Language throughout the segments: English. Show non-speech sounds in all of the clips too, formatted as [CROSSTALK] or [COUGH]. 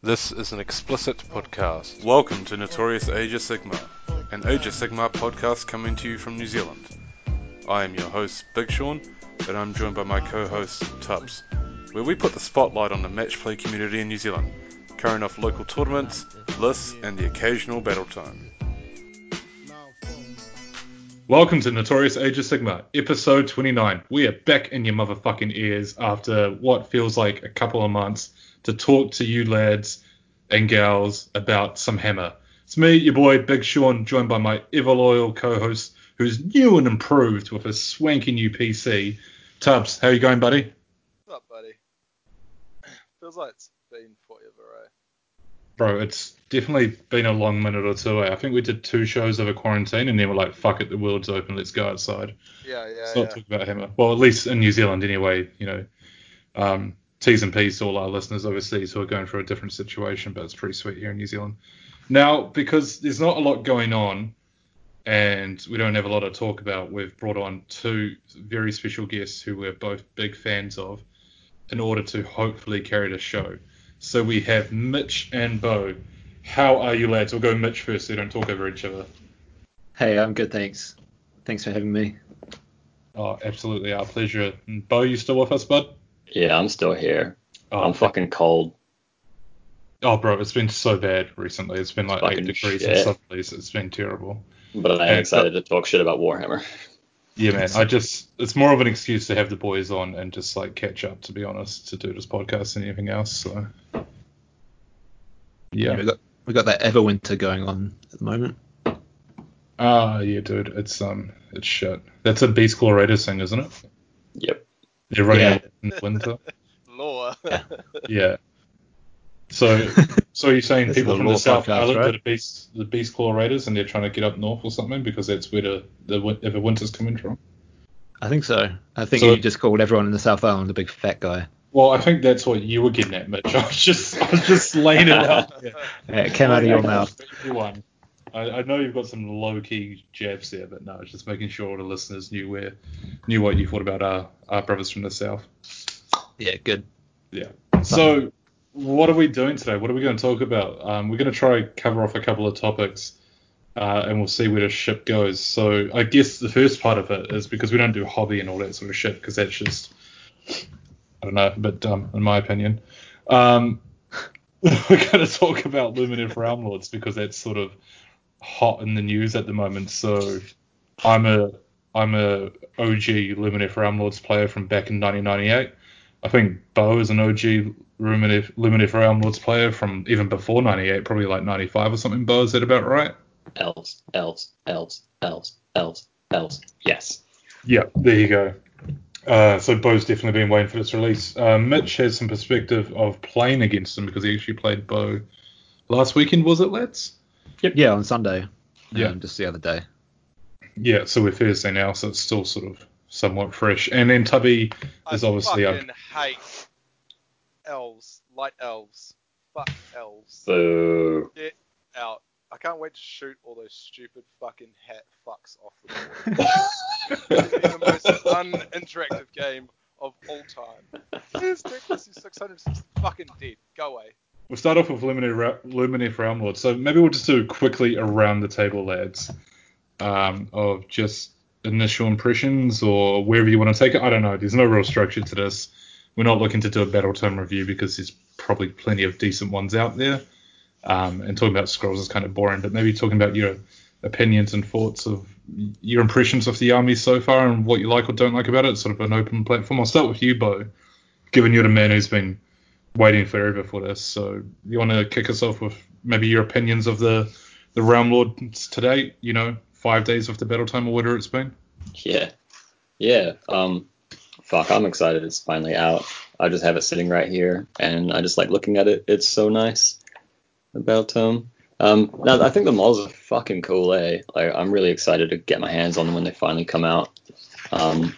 This is an explicit podcast. Welcome to Notorious Age of Sigmar, an Age of Sigmar podcast coming to you from New Zealand. I am your host, Big Sean, and I'm joined by my co-host, Tubbs, where we put the spotlight on the match play community in New Zealand, carrying off local tournaments, lists, and the occasional battle tome. Welcome to Notorious Age of Sigmar, episode 29. We are back in your motherfucking ears after what feels like a couple of months to talk to you lads and gals about some hammer. It's me, your boy Big Sean, joined by my ever loyal co-host, who's new and improved with a swanky new PC. Tubbs, how you going, buddy? What's up, buddy? [CLEARS THROAT] Feels like it's been forever, eh? Bro, it's definitely been a long minute or two. Eh? I think we did two shows over quarantine, and then we're like, "Fuck it, the world's open, let's go outside." Yeah, yeah, Let's yeah. not talk about hammer. Well, at least in New Zealand, anyway. You know, um, T's and P's to all our listeners overseas who are going through a different situation, but it's pretty sweet here in New Zealand. Now, because there's not a lot going on, and we don't have a lot to talk about, we've brought on two very special guests who we're both big fans of, in order to hopefully carry the show. So we have Mitch and Bo. How are you, lads? We'll go Mitch first, so we don't talk over each other. Hey, I'm good, thanks. Thanks for having me. Oh, absolutely, our pleasure. And Bo, you still with us, bud? Yeah, I'm still here. Oh, I'm fucking cold. Oh, bro, it's been so bad recently. It's been like eight degrees shit. in some places. It's been terrible. But I am excited to talk shit about Warhammer. Yeah, man. I just it's more of an excuse to have the boys on and just like catch up, to be honest, to do this podcast and anything else. So Yeah, yeah. we got we got that Everwinter going on at the moment. Ah, yeah, dude. It's um, it's shit. That's a Beast Claw Raiders thing, isn't it? Yep. They're running Yeah. out in the winter. Law. Yeah. [LAUGHS] Yeah. So, so you're saying people from the South podcast, Island right? the Beast, the Beast Claw Raiders, and they're trying to get up north or something because that's where the the win- Everwinter's coming from. I think so. I think So- you just called everyone in the South Island a big fat guy. Well, I think that's what you were getting at, Mitch. [LAUGHS] I was just, I was just laying it out. Yeah, it came out of your mouth. Everyone. I, I know you've got some low key jabs there, but no, just making sure all the listeners knew where, knew what you thought about our, our brothers from the south. Yeah, good. Yeah. So, what are we doing today? What are we going to talk about? Um, we're going to try and cover off a couple of topics, uh, and we'll see where the ship goes. So, I guess the first part of it is because we don't do hobby and all that sort of shit, because that's just, I don't know, a bit dumb in my opinion. Um, [LAUGHS] we're going to talk about Lumineth Realm Lords because that's sort of hot in the news at the moment. So, I'm a I'm a OG Lumineth Realm Lords player from back in 1998. I think Bo is an OG Lumineth, Lumineth Realm Lords player from even before 98, probably like 95 or something. Bo, is that about right? Elves, elves, elves, elves, elves, elves. Yes. Yeah, there you go. Uh, so Bo's definitely been waiting for this release. Uh, Mitch has some perspective of playing against him because he actually played Bo last weekend, was it, lads? Yeah, on Sunday. Yeah. Um, just the other day. Yeah, so we're Thursday now, so it's still sort of somewhat fresh. And then Tubby I is obviously I fucking hate elves, light elves. Fuck elves. So... Get out. I can't wait to shoot all those stupid fucking hat fucks off the board. [LAUGHS] The most uninteractive game of all time. There's Technically 600 fucking dead. Go away. We'll start off with Lumineth, Ra- Lumineth Realm Lord. So maybe we'll just do quickly around the table, lads, um, of just initial impressions or wherever you want to take it. I don't know. There's no real structure to this. We're not looking to do a battle tome review because there's probably plenty of decent ones out there. Um, and talking about scrolls is kind of boring, but maybe talking about your opinions and thoughts of your impressions of the army so far and what you like or don't like about it. It's sort of an open platform. I'll start with you, Bo, given you're the man who's been waiting forever for this. So you want to kick us off with maybe your opinions of the the Realm Lords today? You know, five days of the battle tome or whatever it's been. Yeah. Yeah. Um. Fuck. I'm excited. It's finally out. I just have it sitting right here, and I just like looking at it. It's so nice. About um. Um. Now I think the models are fucking cool. Eh. Like I'm really excited to get my hands on them when they finally come out. Um.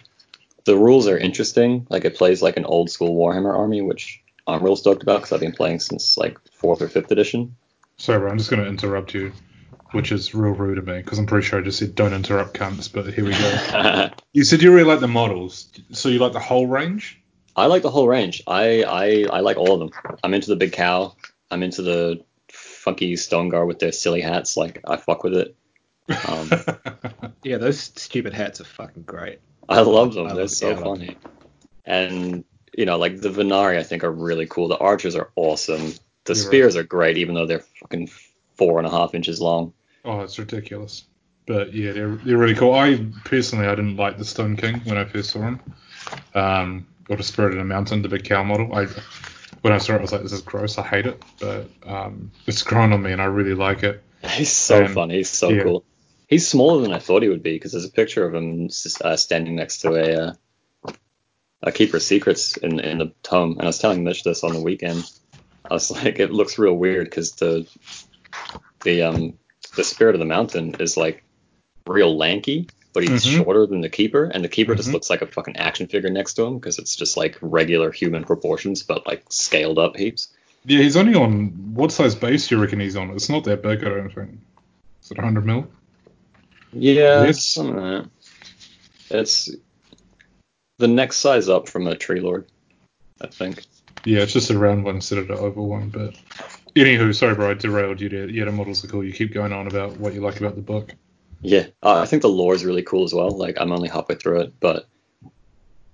The rules are interesting. Like it plays like an old school Warhammer army, which I'm real stoked about because I've been playing since like fourth or fifth edition. Sorry, bro, I'm just going to interrupt you, which is real rude of me because I'm pretty sure I just said don't interrupt camps, but here we go. [LAUGHS] you said you really like the models, so you like the whole range? I like the whole range. I, I I like all of them. I'm into the big cow. I'm into the funky stone guard with their silly hats. Like I fuck with it. Um, [LAUGHS] Yeah, those stupid hats are fucking great. I love them. I They're love- so yeah, funny. And you know, like the Vanari, I think are really cool. The archers are awesome. The You're spears are great, even though they're fucking four and a half inches long. oh, it's ridiculous. But yeah, they're they're really cool. I personally I didn't like the Stone King when I first saw him. Um, or the Spirit of the Mountain, the big cow model. I when I saw it, I was like, this is gross. I hate it. But um, it's grown on me, and I really like it. [LAUGHS] He's so Um, funny. He's so yeah. cool. He's smaller than I thought he would be because there's a picture of him uh, standing next to a uh, a Keeper's Secrets in in the tome, and I was telling Mitch this on the weekend. I was [LAUGHS] like, it looks real weird because the the um the Spirit of the Mountain is like real lanky, but he's Mhm. shorter than the Keeper, and the Keeper just Mhm. looks like a fucking action figure next to him because it's just like regular human proportions, but like scaled up heaps. Yeah, he's only on what size base do you reckon he's on? It's not that big, I don't think. Is it 100 mil? Yeah, Yes. something like that. It's the next size up from a tree lord, I think. Yeah, it's just a round one instead of the oval one. But anywho, sorry, bro, I derailed you there. Yeah, the models are cool. You keep going on about what you like about the book. Yeah, uh, I think the lore is really cool as well. Like I'm only halfway through it, but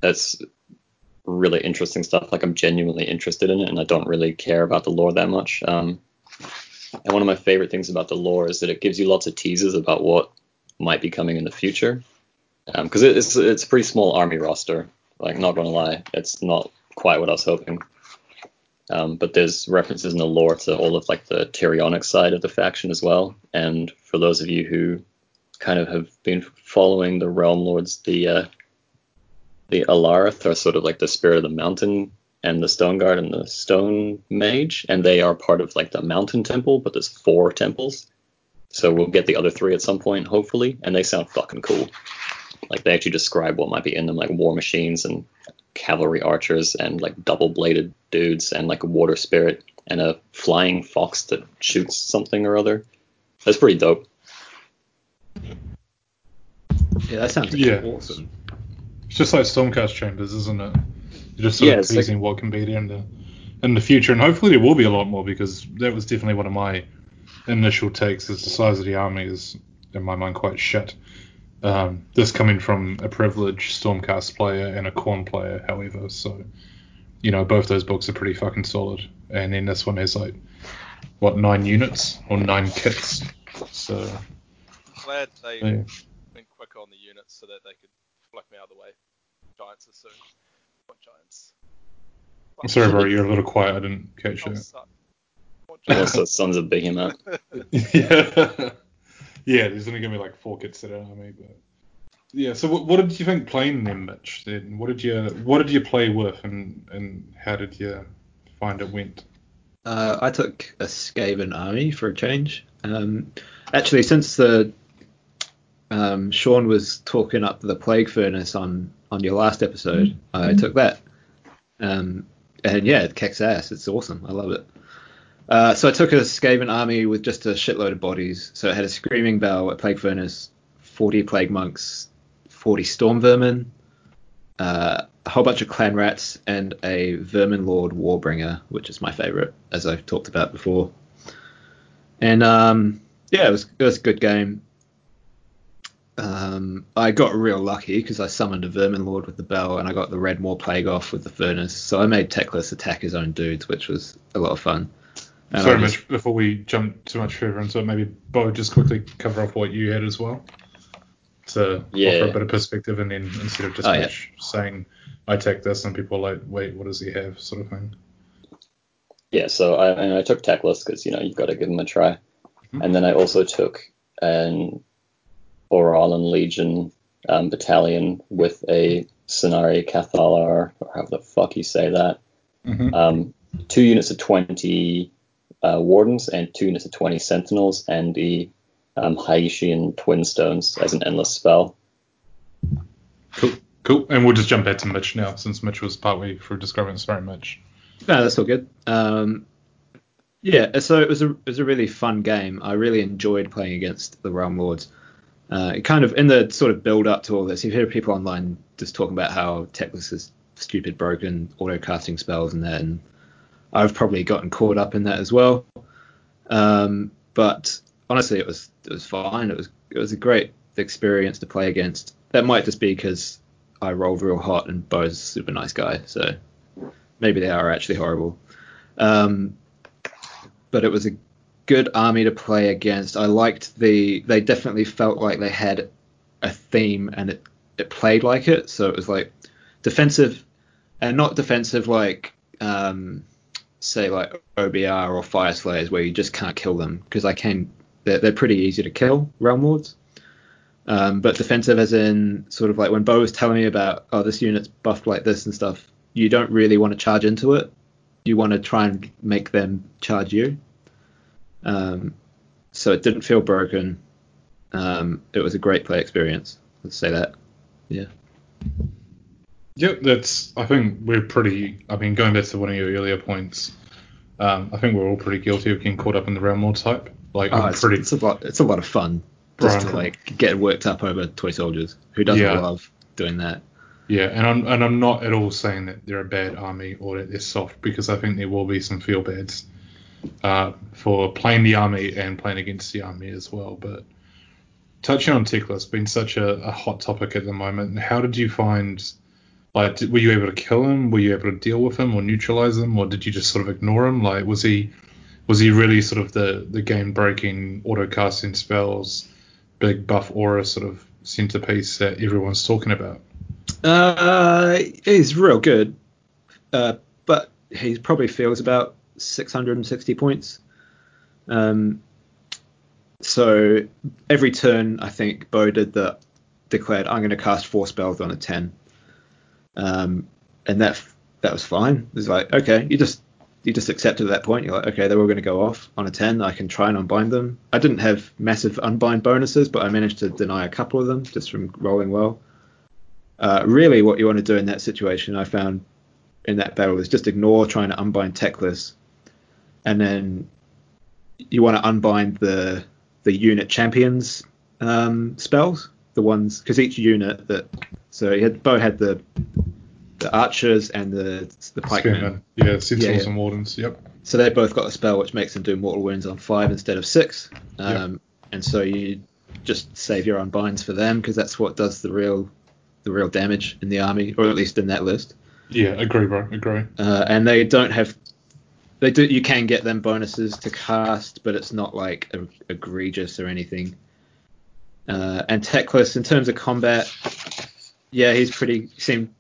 it's really interesting stuff. Like I'm genuinely interested in it, and I don't really care about the lore that much. Um, and one of my favorite things about the lore is that it gives you lots of teasers about what might be coming in the future. Because it it's it's a pretty small army roster. Like not gonna lie, it's not quite what I was hoping. Um, but there's references in the lore to all of like the Tyrionic side of the faction as well. And for those of you who kind of have been following the Realm Lords, the uh, the Alarith are sort of like the spirit of the mountain and the Stone Guard and the Stone Mage, and they are part of like the Mountain Temple, but there's four temples. So we'll get the other three at some point, hopefully, and they sound fucking cool. Like they actually describe what might be in them, like war machines and cavalry archers and like double bladed dudes and like a water spirit and a flying fox that shoots something or other. That's pretty dope. Yeah, that sounds Yeah. awesome. It's just like Stormcast Chambers, isn't it? You're just sort Yeah, of it's like- teasing what can be there in the in the future, and hopefully there will be a lot more because that was definitely one of my initial takes. Is the size of the army is in my mind quite shit. Um, this coming from a privileged Stormcast player and a Khorne player, however, so you know both those books are pretty fucking solid, and then this one has like what nine units or nine kits, so Glad they yeah. went quicker on the units so that they could flick me out of the way. Giants are soon. What giants? I'm sorry, bro, you're a little quiet. I didn't catch it. suck. What And giants? also Sons of Behemoth. yeah, yeah. There's only gonna be like four kits in an army, but yeah. So what, what did you think playing them, Mitch? Then what did you what did you play with, and and how did you find it went? Uh, I took a Skaven army for a change. Um, actually, since the um, Sean was talking up the plague furnace on on your last episode, I took that. Um, and yeah, it kicks ass. It's awesome. I love it. Uh, so I took a Skaven army with just a shitload of bodies. So it had a screaming bell, a plague furnace, 40 plague monks, 40 storm vermin, uh, a whole bunch of clan rats, and a vermin lord warbringer, which is my favorite, as I've talked about before. And um, yeah, it was it was a good game. Um, I got real lucky because I summoned a vermin lord with the bell, and I got the red maw plague off with the furnace. So I made Teclis attack his own dudes, which was a lot of fun. And Sorry, just- Mitch. Before we jump too much further into it, maybe Bo just quickly cover off what you had as well, to Yeah. offer a bit of perspective, and then instead of just Oh, yeah. Saying I take this, and people are like, wait, what does he have, sort of thing. Yeah, so I and I took Teclis because you know you've got to give them a try, Mhm. and then I also took an Auralan Legion um, battalion with a Scinari Cathallar, or however the fuck you say that. Mm-hmm. Um, two units of 20 uh, Wardens and two units of 20 Sentinels, and the um, Hyshian Twin Stones as an endless spell. Cool, cool. And we'll just jump back to Mitch now, since Mitch was partway through describing it. Sorry, Mitch. No, that's all good. Um, yeah, so it was a it was a really fun game. I really enjoyed playing against the Realm Lords. Uh, it kind of in the sort of build up to all this, you hear people online just talking about how Teclis is stupid, broken, auto casting spells and that. And I've probably gotten caught up in that as well. Um, but honestly, it was it was fine. It was it was a great experience to play against. That might just be because I rolled real hot and Bo's a super nice guy, so maybe they are actually horrible. Um, but it was a good army to play against. I liked the. They definitely felt like they had a theme and it it played like it. So it was like defensive and not defensive like um, say like OBR or Fyreslayers where you just can't kill them because I can. They're, they're pretty easy to kill realm lords. Um, but defensive as in sort of like when Bo was telling me about oh this unit's buffed like this and stuff, you don't really want to charge into it. You want to try and make them charge you. Um, so it didn't feel broken. Um, it was a great play experience. Let's say that. Yeah. Yep, that's. I think we're pretty. I mean, going back to one of your earlier points, um, I think we're all pretty guilty of getting caught up in the realm lord type. Like, Oh, it's, pretty. it's a lot. It's a lot of fun just to like get worked up over toy soldiers. Who doesn't Yeah. love doing that? Yeah, and I'm and I'm not at all saying that they're a bad army or that they're soft because I think there will be some feel bads uh, for playing the army and playing against the army as well. But touching on Tekla, it's been such a, a hot topic at the moment. How did you find? Like, were you able to kill him? Were you able to deal with him or neutralize him, or did you just sort of ignore him? Like, was he was he really sort of the the game breaking auto casting spells, big buff aura sort of centerpiece that everyone's talking about? Uh, he's real good, uh, but he probably feels about 660 points. Um, so every turn, I think Bo did the declared I'm going to cast four spells on a 10, um, and that that was fine. It was like okay, you just you just accept at that point. You're like okay, they're all going to go off on a 10. I can try and unbind them. I didn't have massive unbind bonuses, but I managed to deny a couple of them just from rolling well. Uh, really, what you want to do in that situation, I found in that battle, is just ignore trying to unbind Teclis, and then you want to unbind the the unit champions um, spells, the ones because each unit that so he had Bo had the the archers and the the pikemen. Yeah, Sentinels Yeah, and Wardens. Yep. so they both got a spell which makes them do mortal wounds on five instead of six. Um, And so you just save your unbinds for them because that's what does the real the real damage in the army, or at least in that list. Yeah, agree, bro. Agree. Uh, and they don't have they do you can get them bonuses to cast, but it's not like a, egregious or anything. Uh, and Teclis in terms of combat, yeah, he's pretty he seemed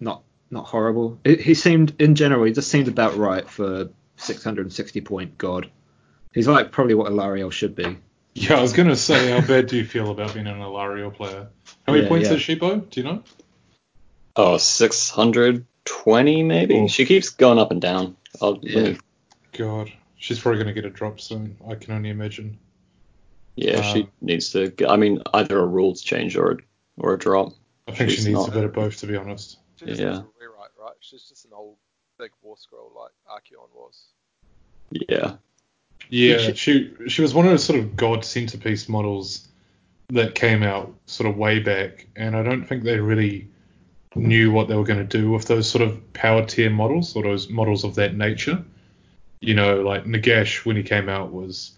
not not horrible. He, he seemed in general he just seemed about right for 660 point god. He's like probably what Alarielle should be. Yeah, I was gonna say, how bad do you feel about being an Ilario player? How many Yeah, points yeah. is Sheepo? Do you know? Oh, 620 maybe. Oh. She keeps going up and down. I'll, Yeah. yeah, God, she's probably gonna get a drop soon. I can only imagine. Yeah she Um, needs to. Get, I mean, either a rules change or a, or a drop. I think She's she needs not- a bit of both, to be honest. She just Yeah. needs a rewrite, right? She's just an old big war scroll like Archaon was. Yeah, Yeah, she she was one of those sort of god centerpiece models that came out sort of way back, and I don't think they really knew what they were going to do with those sort of power tier models or those models of that nature. You know, like Nagash when he came out was,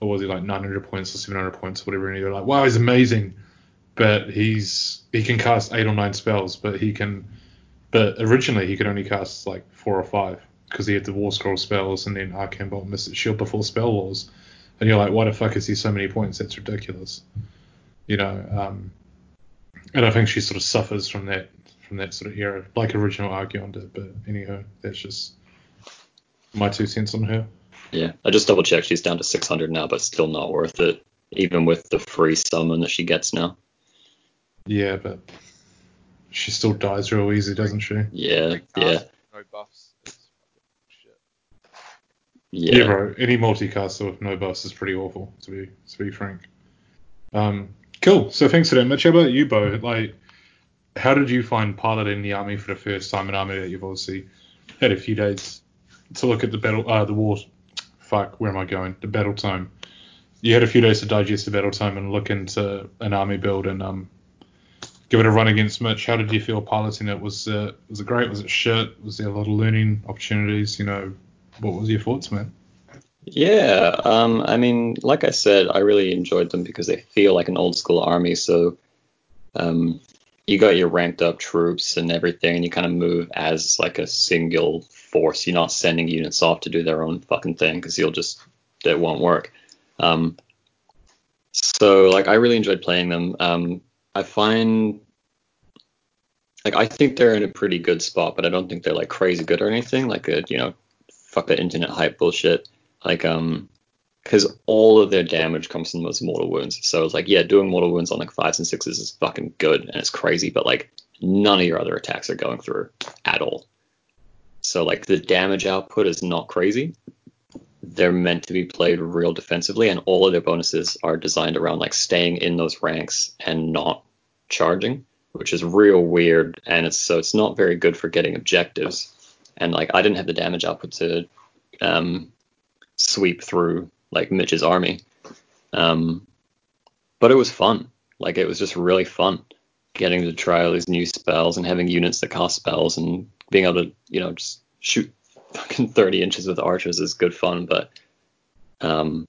or was he like 900 points or 700 points, or whatever, and you're like, wow, he's amazing, but he's he can cast eight or nine spells, but he can, but originally he could only cast like four or five because he had the War Scroll spells and then Arcane Bolt, Mystic Shield before Spell Wars, and you're like, why the fuck is he so many points? That's ridiculous, you know. Um, and I think she sort of suffers from that from that sort of era, like original Archaon. But anyhow, that's just my two cents on her. Yeah. I just double checked. She's down to 600 now, but still not worth it, even with the free summon that she gets now. Yeah, but she still dies real easy, doesn't she? Yeah, yeah, No buffs. It's fucking shit. yeah. Yeah, bro. Any multicaster with no buffs is pretty awful, to be to be frank. Um, cool. So thanks for that, Mitch. How about you, Bo? Like, how did you find piloting the army for the first time? An army that you've obviously had a few days to look at the battle, uh, the war. Fuck, where am I going? The battle tome. You had a few days to digest the battle tome and look into an army build and um, give it a run against Mitch. How did you feel piloting it? Was uh, was it great? Was it shit? Was there a lot of learning opportunities? You know, what was your thoughts, man? Yeah, um, I mean, like I said, I really enjoyed them because they feel like an old school army. So, um, you got your ranked up troops and everything, and you kind of move as like a single force. You're not sending units off to do their own fucking thing because you'll just it won't work. Um, so, like, I really enjoyed playing them. Um, I find like I think they're in a pretty good spot, but I don't think they're like crazy good or anything. Like a you know, fuck the internet hype bullshit. Like um, because all of their damage comes from those mortal wounds. So it's like yeah, doing mortal wounds on like fives and sixes is fucking good and it's crazy, but like none of your other attacks are going through at all. So like the damage output is not crazy. They're meant to be played real defensively, and all of their bonuses are designed around like staying in those ranks and not charging which is real weird, and it's so it's not very good for getting objectives. And like I didn't have the damage output to um, sweep through like Mitch's army, um, but it was fun. Like it was just really fun getting to try all these new spells and having units that cast spells and being able to you know just shoot [LAUGHS] fucking 30 inches with archers is good fun. But um,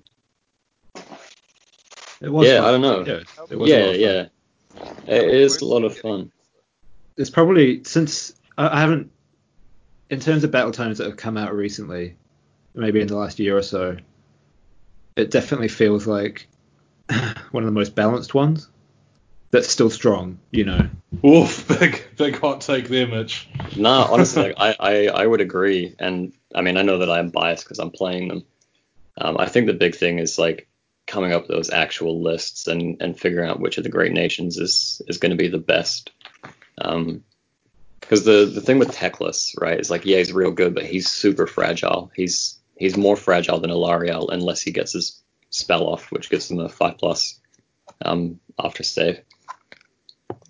It was yeah, fun. I don't know. Yeah, it was a yeah, yeah, it is a lot of fun. It's probably since I I haven't, in terms of battle tomes that have come out recently, maybe in the last year or so, it definitely feels like [LAUGHS] one of the most balanced ones. That's still strong, you know. Oof, big big hot take there, Mitch. No, honestly, like, I, I I would agree, and I mean I know that I'm biased because I'm playing them. Um, I think the big thing is like coming up with those actual lists and and figuring out which of the great nations is is going to be the best. Um, because the the thing with Teclis, right, is like yeah he's real good, but he's super fragile. He's he's more fragile than Alarielle unless he gets his spell off, which gives him a five plus um, after save.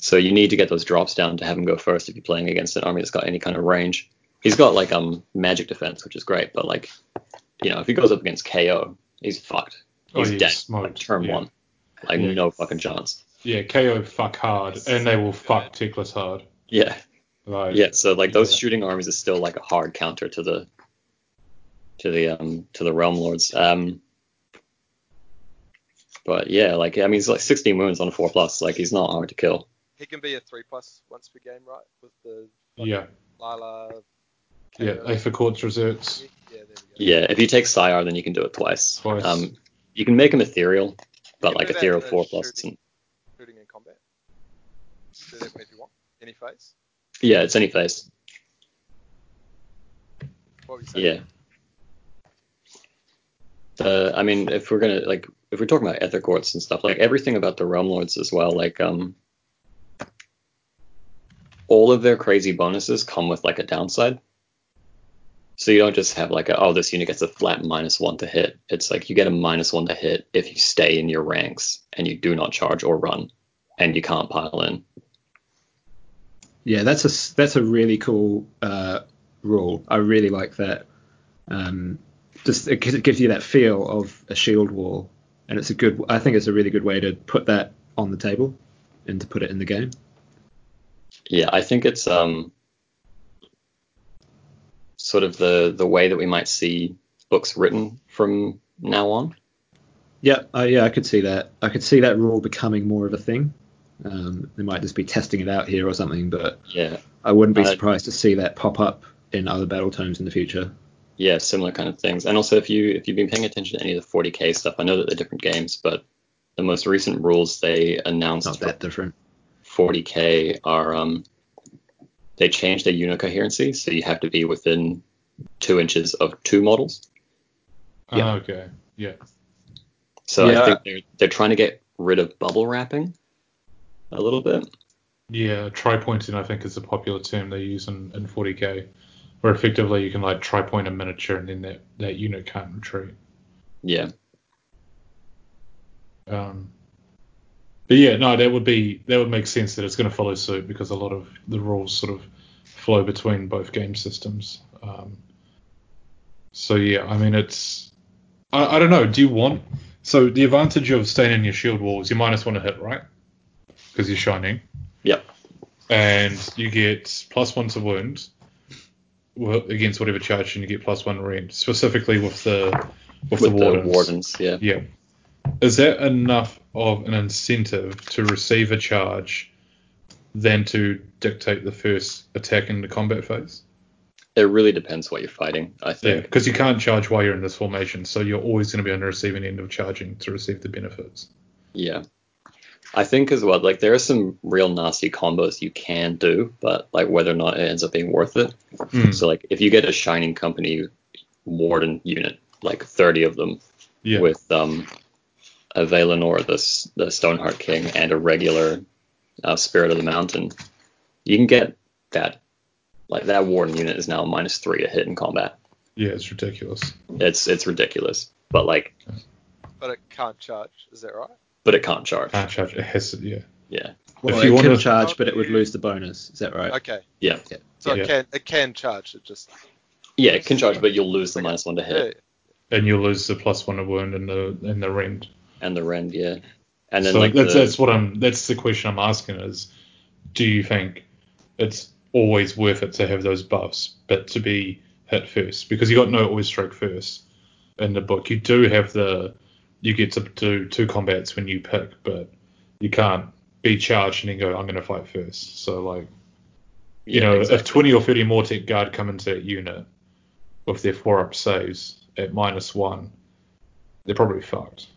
So you need to get those drops down to have him go first if you're playing against an army that's got any kind of range. He's got like um magic defense, which is great, but like you know if he goes up against KO, he's fucked. Oh, He's he's dead. smoked, Like turn yeah. one, like Yeah. no fucking chance. Yeah, KO fuck hard, and they will fuck Teclis hard. Yeah, Like, yeah. So like those Yeah. shooting armies are still like a hard counter to the to the um to the realm lords. Um, but yeah, like I mean he's like 16 wounds on a four plus. Like he's not hard to kill. He can be a three plus once per game, right? With the yeah, Lila. yeah. KO. Aetherquartz reserves. Yeah, there we go. Yeah, if you take Syar, then you can do it twice. Twice. Um, you can make him ethereal, but like do ethereal four plus. shooting- isn't- Shooting in combat. Do that if you want. Any phase. Yeah, it's any phase. What were you? Yeah. The, I mean, if we're gonna like, if we're talking about aetherquartz and stuff, like everything about the realm lords as well, like um, all of their crazy bonuses come with like a downside. So you don't just have like a, oh this unit gets a flat minus one to hit. It's like you get a minus one to hit if you stay in your ranks and you do not charge or run, and you can't pile in. Yeah, that's a that's a really cool uh, rule. I really like that. Um, just it it gives you that feel of a shield wall, and it's a good. I think it's a really good way to put that on the table and to put it in the game. Yeah, I think it's um sort of the the way that we might see books written from now on. Yeah, uh, yeah, I could see that. I could see that rule becoming more of a thing. Um, they might just be testing it out here or something, but Yeah, I wouldn't be Uh, surprised to see that pop up in other battle tomes in the future. yeah, similar kind of things. And also, if you if you've been paying attention to any of the 40k stuff, I know that they're different games, but the most recent rules they announced Not that different. 40k are um they change their unit coherency, so you have to be within two inches of two models. Yeah. Ah, okay. Yeah. So Yeah. I think they're they're trying to get rid of bubble wrapping a little bit. Yeah, tri-pointing I think is a popular term they use in, in 40k, where effectively you can like tri-point a miniature and then that, that unit can't retreat. Yeah. Um, but yeah, no, that would be that would make sense that it's going to follow suit because a lot of the rules sort of flow between both game systems. Um, so yeah, I mean it's I, I don't know. Do you want so the advantage of staying in your shield wall is you minus one to hit, right? Because you're shining. Yep. And you get plus one to wound. against whatever charge and you get plus one rend, specifically with the with, with the wardens. wardens, yeah. Yeah. Is that enough of an incentive to receive a charge than to dictate the first attack in the combat phase? It really depends what you're fighting, I Yeah, think. because you can't charge while you're in this formation, so you're always going to be on the receiving end of charging to receive the benefits. Yeah. I think as well, like there are some real nasty combos you can do, but like whether or not it ends up being worth it. Mm, So like if you get a Shining Company Warden unit, like 30 of them, yeah, with um, Avalenor, the, the Stoneheart King, and a regular uh, Spirit of the Mountain, you can get that. Like that Warden unit is now minus three to hit in combat. yeah, it's ridiculous. It's it's ridiculous, but like, But it can't charge. Is that right? but it can't charge. Can't charge. It has to, yeah. Yeah, Well, If you it wanna- charge, but it would lose the bonus. Is that right? Okay. yeah, yeah. So Yeah. it can it can charge. It just yeah. It can charge, but you'll lose the minus one to yeah. hit And you'll lose the plus one to wound and the and the rend. And the rend. Yeah, and then so like that's the, that's what I'm. That's the question I'm asking is, do you think it's always worth it to have those buffs, but to be hit first because you got no always strike first in the book. You do have the you get to do two combats when you pick, but you can't be charged and then go I'm going to fight first. So like you yeah, know exactly. if 20 or 30 Mortek guard come into that unit with their four up saves at minus one, they're probably fucked.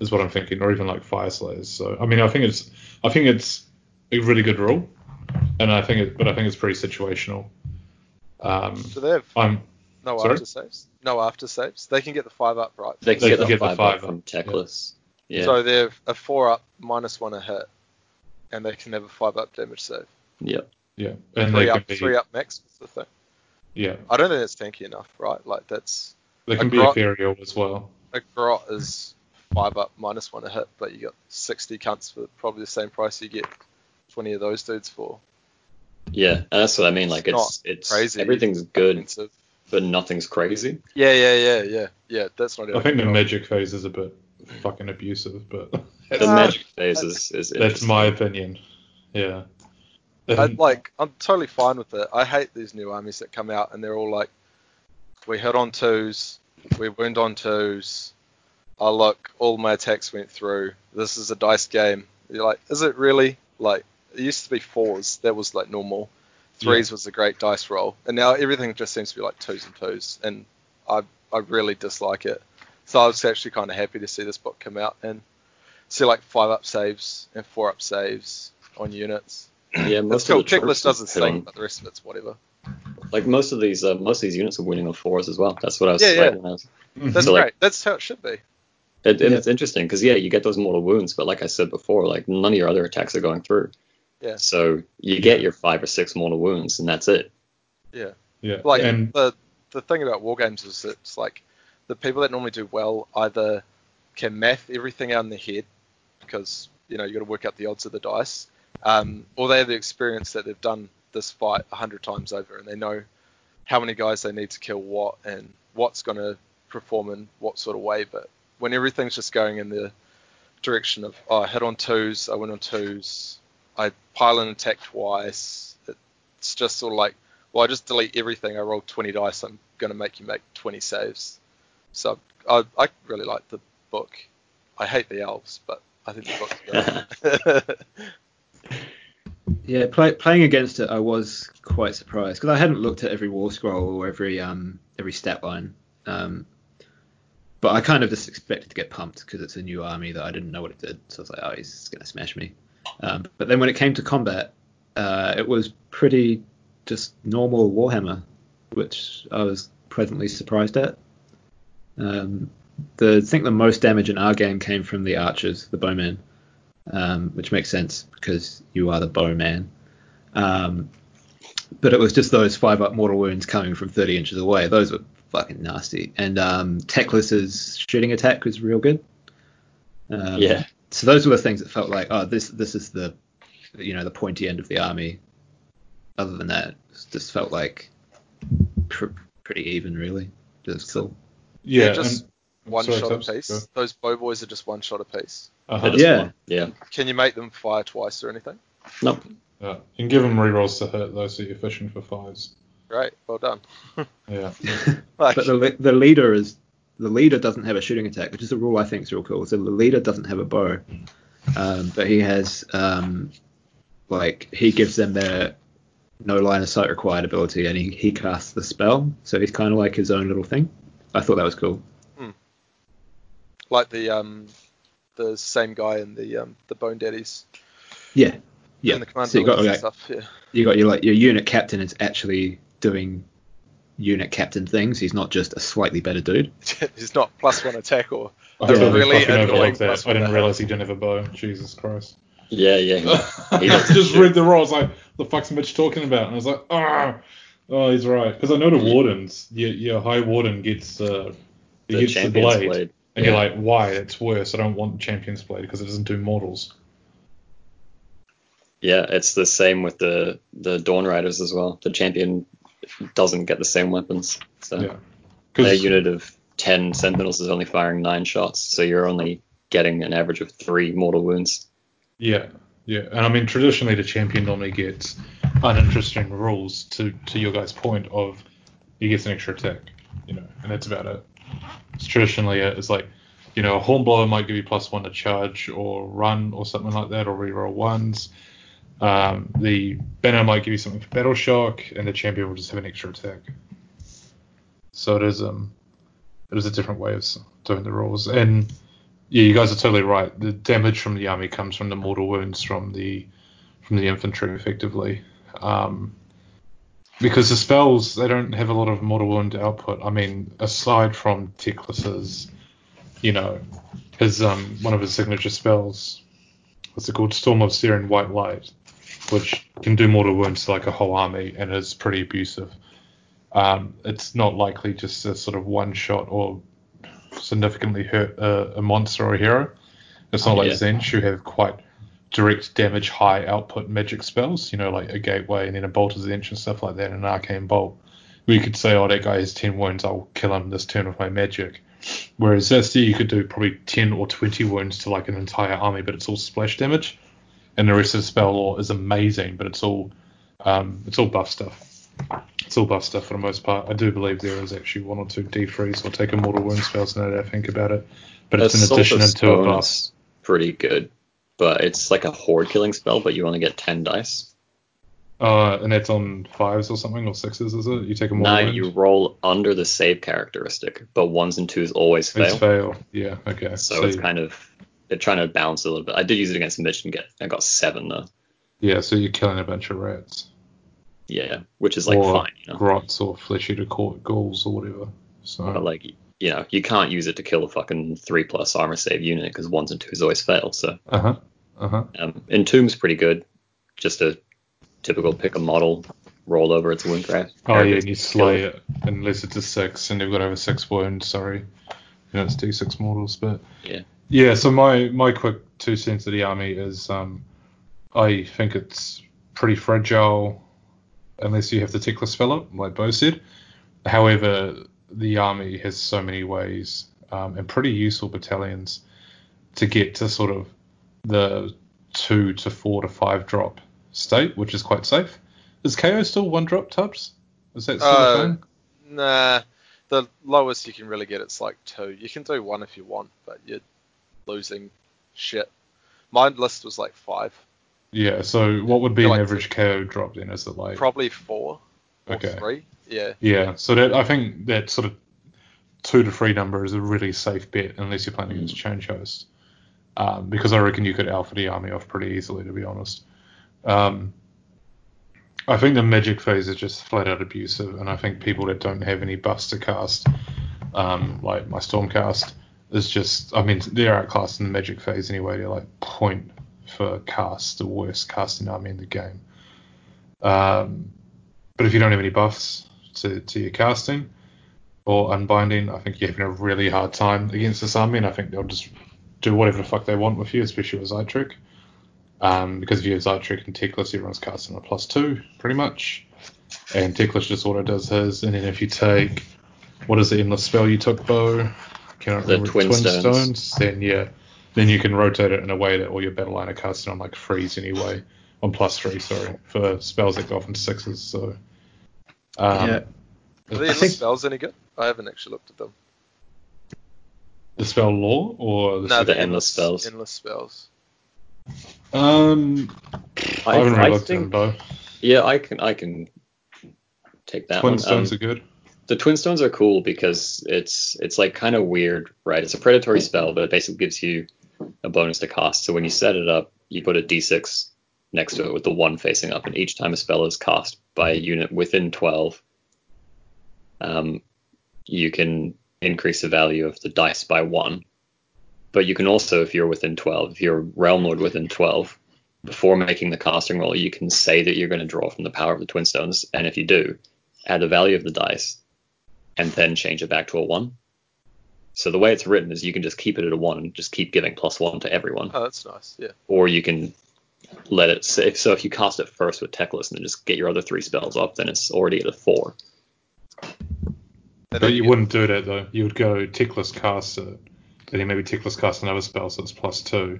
Is what I'm thinking, or even like Fyreslayers. So I mean, I think it's I think it's a really good rule, and I think it, but I think it's pretty situational. Um, Do they have I'm no Sorry? after saves? No after saves. They can get the five up, right? they can they get can the get the five, five up from up, Teclis. Yeah, So they're a four up minus one a hit, and they can have a five up damage save. yeah, yeah, and three they up, be three up max is the thing. yeah, I don't think that's tanky enough, right? Like that's they can A be grot- ethereal as well. a grot is five up minus one a hit, but you got sixty cunts for probably the same price you get twenty of those dudes for. yeah. And that's what I mean. Like It's it's it's crazy. everything's good, Expensive. but nothing's crazy. Yeah, yeah, yeah, yeah, yeah. That's not. I think the even- magic phase is a bit fucking abusive, but The [LAUGHS] magic uh, phase is, is that's my opinion. Yeah. I, like I'm totally fine with it. I hate these new armies that come out and they're all like, we hit on twos, we wound on twos. Oh look, all my attacks went through. This is a dice game. You're like, is it really? Like it used to be fours. That was like normal. Threes was a great dice roll, and now everything just seems to be like twos and twos, and I I really dislike it. So I was actually kind of happy to see this book come out and see like five up saves and four up saves on units. Yeah, most cool. of the Checklist doesn't on- but the rest of it's whatever. Like most of these, uh, most of these units are winning on fours as well. That's what I was Yeah, yeah. was- That's So, like- great. That's how it should be. It, and Yeah. it's interesting because yeah, you get those mortal wounds, but like I said before, like none of your other attacks are going through. Yeah. So you get your five or six mortal wounds, and that's it. Yeah. yeah. Like and the the thing about war games is it's like the people that normally do well either can math everything out in their head because you know you got to work out the odds of the dice, um, or they have the experience that they've done this fight a hundred times over and they know how many guys they need to kill what and what's going to perform in what sort of way. But when everything's just going in the direction of oh, I hit on twos, I went on twos, I pile and attack twice. It's just sort of like well, I just delete everything. I roll 20 dice. I'm going to make you make 20 saves. So I, I really like the book. I hate the elves, but I think the book's [LAUGHS] good. [LAUGHS] Yeah, play, playing against it, I was quite surprised because I hadn't looked at every war scroll or every um every stat line. Um, but I kind of just expected to get pumped because it's a new army that I didn't know what it did. So I was like, oh, he's gonna smash me. Um, but then when it came to combat, uh, it was pretty just normal Warhammer, which I was pleasantly surprised at. Um, the I think the most damage in our game came from the archers, the bowmen um, which makes sense because you are the bowman. Um, but it was just those five up mortal wounds coming from 30 inches away. Those were fucking nasty. And um, Teclis's shooting attack was real good. Um, Yeah. So those were the things that felt like, oh, this this is the, you know, the pointy end of the army. Other than that, it just felt like pr- pretty even, really. It was cool. yeah, They're just and- one sorry, shot a piece. go. Those bow boys are just one shot a piece. Uh-huh. Yeah. one. Yeah. Can you make them fire twice or anything? Nope. Yeah. You can give him rerolls to hit though, so you're fishing for fives. Great, well done. [LAUGHS] Yeah. But the the leader is the leader doesn't have a shooting attack, which is a rule I think is real cool. So the leader doesn't have a bow, um, but he has um, like he gives them their no line of sight required ability, and he, he casts the spell. So he's kind of like his own little thing. I thought that was cool. like the um, the same guy in the um, the Bone Daddies. Yeah, yeah. In the command so you got like stuff. Yeah. you got your like your unit captain is actually doing unit captain things. He's not just a slightly better dude. [LAUGHS] He's not plus one attack or I Yeah. totally really fucking annoying overlooked that. plus I didn't realize he didn't have a bow. Jesus Christ. Yeah, yeah. [LAUGHS] He, I he doesn't just shoot. read the rolls like, the fuck's Mitch talking about? And I was like, ah, oh, he's right. Because I know the wardens, your, your high warden gets uh, he the gets the champion's blade, blade. and Yeah. you're like, why? It's worse. I don't want champion's blade because it doesn't do mortals. Yeah, it's the same with the the Dawn Riders as well. The champion doesn't get the same weapons. So Yeah. their unit of ten sentinels is only firing nine shots, so you're only getting an average of three mortal wounds. Yeah, yeah, and I mean traditionally the champion normally gets uninteresting rules to to your guys' point of he gets an extra attack, you know, and that's about it. It's traditionally it. It's like, you know, a hornblower might give you plus one to charge or run or something like that, or reroll ones. Um, the banner might give you something for battle shock, and the champion will just have an extra attack. So it is um, it is a different way of doing the rules, and yeah, you guys are totally right. The damage from the army comes from the mortal wounds from the from the infantry, effectively. Um, because the spells they don't have a lot of mortal wound output. I mean, aside from Teclis's, you know, his um one of his signature spells, what's it called? Storm of Searing White Light, which can do mortal wounds to like a whole army and is pretty abusive. Um, it's not likely just a sort of one shot or significantly hurt a, a monster or a hero. It's not like Yeah. Tzeentch, who have quite direct damage, high output magic spells, you know, like a gateway and then a bolt of Tzeentch and stuff like that, and an arcane bolt. We could say, oh, that guy has 10 wounds, I'll kill him this turn with my magic. Whereas Zesty, you could do probably 10 or 20 wounds to like an entire army, but it's all splash damage. And the rest of the spell lore is amazing, but it's all um, it's all buff stuff. It's all buff stuff for the most part. I do believe there is actually one or two defreeze or take a mortal wound spells now that I think about it. But it's an addition of into a buff. pretty good, but it's like a horde killing spell, but you only get ten dice. Uh, and that's on fives or something or sixes, is it? You take a mortal No, wound. you roll under the save characteristic, but ones and twos always It's fail. fail. Yeah. Okay. So it's kind of they're trying to balance a little bit. I did use it against Mitch and get I got seven though. yeah. So you're killing a bunch of rats. Yeah, which is like or fine, you know. grots or flesh eater court ghouls or whatever. So But like you know, you can't use it to kill a fucking three plus armor save unit because ones and twos always fail. So uh huh. Uh huh. um, Entomb's pretty good. Just a typical pick a model, roll over its wound craft. Oh yeah, and you slay it unless it's a six and they've got over six wounds. Sorry, you know it's d6 mortals, but Yeah. Yeah. So my my quick two cents of the army is um, I think it's pretty fragile unless you have the spell up, like Bo said. However, the army has so many ways um, and pretty useful battalions to get to sort of the two to four to five drop state, which is quite safe. Is KO still one drop tubs? Is that still Uh, a thing? Nah, the lowest you can really get it's like two. You can do one if you want, but you're losing shit. My list was like five, Yeah. So what would be an like average KO drop then? Is it like probably four or Okay. three. Yeah, Yeah, so that I think that sort of two to three number is a really safe bet unless you're playing against change host, um, because I reckon you could alpha the army off pretty easily, to be honest. Um, I think the magic phase is just flat out abusive, and I think people that don't have any buffs to cast, um, like my Stormcast, is just I mean they're outclassed in the magic phase anyway. They're like point for cast, the worst casting army in the game. Um, but if you don't have any buffs to, to your casting or unbinding, I think you're having a really hard time against this army, and I think they'll just do whatever the fuck they want with you, especially with Zaitrec. Um, because if you have Zaitrec and Teclis, everyone's casting a plus two, pretty much. And Teclis just auto does his, and then if you take what is the endless spell you took, Bo? Cannot The remember Twin Stones. Then yeah, then you can rotate it in a way that all your battle line are casting on like freeze anyway, on plus three, sorry, for spells that go off into sixes. So, um, Yeah. Are the endless think spells any good? I haven't actually looked at them. the spell lore or the No, the endless spells. Endless spells. um, I, I, haven't really I looked at them think, both. yeah, I can I can take that Twin one. stones Um, are good. The twin stones are cool because it's it's like kind of weird, right? It's a predatory spell, but it basically gives you a bonus to cost. So when you set it up, you put a d6 next to it with the one facing up, and each time a spell is cast by a unit within 12, um, you can increase the value of the dice by one. But you can also, if you're within 12, if you're Realm Lord within 12, before making the casting roll, you can say that you're going to draw from the power of the Twin Stones, and if you do, add the value of the dice, and then change it back to a one. So the way it's written is you can just keep it at a one and just keep giving plus one to everyone, Oh, that's nice. Yeah. or you can let it. Say, so if you cast it first with Teclis and then just get your other three spells up, then it's already at a four. But you get- wouldn't do that though. You would go Teclis cast it, and then maybe Teclis cast another spell, so it's plus two,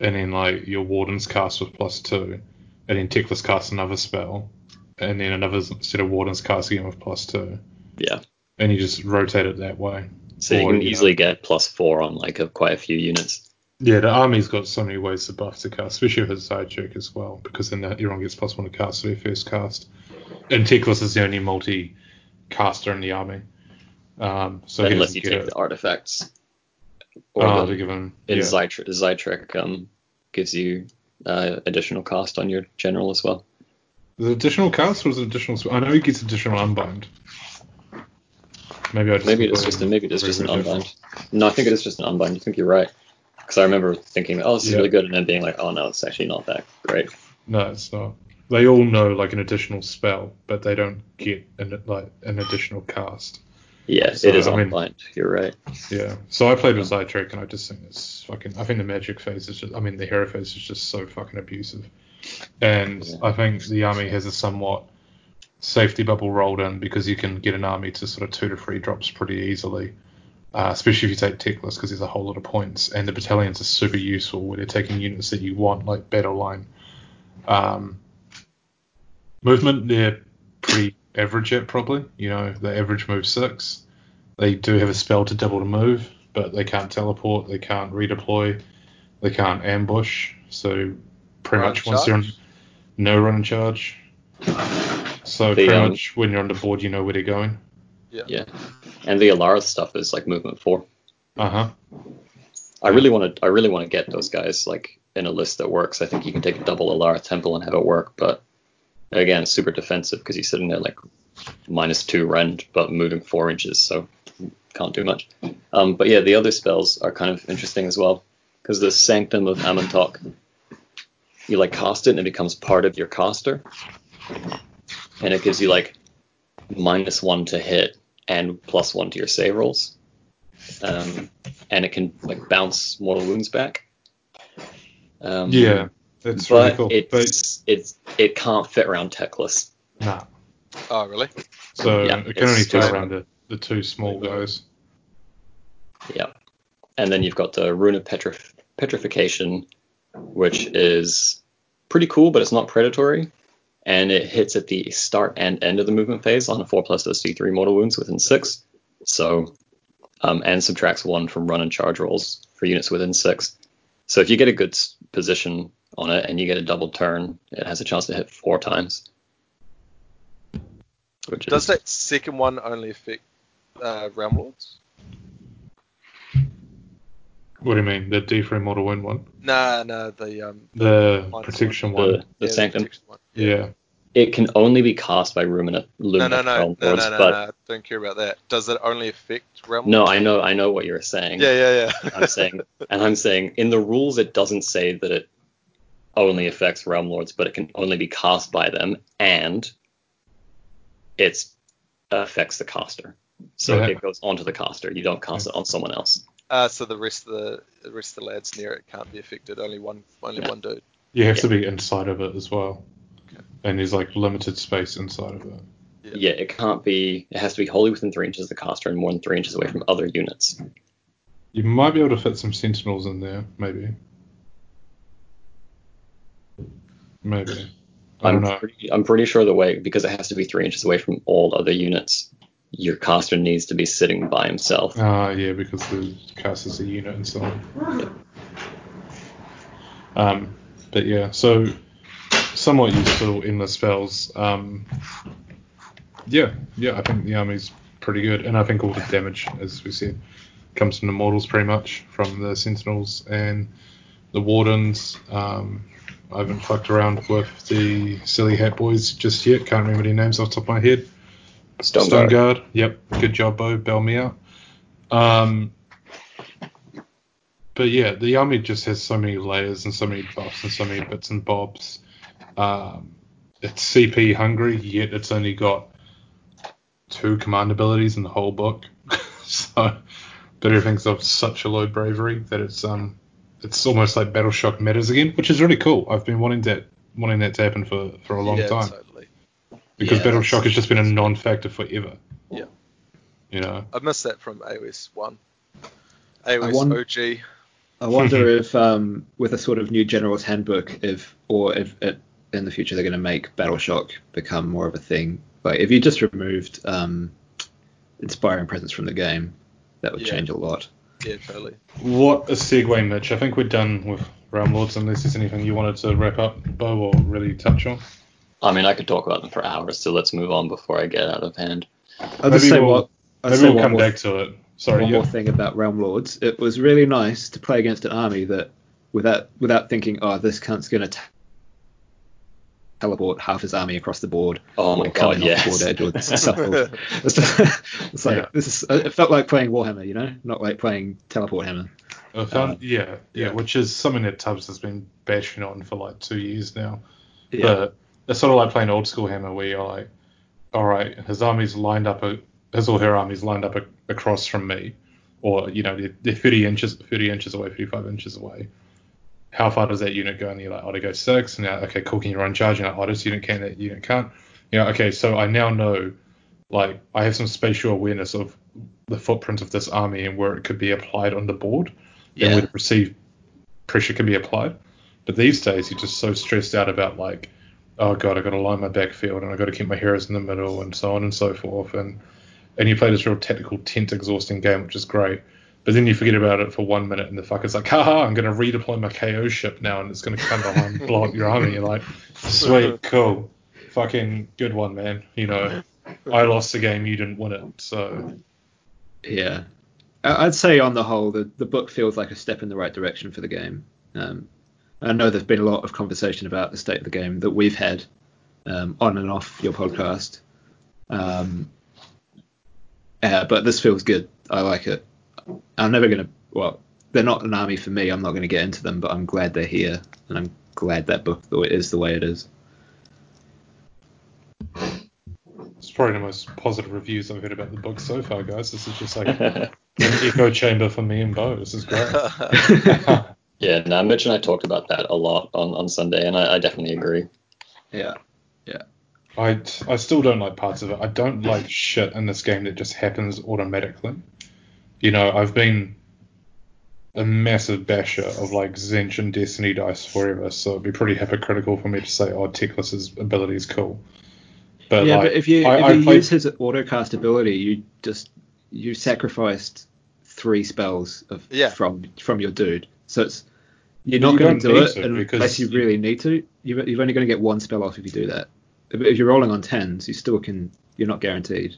and then like your Warden's cast with plus two, and then Teclis cast another spell, and then another set of Warden's cast again with plus two, Yeah. And you just rotate it that way. So you Or, can you know- easily get plus four on like a, quite a few units. Yeah, the army's got so many ways to buff to cast, especially with Zaitrec as well, because then that everyone gets plus one to cast for their first cast. And Teclis is the only multi caster in the army. Um, so unless you take it. the artifacts. Or Oh, the, to give him. yeah. Zaitrec um, gives you uh, additional cost on your general as well. The additional cast or is it additional? I know he gets additional unbind. Maybe I just Maybe it's just a, maybe it's just an unbind. No, I think it is just an unbind. You think you're right. Because I remember thinking, oh, this is Yeah. really good, and then being like, oh no, it's actually not that great. No, it's not. They all know like an additional spell, but they don't get an like an additional cast. Yeah, So, it is I mean- unbind. You're right. Yeah. So I played with Zaitrec and I just think it's fucking. I think the magic phase is just. I mean the hero phase is just so fucking abusive, and Yeah. I think the army has a somewhat safety bubble rolled in because you can get an army to sort of two to three drops pretty easily. Uh, especially if you take Teclis because there's a whole lot of points, and the battalions are super useful where they're taking units that you want, like battle line. Um, movement, they're pretty average at probably. You know, the average move six. They do have a spell to double to move, but they can't teleport, they can't redeploy, they can't ambush. So pretty Run much once they're on, no run and charge. So The, pretty um, much when you're on the board, you know where they're going. Yeah. Yeah. And the Alarith stuff is like movement four. Uh huh. I really want to. I really want to get those guys like in a list that works. I think you can take a double Alarith Temple and have it work, but again, super defensive because he's sitting there like minus two rend, but moving four inches, so can't do much. Um, but yeah, the other spells are kind of interesting as well because the Sanctum of Amyntok, you like cast it and it becomes part of your caster, and it gives you like minus one to hit and plus one to your save rolls. Um, and it can like bounce mortal wounds back. Um, Yeah, that's really cool. it's it's it can't fit around Teclis. But nah. Oh, really? So Yeah, it can only fit just- around the, the two small guys. Yeah, and then you've got the Rune of Petrif- Petrification, which is pretty cool, but it's not predatory, and it hits at the start and end of the movement phase on a four plus those D3 mortal wounds within six. So, um, and subtracts one from run and charge rolls for units within six. So if you get a good position on it and you get a double turn, it has a chance to hit four times. Which Does is, that second one only affect uh, Realm Lords? What do you mean? The D3 model wound one? Nah, nah, the um, The Minus protection the, one. the yeah, Sanctum? protection one. Yeah. It can only be cast by Lumina, No, Lumina no, no, Realm no, Lords, no, no, but no. Don't care about that. Does it only affect Realm No, Lords? I know, I know what you're saying. Yeah, yeah, yeah. I'm saying, and I'm saying, in the rules, it doesn't say that it only affects realm lords, but it can only be cast by them, and it affects the caster. So Yeah. it goes onto the caster. You don't cast it on someone else. Uh, so the rest of the, the rest of the lads near it can't be affected. Only one, only Yeah. one dude. You have Yeah. to be inside of it as well. Okay. And there's like limited space inside of it. Yeah. Yeah. it can't be. It has to be wholly within three inches of the caster and more than three inches away from other units. You might be able to fit some sentinels in there, maybe. maybe. I I'm don't pretty, I'm pretty sure the way because it has to be three inches away from all other units. Your caster needs to be sitting by himself. Ah, yeah, because the cast is a unit and so on. Um, but yeah, so somewhat useful in the spells. Um, yeah, yeah, I think the army's pretty good, and I think all the damage, as we said, comes from the mortals pretty much from the sentinels and the wardens. Um, I haven't fucked around with the silly hat boys just yet. Can't remember their names off the top of my head. Stone, Stone Guard. Yep. Good job, Bo. Bail me out. Um, but yeah, the army just has so many layers and so many buffs and so many bits and bobs. Um, it's CP hungry, yet it's only got two command abilities in the whole book. [LAUGHS] so, but everything's of such a low bravery that it's um, it's almost like Battle Shock metas again, which is really cool. I've been wanting that wanting that to happen for for a long yeah, time totally. because Yeah, Battle Shock has just been a non-factor forever. Yeah. You know. I missed that from AOS one. AOS won- OG. I wonder [LAUGHS] if, um, with a sort of new general's handbook, if or if it, in the future they're going to make Battleshock become more of a thing. Like if you just removed um, inspiring presence from the game, that would Yeah. change a lot. Yeah, totally. What a segue, Mitch. I think we're done with Realm Lords unless there's anything you wanted to wrap up, Bo, or really touch on. I mean, I could talk about them for hours, so let's move on before I get out of hand. I'll just Maybe say we'll- what. I'll Maybe say we'll one come more back to it. Sorry, one yeah. more thing about Realm Lords. It was really nice to play against an army that, without without thinking, oh, this cunt's going to teleport half his army across the board Oh my god, in off board yes. edge or it's, [LAUGHS] it's like Yeah. this is. It felt like playing Warhammer, you know, not like playing Teleport Hammer. I found, Uh, yeah, yeah, yeah. which is something that Tubbs has been bashing on for like two years now. Yeah. But it's sort of like playing old school Hammer, where you're like, all right, his army's lined up, a, his or her army's lined up a, across from me, or you know, they're, they're 30 inches, 30 inches away, 35 inches away. How far does that unit go? And you're like, oh, they go six. And now, okay, cool. Can you run charge? And like, oh, this unit can, that unit can't. You know, okay, so I now know, like, I have some spatial awareness of the footprint of this army and where it could be applied on the board and where the perceived pressure can be applied. But these days, you're just so stressed out about like, oh god, I got to line my backfield and I got to keep my heroes in the middle and so on and so forth. And and you play this real tactical, tent exhausting game, which is great. But then you forget about it for one minute, and the fucker's like, haha, I'm going to redeploy my KO ship now, and it's going to come behind, blow up your army. You're like, sweet, cool, fucking good one, man. You know, I lost the game, you didn't win it. So Yeah, I'd say on the whole, the, the book feels like a step in the right direction for the game. Um, I know there's been a lot of conversation about the state of the game that we've had um, on and off your podcast, um, uh, but this feels good. I like it. I'm never gonna. Well, they're not an army for me. I'm not going to get into them, but I'm glad they're here, and I'm glad that book though is the way it is. it's probably the most positive reviews I've heard about the book so far, guys. This is just like [LAUGHS] an echo chamber for me and Bo. This is great. [LAUGHS] yeah, now Mitch and I talked about that a lot on, on Sunday, and I, I definitely agree. Yeah, yeah. I, I still don't like parts of it. I don't like shit in this game that just happens automatically. You know, I've been a massive basher of like Tzeentch and Destiny dice forever, so it'd be pretty hypocritical for me to say, oh, Teclis's ability is cool. But yeah, like, but if you I, if I you played- use his autocast ability, you just you sacrificed three spells of Yeah. from from your dude. So it's you're not you going to don't do need it to, unless you you- really need to. You're, you're only going to get one spell off if you do that. If, if you're rolling on tens, you still can. You're not guaranteed.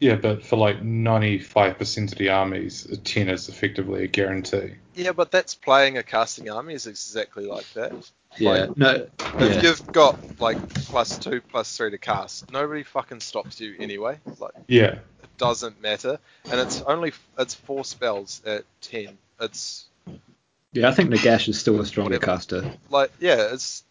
Yeah, but for like 95% of the armies, a 10 is effectively a guarantee. yeah, but that's playing a casting army is exactly like that. Yeah. Like, no. If Yeah. you've got like plus two, plus three to cast, nobody fucking stops you anyway. Like Yeah, it doesn't matter, and it's only it's four spells at ten. It's Yeah. I think Nagash is still a stronger Whatever. caster. like yeah, it's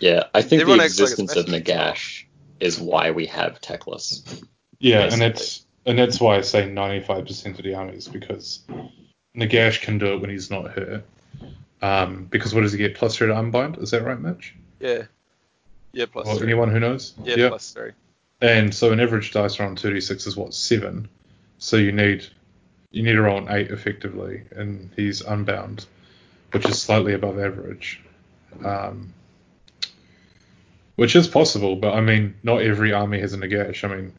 Yeah, I think the acts like existence of magic. Nagash is why we have Teclis. Yeah, and that's and that's why I say 95% of the armies because Nagash can do it when he's not hurt. Um, because what does he get? Plus three to unbind? Is that right, Mitch? yeah, yeah plus Or three. anyone who knows? Yeah, plus three. And so an average dice roll on 2d6 is what seven. So you need you need to roll an eight effectively, and he's unbound, which is slightly above average. Um, which is possible, but I mean, not every army has a Nagash. I mean,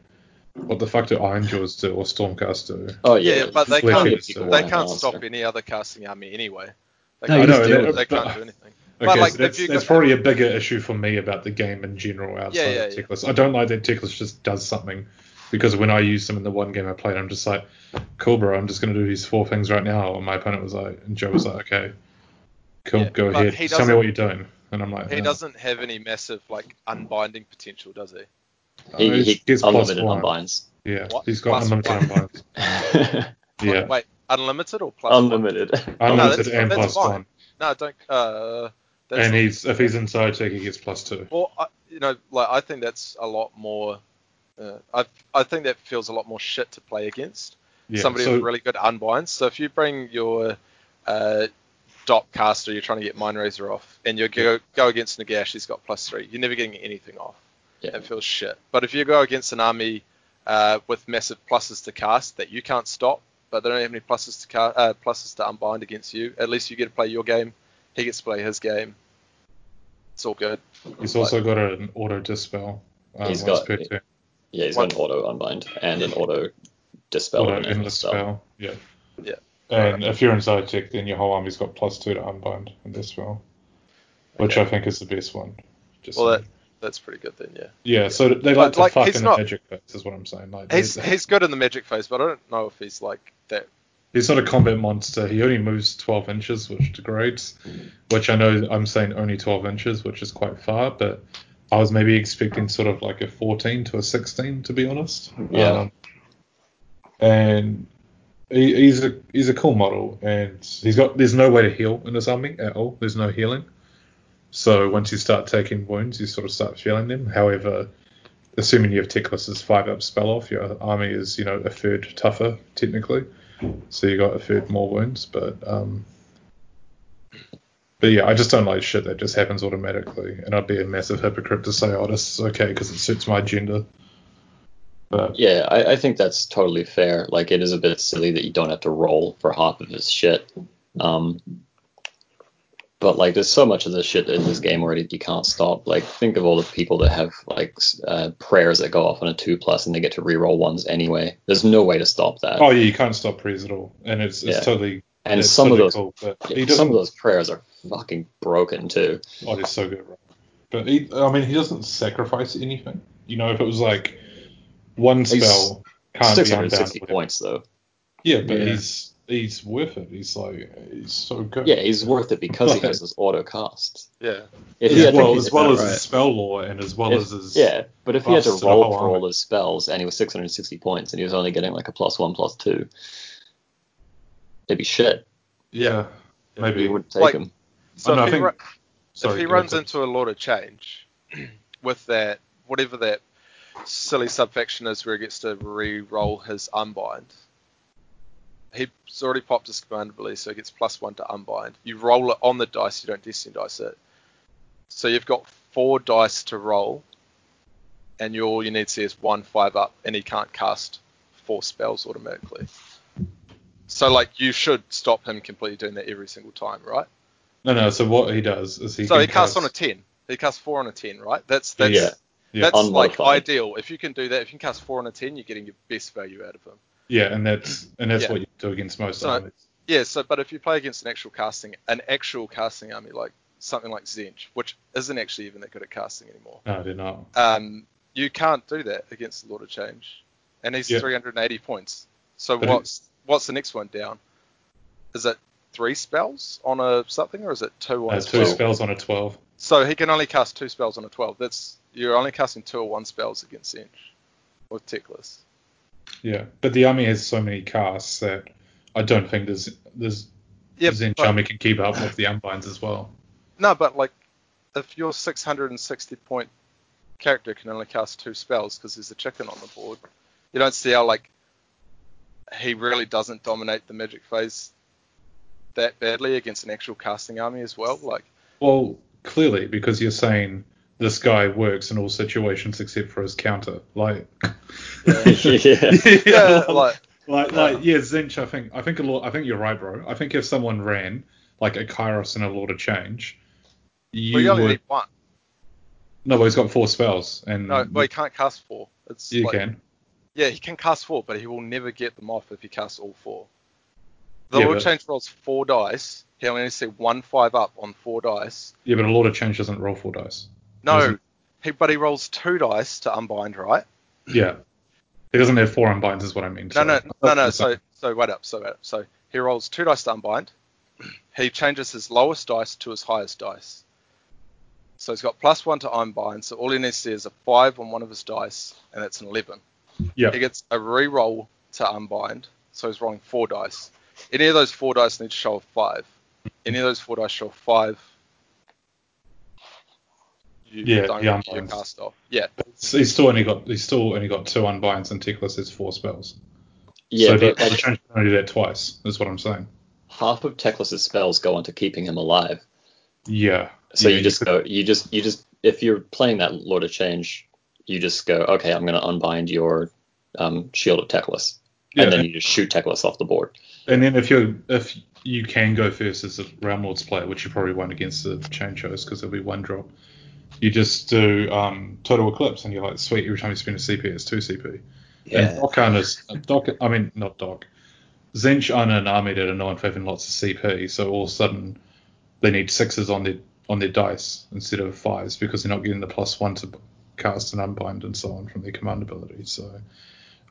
what the fuck do Ironjaws do or Stormcast do? Oh Yeah, yeah, but they can't. it, so- They can't stop any other casting army anyway. They No, can't, you I know, do that- it. they but- can't do anything. Okay, But, like, so if that's, you that's got- probably a bigger issue for me about the game in general outside Yeah, yeah, of yeah. I don't like that Teclis just does something because when I used them in the one game I played, I'm just like, cool, bro, I'm just going to do these four things right now. And my opponent was like, and Joe was like, okay, cool, Yeah, go ahead. he Tell me what you're doing. And I'm like, He "No." doesn't have any massive like unbinding potential, does he? Uh, he, he gets plus unlimited one. unbinds. Yeah, What? he's got Plus unlimited one. unbinds. [LAUGHS] Yeah, Wait, unlimited or plus? one? unlimited. unlimited that's- and that's plus fine. one. No, don't. Uh, that's And he's if he's inside tech, he gets plus two. Well, I, you know, like I think that's a lot more. Uh, I I think that feels a lot more shit to play against Yeah, somebody so, with really good unbinds. So if you bring your uh, dot caster, you're trying to get Mind Razor off, and you go go against Nagash, he's got plus three. You're never getting anything off. Yeah. That feels shit. But if you go against an army uh, with massive pluses to cast that you can't stop, but they don't have any pluses to ca- uh, pluses to unbind against you, at least you get to play your game. He gets to play his game. It's all good. he's also got an auto dispel. Uh, He's once got- Yeah, he's What? got an auto unbind and an auto dispel auto and an endless spell. spell. Yeah. Yeah. And if you're inside tech, then your whole army's got plus two to unbind in this spell, which Okay. I think is the best one. Just Well, that that's pretty good then, yeah. yeah, so they like to like, fuck in not- the magic phase, is what I'm saying. Like, He's he's, good in the magic phase, but I don't know if he's like that. he's not a combat monster. He only moves 12 inches, which degrades. Which I know I'm saying only 12 inches, which is quite far, but I was maybe expecting sort of like a 14 to a 16, to be honest. Yeah. Um, and he, he's a he's a cool model, and he's got there's no way to heal in his army at all. There's no healing. So once you start taking wounds, you sort of start feeling them. However, assuming you have Teclis's five up spell off, your army is you know a third tougher technically. So you got a third more wounds, but um, but yeah, I just don't like shit that just happens automatically, and I'd be a massive hypocrite to say, oh, this is okay because it suits my agenda. But Yeah, I, I think that's totally fair. Like it is a bit silly that you don't have to roll for half of his shit. Um, but like there's so much of this shit in this game already that you can't stop. Like think of all the people that have like uh, prayers that go off on a two plus and they get to reroll ones anyway. There's no way to stop that. oh yeah, you can't stop prayers at all, and it's it's Yeah. totally and it's some of those cool, yeah, some of those prayers are fucking broken too. Oh, they're so good, right? But he, I mean, he doesn't sacrifice anything. You know, if it was like one He's spell can't be unbound. 660 or points though. Yeah, but Yeah. he's he's worth it. He's like he's so good. Yeah, he's worth it because he has [LAUGHS] his auto cast. Yeah. If as he had to- well as well as right. his spell lore and as well if- as his yeah, but if he had to buffs to the roll whole for all army. his spells and he was 660 points and he was only getting like a plus one, plus two, it'd be shit. yeah maybe he wouldn't take Like- him. So Oh, no, if, I he think- ru- sorry, if he runs ahead. into a Lord of Change [CLEARS THROAT] with that, whatever that silly subfaction is where he gets to re-roll his unbind, he's already popped his command ability, so he gets plus one to unbind. You roll it on the dice, you don't destiny dice it. So you've got four dice to roll, and you all you need to see is one five up, and he can't cast four spells automatically. So like you should stop him completely doing that every single time, right? no no. So what he does is he so he casts cast on a 10. He casts 4 on a 10, right? That's that's Yeah. Yeah. that's like ideal. If you can do that, if you can cast 4 on a 10, you're getting your best value out of him. Yeah, and that's and that's Yeah. what you do against most So- armies. Yeah, so but if you play against an actual casting an actual casting army like something like Tzeentch, which isn't actually even that good at casting anymore. No, they're not. Um, you can't do that against the Lord of Change. And he's Yeah. 380 points. So But what's what's the next one down? Is it three spells on a something or is it two on Uh, two 12? spells on a twelve. So he can only cast two spells on a 12. That's you're only casting two or one spells against Tzeentch with Teclis. Yeah, but the army has so many casts that I don't think there's there's but- army can keep up with the unbinds as well. no, but like if your 660 point character can only cast two spells because there's a chicken on the board, you don't see how like he really doesn't dominate the magic phase that badly against an actual casting army as well. Like Well, clearly because you're saying this guy works in all situations except for his counter. Like, [LAUGHS] [LAUGHS] yeah. yeah, like like, like, yeah, Tzeentch. I think, I think a lot. I think you're right, bro. I think if someone ran like a Kairos and a Lord of Change, you well, you only would. need one. No, but he's got four spells, and No, well, he can't cast four. It's you like, can. Yeah, he can cast four, but he will never get them off if he casts all four. The Yeah, Lord but- Change rolls four dice. He only see one five up on four dice. Yeah, but a Lord of Change doesn't roll four dice. No, he but he rolls two dice to unbind, right? Yeah. He doesn't have four unbinds, is what I mean. No, no, sorry. no, no. So, so wait up, so wait up. So he rolls two dice to unbind. [CLEARS THROAT] He changes his lowest dice to his highest dice. So he's got plus one to unbind. So all he needs to do is a five on one of his dice, and that's an eleven. Yeah. He gets a re-roll to unbind, so he's rolling four dice. Any of those four dice need to show a five. Any of those four dice show a five. You Yeah, don't get your unbinds. cast off. Yeah, He's still only got he's still only got two unbinds, and Teclis has four spells. Yeah, so but the Lord Change can only do that twice. Is what I'm saying. half of Teclis's spells go into keeping him alive. Yeah. So Yeah, you just go, you just, you just, if you're playing that Lord of Change, you just go, okay, I'm going to unbind your um, Shield of Teclis, Yeah. and then you just shoot Teclis off the board. And then if you if you can go first as a Realm Lords player, which you probably won't against the chain shows because there'll be one drop, you just do um, Total Eclipse and you're like, sweet, every time you spend a CP, it's two CP. And Doc is Doc. I mean, not Doc. Tzeentch own an army that are known for having lots of CP, so all of a sudden they need sixes on their on their dice instead of fives because they're not getting the plus one to cast and unbind and so on from their command ability. So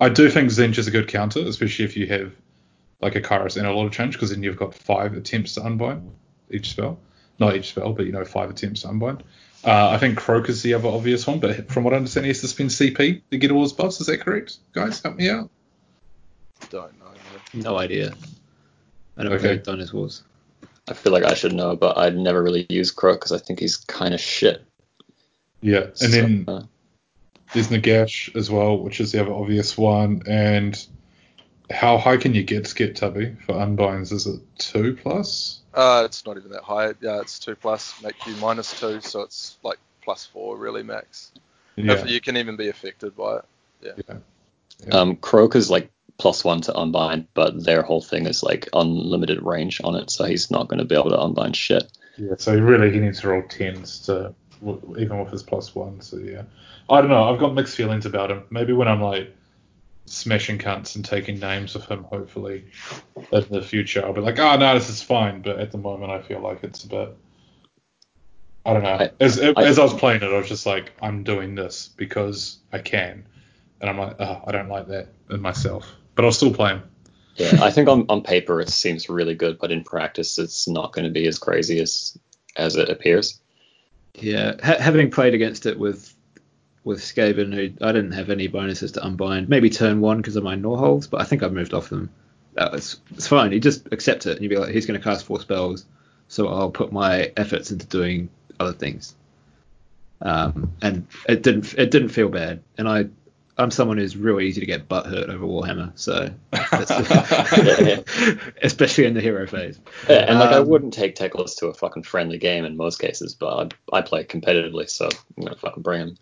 I do think Tzeentch is a good counter, especially if you have like a Kairos and a Lord of Change, because then you've got five attempts to unbind each spell. Not each spell, but you know, five attempts to unbind. Uh, I think Kroak is the other obvious one, but from what I understand, he has to spend CP to get all his buffs. Is that correct, guys? Help me out. don't know. No idea. I don't Okay. play Dynasty Wars. I feel like I should know, but I'd never really use Kroak because I think he's kind of shit. Yeah, and then uh, there's Nagash as well, which is the other obvious one. And how high can you get Skit Tubby for unbinds? Is it two plus? Uh, it's not even that high. Yeah, it's two plus, make you minus two, so it's like plus four really max. Yeah, If you can even be affected by it. yeah. um, Kroak is like plus one to unbind, but their whole thing is like unlimited range on it, so he's not going to be able to unbind shit. Yeah, so really he needs to roll tens to even with his plus one. So yeah, I don't know. I've got mixed feelings about him. Maybe when I'm like smashing cunts and taking names of him, hopefully in the future, I'll be like, oh no, this is fine. But at the moment, I feel like it's a bit. I don't know. I- as I- as I was playing it, I was just like, I'm doing this because I can, and I'm like, oh, I don't like that in myself, but I'll still play him. Yeah, I think on, on paper it seems really good, but in practice it's not going to be as crazy as as it appears. Yeah, ha- having played against it with with Skaven, who I didn't have any bonuses to unbind. Maybe turn one because of my Norholds, but I think I've moved off them. Uh, it's, it's fine. You just accept it, and you be like, he's going to cast four spells, so I'll put my efforts into doing other things. Um, and it didn't it didn't feel bad, and I I'm someone who's really easy to get butt hurt over Warhammer, so [LAUGHS] [LAUGHS] especially in the hero phase. Yeah, and like I Um, wouldn't take Teclis to a fucking friendly game in most cases, but I, I play competitively, so I'm gonna fucking bring him.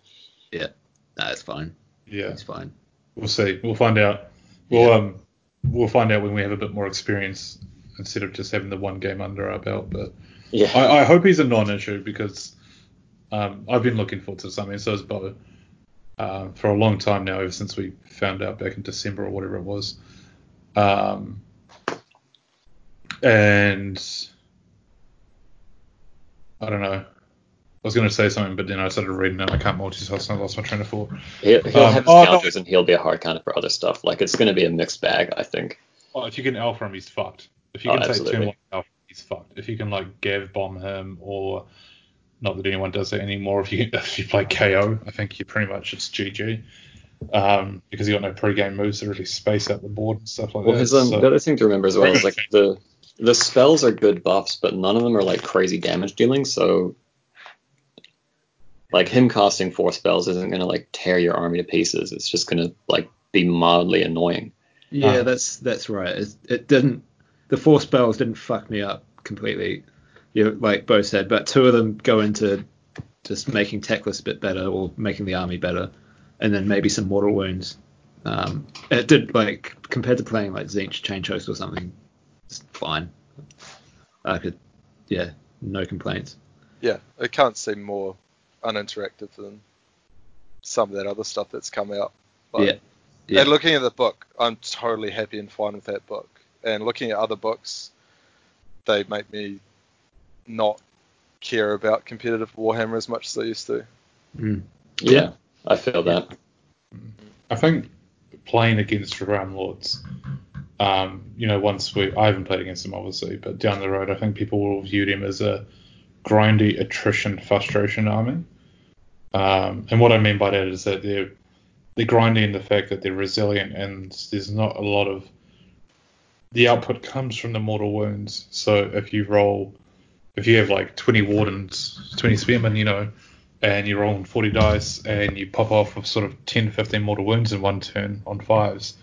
No, it's fine. Yeah. It's fine. We'll see. We'll find out. We'll um we'll find out when we have a bit more experience instead of just having the one game under our belt. But Yeah, I, I hope he's a non-issue because um I've been looking forward to something. So has Bo. Um, for a long time now, ever since we found out back in December or whatever it was. Um, and I don't know. I was going to say something, but then I started reading it. and I can't multitask, and I lost my train of thought. he'll, he'll Um, have his oh, no. counters and he'll be a hard counter for other stuff. Like it's gonna be a mixed bag, I think. Oh, if you can alpha him, he's fucked. If you Oh, can take absolutely. turn one alpha, he's fucked. If you can like Gav bomb him, or not that anyone does that anymore. If you [LAUGHS] if you play KO, I think you pretty much it's GG. Um, because you got no pre-game moves to really space out the board and stuff like Well, that. his, um, so- the other thing to remember as well is like [LAUGHS] the the spells are good buffs, but none of them are like crazy damage dealing. So, like him casting four spells isn't gonna like tear your army to pieces. It's just gonna like be mildly annoying. Yeah, Ah. that's that's right. It, it didn't. The four spells didn't fuck me up completely. You know, like Bo said, but two of them go into just making Teclis a bit better or making the army better, and then maybe some mortal wounds. Um, it did like compared to playing like Tzeentch Chain Host or something, it's fine. I could, yeah, no complaints. Yeah, it can't seem more uninteractive than some of that other stuff that's come out. But, Yeah. Yeah. And looking at the book, I'm totally happy and fine with that book. And looking at other books, they make me not care about competitive Warhammer as much as I used to. Mm. Yeah, I feel that. I think playing against Realm Lords, um, you know, once we, I haven't played against them obviously, but down the road, I think people will view him as a grindy attrition frustration army. Um, and what I mean by that is that they're they're grindy in the fact that they're resilient and there's not a lot of the output comes from the mortal wounds. So if you roll, if you have like 20 wardens, 20 spearmen, you know, and you're rolling 40 dice and you pop off with sort of 10 15 mortal wounds in one turn on fives,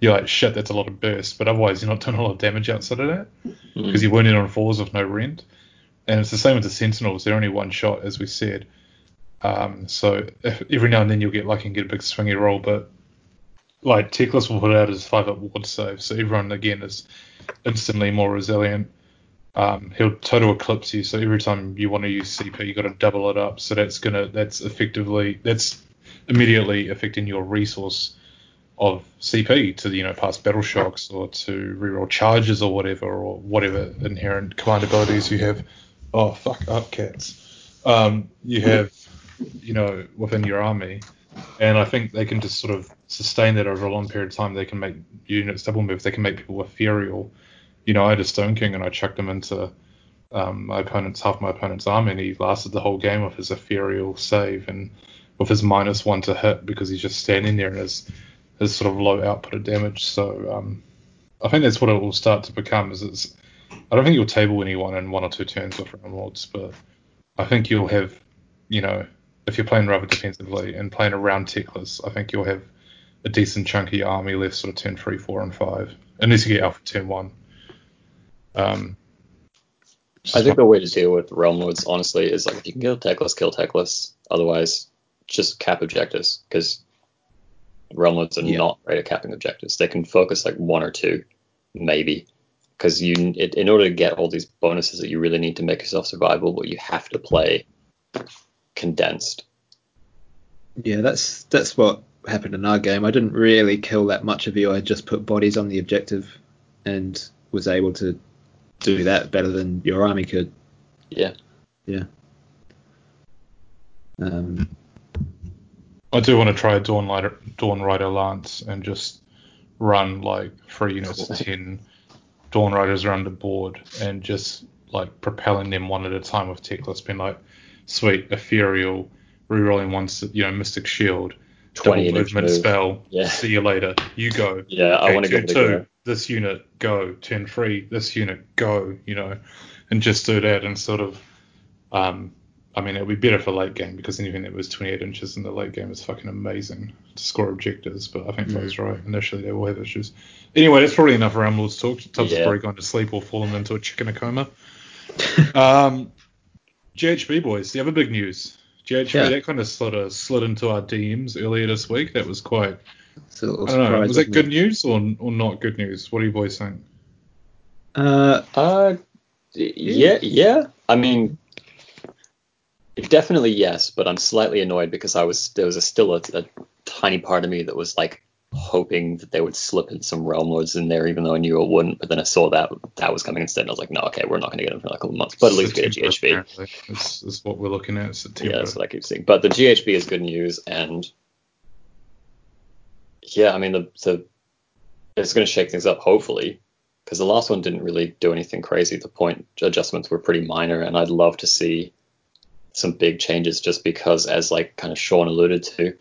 you're like, shit, that's a lot of burst. But otherwise, you're not doing a lot of damage outside of that because you're wounded on fours with no rent. And it's the same with the Sentinels. They're only one shot, as we said. Um, so if, every now and then you'll get lucky and get a big swingy roll, but like Teclis will put out his five up ward save, so everyone again is instantly more resilient. Um, he'll total eclipse you, so every time you want to use CP, you got to double it up. So that's gonna that's effectively that's immediately affecting your resource of CP to you know pass battle shocks or to reroll charges or whatever or whatever inherent command abilities you have. Oh fuck up cats. Um, you have you know within your army, and I think they can just sort of sustain that over a long period of time. They can make units double move. They can make people ethereal. You know, I had a Stone King and I chucked him into um, my opponent's half my opponent's army, and he lasted the whole game with his ethereal save and with his minus one to hit because he's just standing there and his his sort of low output of damage. So um, I think that's what it will start to become. Is it's I don't think you'll table anyone in one or two turns with Realm Lords, but I think you'll have, you know, if you're playing rather defensively and playing around Teclis, I think you'll have a decent chunky army left sort of turn three, four, and five, unless you get Alpha turn one. Um, I think the way to deal with Realm Lords, honestly, is like if you can kill Teclis, kill Teclis. Otherwise, just cap objectives because Realm Lords are Yeah. not great at capping objectives. They can focus like one or two, maybe, because you it, in order to get all these bonuses that you really need to make yourself survivable, you have to play condensed. Yeah, that's that's what happened in our game. I didn't really kill that much of you. I just put bodies on the objective and was able to do that better than your army could. Yeah. Yeah. Um, I do want to try a Dawn Rider, Dawn Rider Lance and just run like three units of ten Dawn Riders around the board and just like propelling them one at a time with Teclis been like, sweet, ethereal, rerolling once, you know, Mystic Shield, 20 double movement move. spell. Yeah. See you later. You go. Yeah, I Okay, want to turn two, go. this unit go. Turn three, this unit go. You know, and just do that and sort of. Um, I mean, it would be better for late game because anything that was 28 inches in the late game is fucking amazing to score objectives. But I think Mm. Flo's right. Initially, they will have issues. Anyway, that's probably enough Realm Lords talk. Tubbs Yeah. has probably gone to sleep or fallen into a chicken coma. [LAUGHS] um, GHB boys, the other big news. GHB Yeah. that kind of sort of slid into our DMs earlier this week. That was quite it's a little I don't know. Was that good it? news or, or not good news? What do you boys think? Uh, Uh, yeah, yeah. I mean, definitely yes, but I'm slightly annoyed because I was there was a, still a, a tiny part of me that was like hoping that they would slip in some Realm Lords in there, even though I knew it wouldn't. But then I saw that that was coming instead, and I was like, no, okay, we're not going to get them for like a couple months, but at least we get a GHB. is what we're looking at. Yeah, that's what I keep seeing. But the GHB is good news, and yeah, I mean the the it's going to shake things up hopefully, because the last one didn't really do anything crazy. The point adjustments were pretty minor, and I'd love to see some big changes just because, as like kind of Sean alluded to,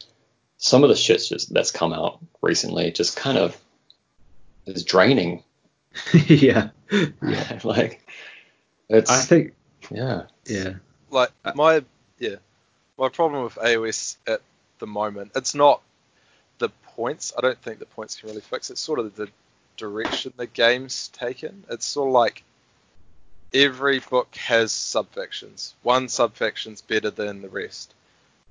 some of the shit just that's come out recently just kind of is draining. [LAUGHS] yeah. Yeah, [LAUGHS] like it's I think, yeah. yeah. like my yeah my problem with AOS at the moment it's not the points I don't think the points can really fix it. it's sort of the direction the game's taken it's sort of like every book has subfactions one subfaction's better than the rest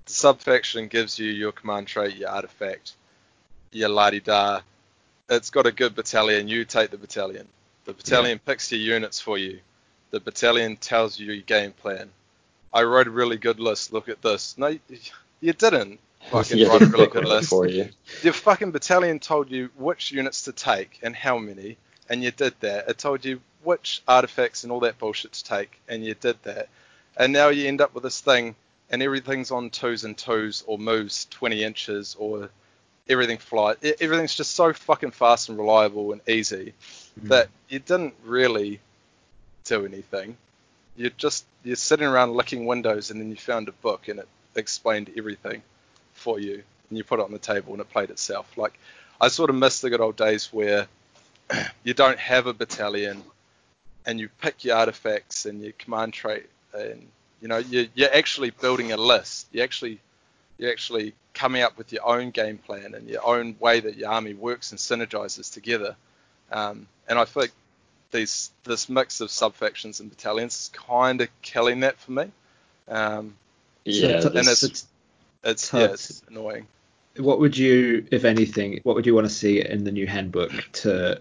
the subfaction gives you your command trait your artifact your la-di-da it's got a good battalion you take the battalion the battalion picks your units for you the battalion tells you your game plan I wrote a really good list. Look at this. No, you, you didn't. [LAUGHS] Fucking yeah, write a really good [LAUGHS] list. for you. Your fucking battalion told you which units to take and how many, and you did that. It told you which artifacts and all that bullshit to take, and you did that. And now you end up with this thing, and everything's on twos and twos, or moves 20 inches, or everything flies. Everything's just so fucking fast and reliable and easy mm-hmm. that you didn't really do anything. You're just you're sitting around licking windows, and then you found a book, and it explained everything for you, and you put it on the table, and it played itself. Like I sort of miss the good old days where [CLEARS THROAT] you don't have a battalion, and you pick your artifacts and your command trait, and you know you're, you're actually building a list. You actually you're actually coming up with your own game plan and your own way that your army works and synergizes together. Um, and I think these this mix of subfactions and battalions is kind of killing that for me. Um, Yeah, So- and this- it's it's yeah, it's annoying. what would you, if anything, what would you want to see in the new handbook to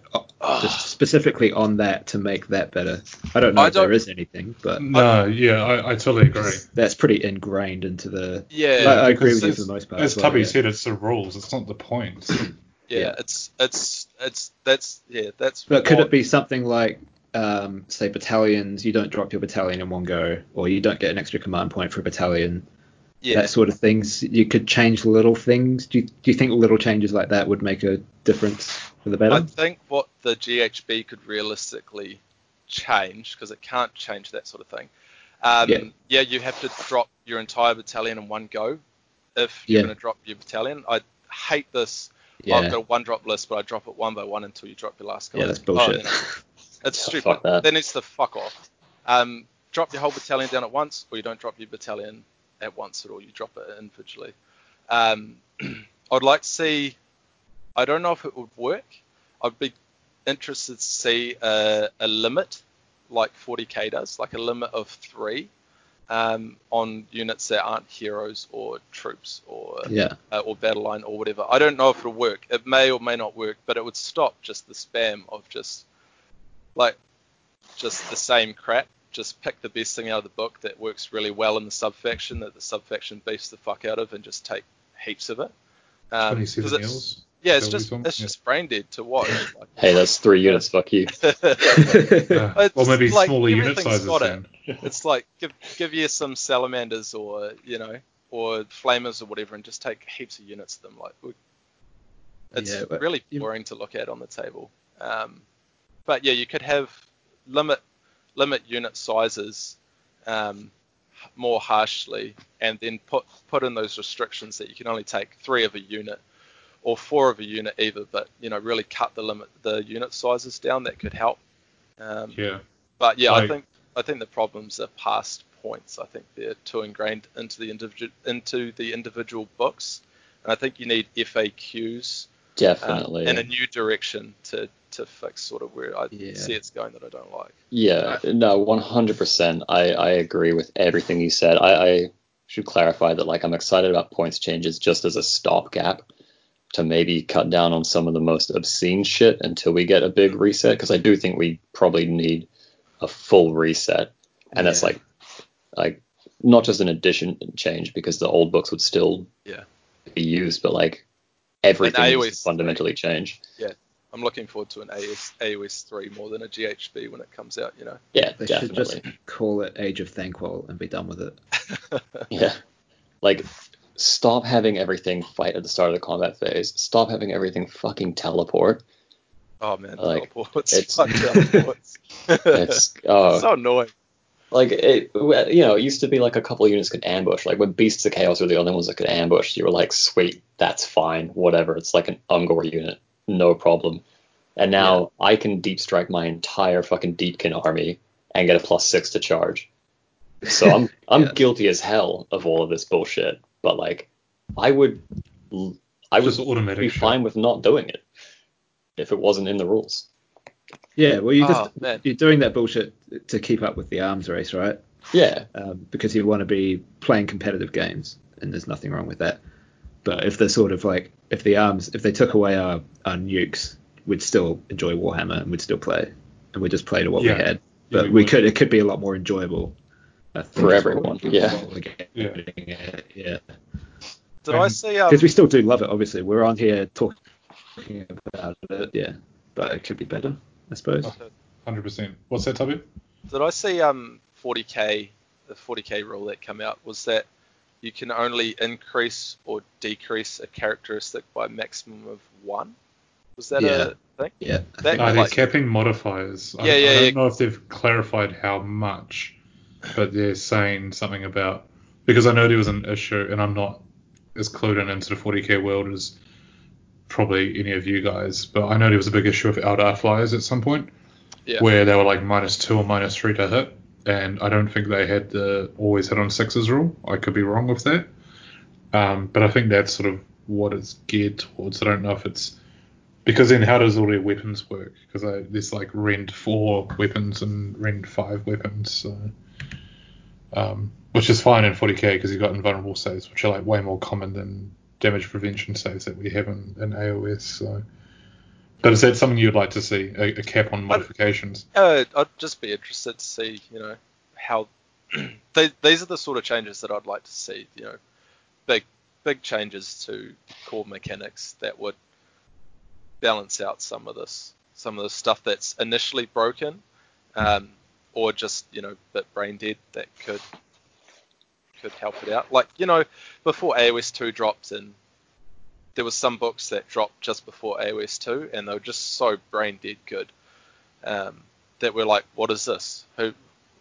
just specifically on that to make that better? I don't know I if there don't- is anything, but No, yeah, I, I totally agree. that's pretty ingrained into the. Yeah, I, I agree with you as- for the most part. As well, Tubby yeah. said, it's the rules. It's not the point. [COUGHS] yeah, yeah. it's it's it's that's yeah, that's. But could it be something like, um, say, battalions? You don't drop your battalion in one go, or you don't get an extra command point for a battalion. Yeah, That sort of things. You could change little things. Do you, do you think little changes like that would make a difference for the better? I think what the GHB could realistically change, because it can't change that sort of thing. Um, Yeah. yeah. you have to drop your entire battalion in one go if you're Yeah. going to drop your battalion. I hate this. yeah. I've got a one drop list, but I drop it one by one until you drop your last guy. yeah, that's Oh, bullshit. you [LAUGHS] know, it's Yeah, stupid. that. That needs to fuck off. Um, drop your whole battalion down at once, or you don't drop your battalion at once at all. You drop it individually. Um, [CLEARS THROAT] I'd like to see. I don't know if it would work. I'd be interested to see a, a limit, like 40k does, like a limit of three, um, on units that aren't heroes or troops or yeah. uh, or battle line or whatever. I don't know if it'll work. It may or may not work, but it would stop just the spam of just like just the same crap. Just pick the best thing out of the book that works really well in the subfaction that the subfaction beefs the fuck out of and just take heaps of it. Um, 'cause 27 it's, years. Yeah, it's Is just you're talking- it's just brain dead to watch. Like, hey, that's three units. Fuck you. [LAUGHS] Yeah. It's or maybe like smaller unit everything's sizes got then. it's like give give you some salamanders or you know or flamers or whatever and just take heaps of units of them like it's Yeah, really boring to look at on the table um, but yeah you could have limit limit unit sizes um, more harshly and then put put in those restrictions that you can only take three of a unit or four of a unit either but you know really cut the limit the unit sizes down that could help um, Yeah. but yeah, Like- I think I think the problems are past points. I think they're too ingrained into the individual into the individual books, and I think you need FAQs um, Definitely. and a new direction to to fix sort of where I Yeah. see it's going that I don't like. Yeah, no, 100%. I, I agree with everything you said. I, I should clarify that like I'm excited about points changes just as a stopgap to maybe cut down on some of the most obscene shit until we get a big reset because I do think we probably need a full reset, and that's like like not just an addition change because the old books would still Yeah. be used, but like everything needs AOS to fundamentally change. Yeah I'm looking forward to an AS, AOS three more than a GHB when it comes out. You know. Yeah, They definitely. should just call it Age of Thanquol and be done with it. [LAUGHS] Yeah. Like, stop having everything fight at the start of the combat phase. Stop having everything fucking teleport. Oh man, Like, teleports. it's- [LAUGHS] Fuck teleports. [LAUGHS] It's oh, so annoying. like it. You know, it used to be like a couple units could ambush. Like when Beasts of Chaos were the only ones that could ambush, you were like, sweet, that's fine, whatever. It's like an Ungor unit, no problem. And now I can deep strike my entire fucking Deepkin army and get a plus six to charge. So I'm I'm [LAUGHS] Yeah. guilty as hell of all of this bullshit. But like, I would, I would Just automatic be shit. fine with not doing it if it wasn't in the rules. Yeah, well, you just oh, you're doing that bullshit to keep up with the arms race, right? Yeah, Um, because you want to be playing competitive games, and there's nothing wrong with that. But if they're sort of like, if the arms, if they took away our, our nukes, we'd still enjoy Warhammer and we'd still play, and we'd just play to what Yeah. we had. Yeah, But we we could, it could be a lot more enjoyable I For everyone, what yeah. yeah. Did I Um, see? Um, Because we still do love it. Obviously, we're on here talking about it. Yeah, but it could be better, I suppose. Hundred percent. What's that, Tubby? Did I see um 40k the 40k rule that came out was that you can only increase or decrease a characteristic by a maximum of one. Was that Yeah. a thing? Yeah, I That- No, they're capping modifiers. I, Yeah, yeah, I don't yeah. know if they've clarified how much, but they're saying something about because I know there was an issue, and I'm not as clued in into the 40k world as probably any of you guys, but I know there was a big issue with Eldar flyers at some point, Yeah. where they were like minus two or minus three to hit, and I don't think they had the always hit on sixes rule. I could be wrong with that, um, but I think that's sort of what it's geared towards. I don't know if it's because then how does all their weapons work? Because there's like rend four weapons and rend five weapons, so, um, which is fine in 40k because you've got invulnerable saves, which are like way more common than damage prevention saves that we have in, in AOS. So, but is that something you'd like to see a, a cap on modifications? Uh, I'd just be interested to see, you know, how [CLEARS THROAT] they, these are the sort of changes that I'd like to see. You know, big big changes to core mechanics that would balance out some of this, some of the stuff that's initially broken, um, or just you know, bit brain dead that could could help it out. Like you know, before AOS two dropped and there was some books that dropped just before AOS 2, and they were just so brain dead good um, that we're like, what is this? Who,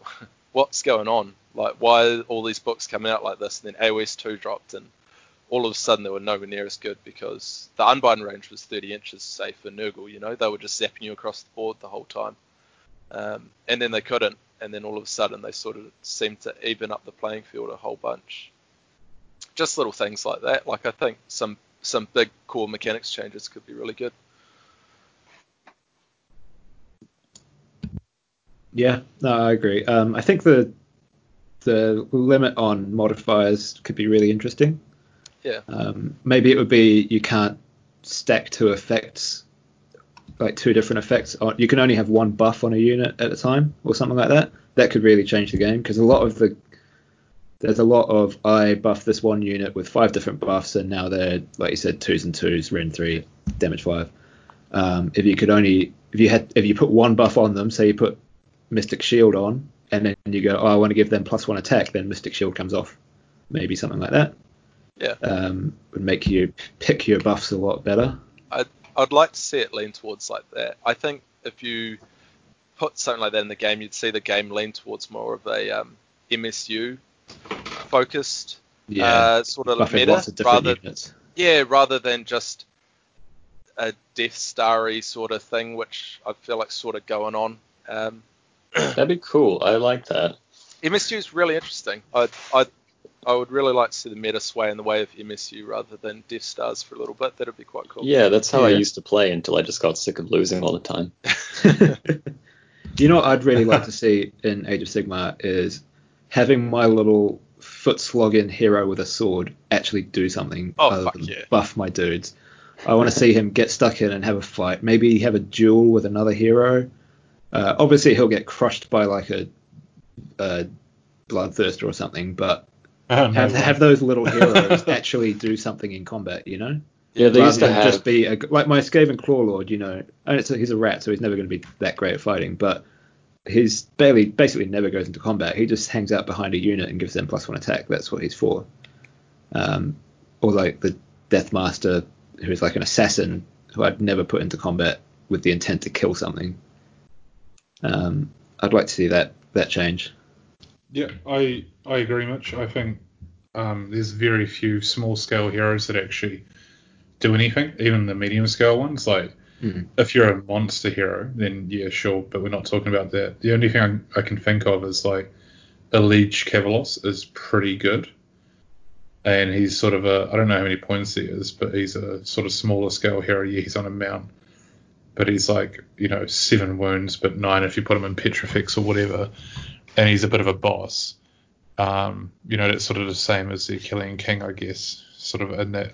[LAUGHS] what's going on? Like, why are all these books coming out like this? And then AOS 2 dropped, and all of a sudden they were nowhere near as good because the unbind range was 30 inches, say, for Nurgle, you know? They were just zapping you across the board the whole time. Um, and then they couldn't, and then all of a sudden they sort of seemed to even up the playing field a whole bunch. Just little things like that. Like, I think some some big core mechanics changes could be really good. Yeah, no, I agree. Um, I think the the limit on modifiers could be really interesting. Yeah. Um, maybe it would be you can't stack two effects, like two different effects. On, you can only have one buff on a unit at a time, or something like that. That could really change the game because a lot of the there's a lot of I buff this one unit with five different buffs, and now they're like you said, twos and twos, rend three, damage five. Um, if you could only if you had if you put one buff on them, say you put Mystic Shield on, and then you go, oh, I want to give them plus one attack, then Mystic Shield comes off. Maybe something like that. Yeah. Um, would make you pick your buffs a lot better. I'd, I'd like to see it lean towards like that. I think if you put something like that in the game, you'd see the game lean towards more of a um, MSU focused uh, sort of buffing meta, lots of rather units. yeah, rather than just a Death Starry sort of thing, which I feel like sort of going on. Um, That'd be cool. I like that. MSU is really interesting. I I I would really like to see the meta sway in the way of MSU rather than Death Stars for a little bit. That'd be quite cool. Yeah, that's how I used to play until I just got sick of losing all the time. [LAUGHS] [LAUGHS] you know what I'd really like to see in Age of Sigmar is having my little foot slogging hero with a sword actually do something Oh, other fuck than yeah. buff my dudes. I want to see him get stuck in and have a fight. Maybe have a duel with another hero. Uh, obviously, he'll get crushed by like a, a bloodthirster or something, but No have have those little [LAUGHS] heroes actually do something in combat. You know, Yeah, they used to have. just be a, like my Skaven Claw Lord. You know, and it's a, he's a rat, so he's never going to be that great at fighting. But he's barely, basically never goes into combat. He just hangs out behind a unit and gives them plus one attack. That's what he's for. Um, or like the Death Master, who is like an assassin who I'd never put into combat with the intent to kill something. Um, I'd like to see that that change. Yeah, I I agree, much. I think um, there's very few small scale heroes that actually do anything. Even the medium scale ones, like Mhm. if you're a monster hero, then yeah, sure. But we're not talking about that. The only thing I, I can think of is like Liege-Kavalos is pretty good, and he's sort of a I don't know how many points he is, but he's a sort of smaller scale hero. Yeah, he's on a mount, but he's like you know seven wounds, but nine if you put him in Petrifex or whatever, and he's a bit of a boss. Um, you know, that's sort of the same as the Achillean King, I guess, sort of in that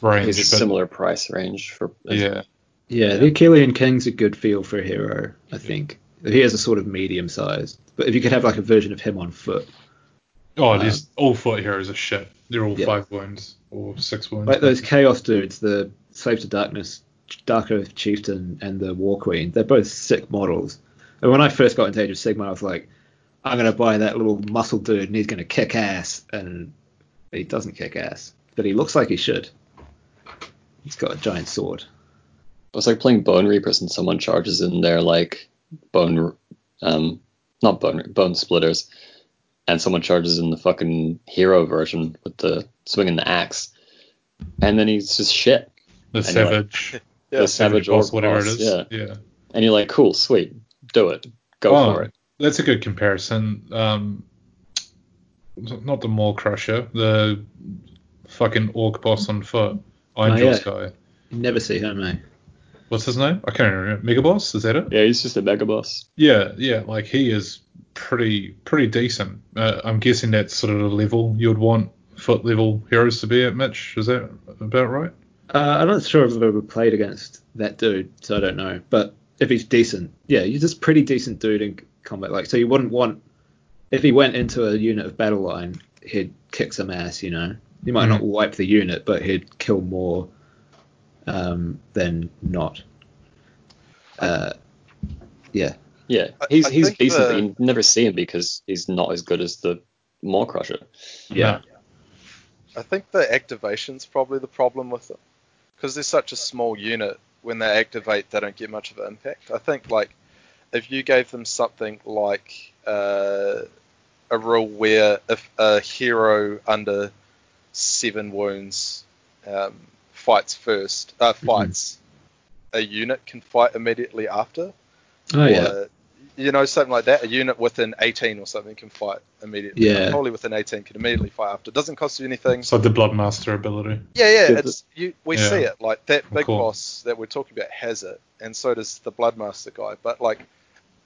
range. He's a but- similar price range for. Yeah, Yeah, the Achillean King's a good feel for a hero, I think. He is a sort of medium sized. But if you could have like a version of him on foot, Oh, these all foot heroes are shit. They're all Yeah. five wounds or six wounds. like those chaos dudes, the Slave to Darkness, Darkoath Chieftain, and the War Queen, they're both sick models. And when I first got into Age of Sigmar, I was like, I'm gonna buy that little muscle dude, and he's gonna kick ass. And he doesn't kick ass, but he looks like he should. He's got a giant sword. It's like playing Bone Reapers and someone charges in their like bone, um, not bone bone splitters, and someone charges in the fucking hero version with the swinging the axe, and then he's just shit. the and you're like- savage, [LAUGHS] Yeah, the savage boss, orc whatever boss, it is. Yeah, yeah. and you're like, cool, sweet, do it, go Oh, for it. That's a good comparison. Um, not the Maw-krusha, the fucking orc boss on foot, Iron Oh, Jaws yeah. guy. You never see him, eh? What's his name? I can't remember. Mega Boss, is that it? Yeah, he's just a mega boss. Yeah, yeah. Like he is pretty pretty decent. Uh, I'm guessing that's sort of the level you'd want foot level heroes to be at. Mitch, is that about right? Uh, I'm not sure if I've ever played against that dude, so I don't know. But if he's decent, yeah, he's just pretty decent dude in combat. Like, so you wouldn't want if he went into a unit of battle line, he'd kick some ass. You know, he might Mhm. not wipe the unit, but he'd kill more um, than not. Uh, yeah, Yeah, I- he's I he's decent, the- but you never see him because he's not as good as the Maw-krusha. yeah, I think the activation's probably the problem with it, because they're such a small unit. When they activate, they don't get much of an impact. I think like if you gave them something like uh, a rule where if a hero under seven wounds um, fights first, uh, fights, a unit can fight immediately after. oh yeah, Or, you know, something like that. A unit within 18 or something can fight immediately. Yeah. Probably within 18 can immediately fight after. It Doesn't cost you anything. It's like the Bloodmaster ability. Yeah, yeah, it's you. We Yeah. see it like that big Cool. boss that we're talking about has it, and so does the Bloodmaster guy. But like,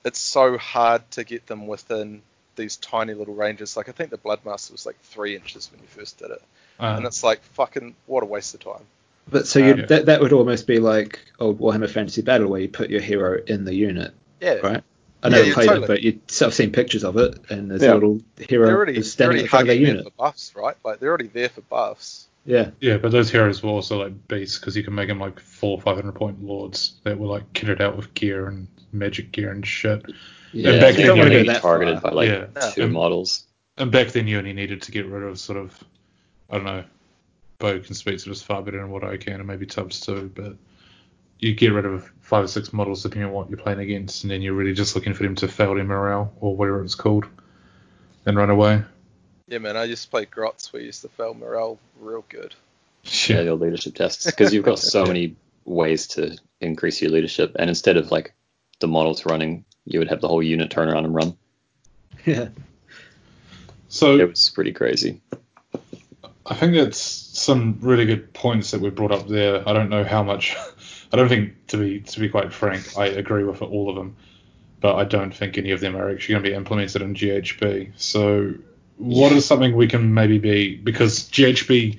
it's so hard to get them within these tiny little ranges. Like I think the Bloodmaster was like three inches when you first did it, Uh, and it's like fucking what a waste of time. but so you Um, that that would almost be like old Warhammer Fantasy Battle, where you put your hero in the unit, Yeah, right? I Yeah, never yeah, played totally. it, but you I've seen pictures of it, and there's Yeah. a little hero they're already, is they're standing already in front of their hugging unit. for buffs, right? Like they're already there for buffs. Yeah, yeah, but those heroes were also like beasts because you can make them like four, five hundred point lords that were like kitted out with gear and magic gear and shit. yeah. And back you then don't you only go be that targeted far. by like Yeah. two Yeah. models. And back then you only needed to get rid of sort of, I don't know, Bo can speak to this far better than what I can, and maybe Tubbs too, but you get rid of five or six models depending on what you're playing against, and then you're really just looking for them to fail their morale or whatever it's called, and run away. Yeah, man. I used to play Grots. We used to fail morale real good. Yeah, Yeah. your leadership tests because you've got so [LAUGHS] many ways to increase your leadership, and instead of like the models running, you would have the whole unit turn around and run. [LAUGHS] Yeah, So It was pretty crazy. I think that's some really good points that we brought up there. I don't know how much. I don't think, to be to be quite frank, I agree with all of them, but I don't think any of them are actually going to be implemented in GHB. So, what is something we can maybe be because GHB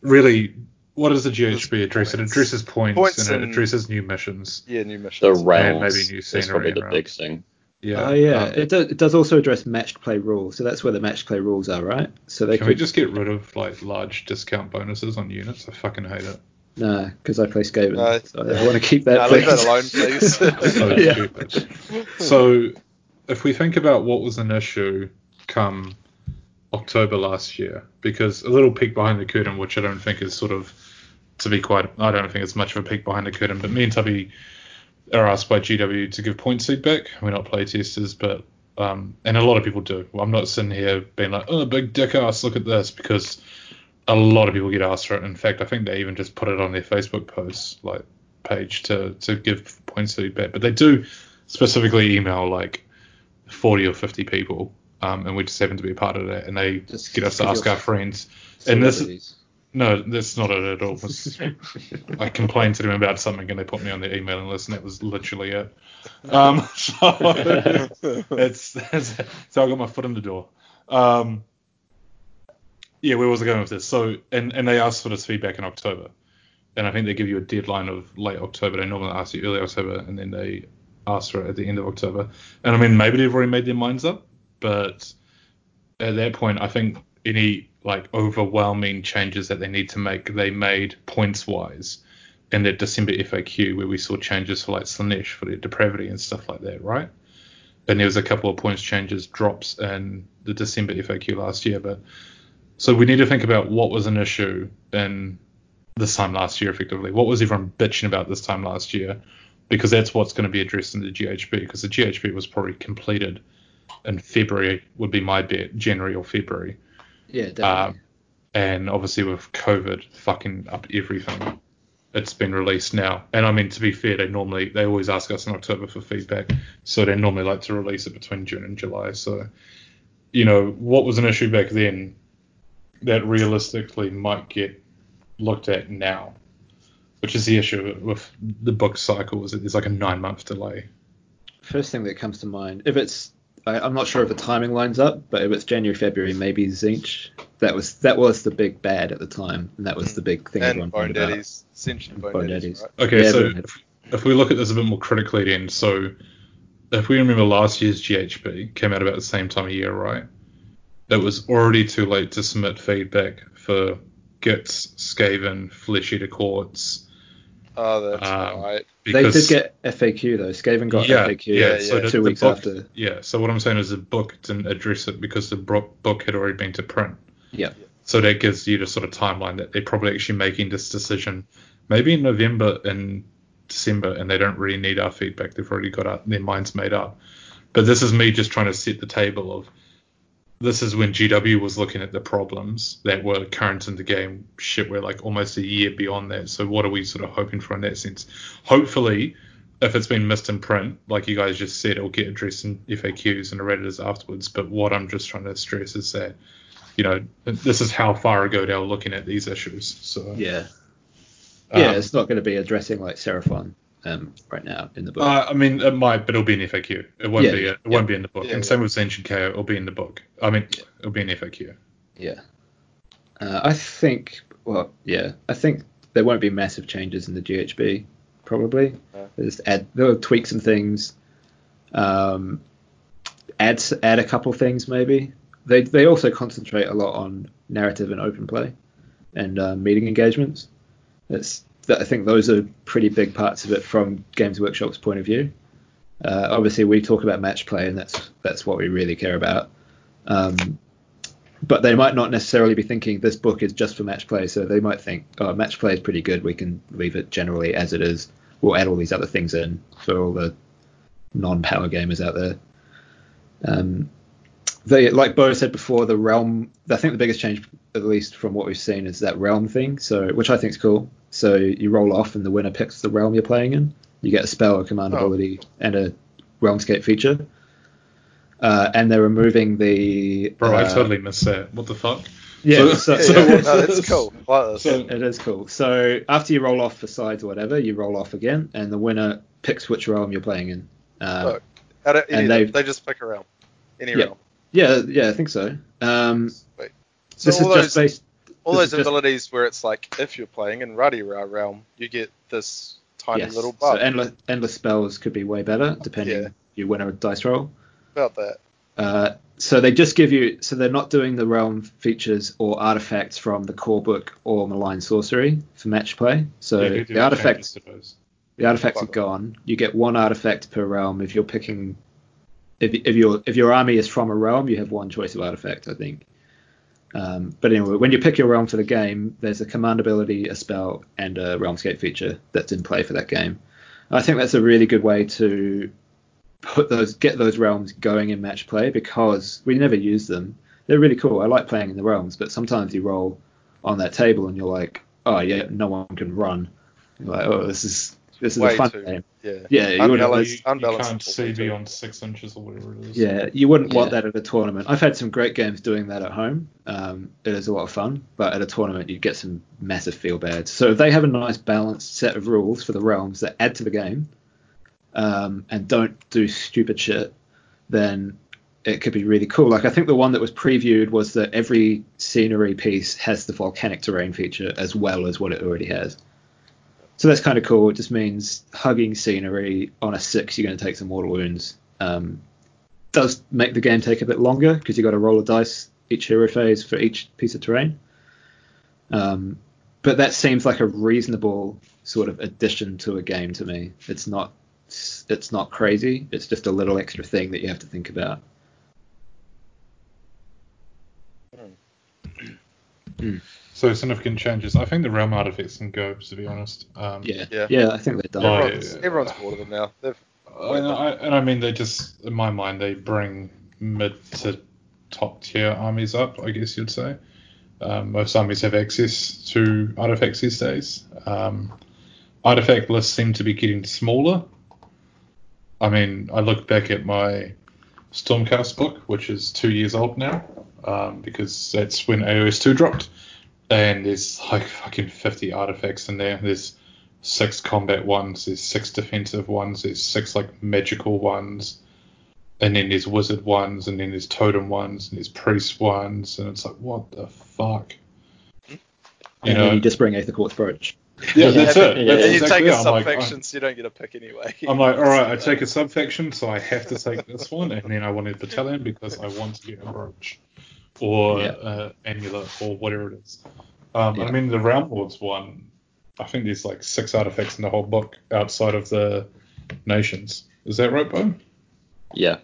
really. What does the GHB address? It addresses points, Points and it addresses new missions. Yeah, new missions. The missions. realms maybe new is scenery probably the around. big thing. Yeah. oh yeah. Um, it, does, it does also address matched play rules, so that's where the matched play rules are, right? So they can could we just get rid of like large discount bonuses on units? I fucking hate it. No, because I play Skaven, No. so I want to keep that. No, leave please. that alone, please. [LAUGHS] so Yeah. So, if we think about what was an issue come October last year, because a little peek behind the curtain, which I don't think is sort of, to be quite, I don't think it's much of a peek behind the curtain, but me and Tubby are asked by GW to give point feedback. We're not playtesters, but, um, and a lot of people do. I'm not sitting here being like, oh, big dick ass, look at this, because a lot of people get asked for it. In fact, I think they even just put it on their Facebook post, like, page to, to give points to feedback, but they do specifically email like 40 or 50 people, um, and we just happen to be a part of that, and they Just get us to ask our friends. And this, no, that's not it at all. [LAUGHS] I complained to them about something, and they put me on their emailing list, and that was literally it. [LAUGHS] Um, [LAUGHS] so it's, it's so I got my foot in the door. Um, yeah, where was I going with this? So, and and they asked for this feedback in October, and I think they give you a deadline of late October. They normally ask you early October, and then they ask for it at the end of October. And I mean, maybe they've already made their minds up, but at that point, I think any like overwhelming changes that they need to make, they made points wise in that December FAQ where we saw changes for like Slaanesh for their depravity and stuff like that, right? And there was a couple of points changes, drops in the December FAQ last year, but so we need to think about what was an issue in this time last year, effectively. What was everyone bitching about this time last year? Because that's what's going to be addressed in the GHB. Because the GHB was probably completed in February, would be my bet, January or February. Yeah, definitely. Um, and obviously with COVID fucking up everything, it's been released now. And I mean, to be fair, they normally they always ask us in October for feedback, so they normally like to release it between June and July. So, you know, what was an issue back then that realistically might get looked at now, which is the issue with the book cycle is that there's like a nine month delay. First thing that comes to mind, if it's I, I'm not sure if the timing lines up, but if it's January, February, maybe Tzeentch. That was that was the big bad at the time, and that was the big thing and everyone Bone pointed out. Daddies, essentially Bone, Bone Daddies, Daddies. right? Okay, Yeah, so if, if we look at this a bit more critically, then, so if we remember last year's GHB came out about the same time of year, right? It was already too late to submit feedback for Gitz, Skaven, Flesh Eater Courts. Oh, that's Um, right. They did get FAQ though. Skaven got yeah, FAQ yeah, yeah, so yeah. the- two the weeks book- after. Yeah, so what I'm saying is the book didn't address it because the book had already been to print. Yeah. So that gives you the sort of timeline that they're probably actually making this decision maybe in November and December, and they don't really need our feedback. They've already got our, their minds made up. But this is me just trying to set the table of this is when GW was looking at the problems that were current in the game. Shit, we're like almost a year beyond that. So what are we sort of hoping for in that sense? Hopefully, if it's been missed in print, like you guys just said, it'll get addressed in FAQs and erratas afterwards. But what I'm just trying to stress is that, you know, this is how far ago they were looking at these issues. So Yeah. um, Yeah, it's not going to be addressing like Seraphon um, right now in the book. Uh, I mean, it might, but it'll be an FAQ. It won't Yeah, be. yeah, it won't be in the book. Yeah, and yeah. same with Ancient KO. It'll be in the book. I mean, it'll be an FAQ. Yeah. Uh, I think, well, yeah, I think there won't be massive changes in the GHB, probably. Yeah. They'll just add, they'll tweak some things, um, add add a couple things maybe. They they also concentrate a lot on narrative and open play, and uh, meeting engagements. That's that, I think those are pretty big parts of it from Games Workshop's point of view. Uh, obviously, we talk about match play, and that's that's what we really care about. Um, but they might not necessarily be thinking this book is just for match play. So they might think, oh, match play is pretty good. We can leave it generally as it is. We'll add all these other things in for all the non-power gamers out there. Um, they, like Bo said before, the realm. I think the biggest change, at least from what we've seen, is that realm thing. So, which I think is cool. So you roll off, and the winner picks the realm you're playing in. You get a spell, a command Oh. ability, and a realmscape feature. Uh, and they're removing the. Bro, I uh, totally missed that. What the fuck? Yeah, So- so, [LAUGHS] so yeah, what's- no, that's cool. Like this. So- [LAUGHS] it is cool. So after you roll off for sides or whatever, you roll off again, and the winner picks which realm you're playing in. Um, Look, Out of any and they've- they just pick a realm. Any Yeah. realm. yeah, yeah, I think so. Um, So this is all just based. All those is just- abilities where it's like if you're playing in Radira realm, you get this tiny Yes. little So endless, endless spells could be way better depending Yeah. if you win a dice roll. about that. Uh, so they just give you. So they're not doing the realm features or artifacts from the core book or malign sorcery for match play. So Yeah, the the artifacts changes to? The artifacts are gone. You get one artifact per realm. If you're picking, if, if your if your army is from a realm, you have one choice of artifact, I think. Um, but anyway, when you pick your realm for the game, there's a command ability, a spell, and a realmscape feature that's in play for that game. I think that's a really good way to put those get those realms going in match play because we never use them. They're really cool. I like playing in the realms, but sometimes you roll on that table and you're like, oh yeah, no one can run. You're like, oh, this is this is Way a fun too- game. Yeah. Yeah, you wouldn't- unbalanced. You, you unbalanced can't see way too- beyond six inches or whatever it is. Yeah, you wouldn't want that at a tournament. I've had some great games doing that at home. Um, it is a lot of fun, but at a tournament you get some massive feel bad. So if they have a nice balanced set of rules for the realms that add to the game, um, and don't do stupid shit, then it could be really cool. Like I think the one that was previewed was that every scenery piece has the volcanic terrain feature as well as what it already has. So that's kind of cool. It just means hugging scenery on a six, you're going to take some mortal wounds. Um, does make the game take a bit longer because you've got to roll a dice each hero phase for each piece of terrain. Um, but that seems like a reasonable sort of addition to a game to me. It's not it's not crazy. It's just a little extra thing that you have to think about. So significant changes. I think the realm artifacts can go, to be honest. Um, Yeah, Yeah. yeah, I think they're done. Everyone's, yeah. everyone's bored of them now. They've And I, and I mean, they just, in my mind, they bring mid to top tier armies up, I guess you'd say. Um, most armies have access to artifacts these days. Um, artifact lists seem to be getting smaller. I mean, I look back at my Stormcast book, which is two years old now, um, because that's when AOS 2 dropped. And there's like fucking 50 artifacts in there. There's six combat ones, there's six defensive ones, there's six like magical ones, and then there's wizard ones, and then there's totem ones, and there's priest ones, and it's like, what the fuck? Hmm? You and know, then you just bring Aetherquartz Brooch. [LAUGHS] yeah, that's it. And That's and you take a it. I'm like, subfaction, so you don't get a pick anyway. I'm like, [LAUGHS] all right, I take a subfaction, so I have to take this one, and then I want a battalion because I want to get a brooch or Yeah. uh, amulet or whatever it is. Um, Yeah. I mean, the Realm Lords one, I think there's like six artifacts in the whole book outside of the nations. Is that right, Bo? Yeah,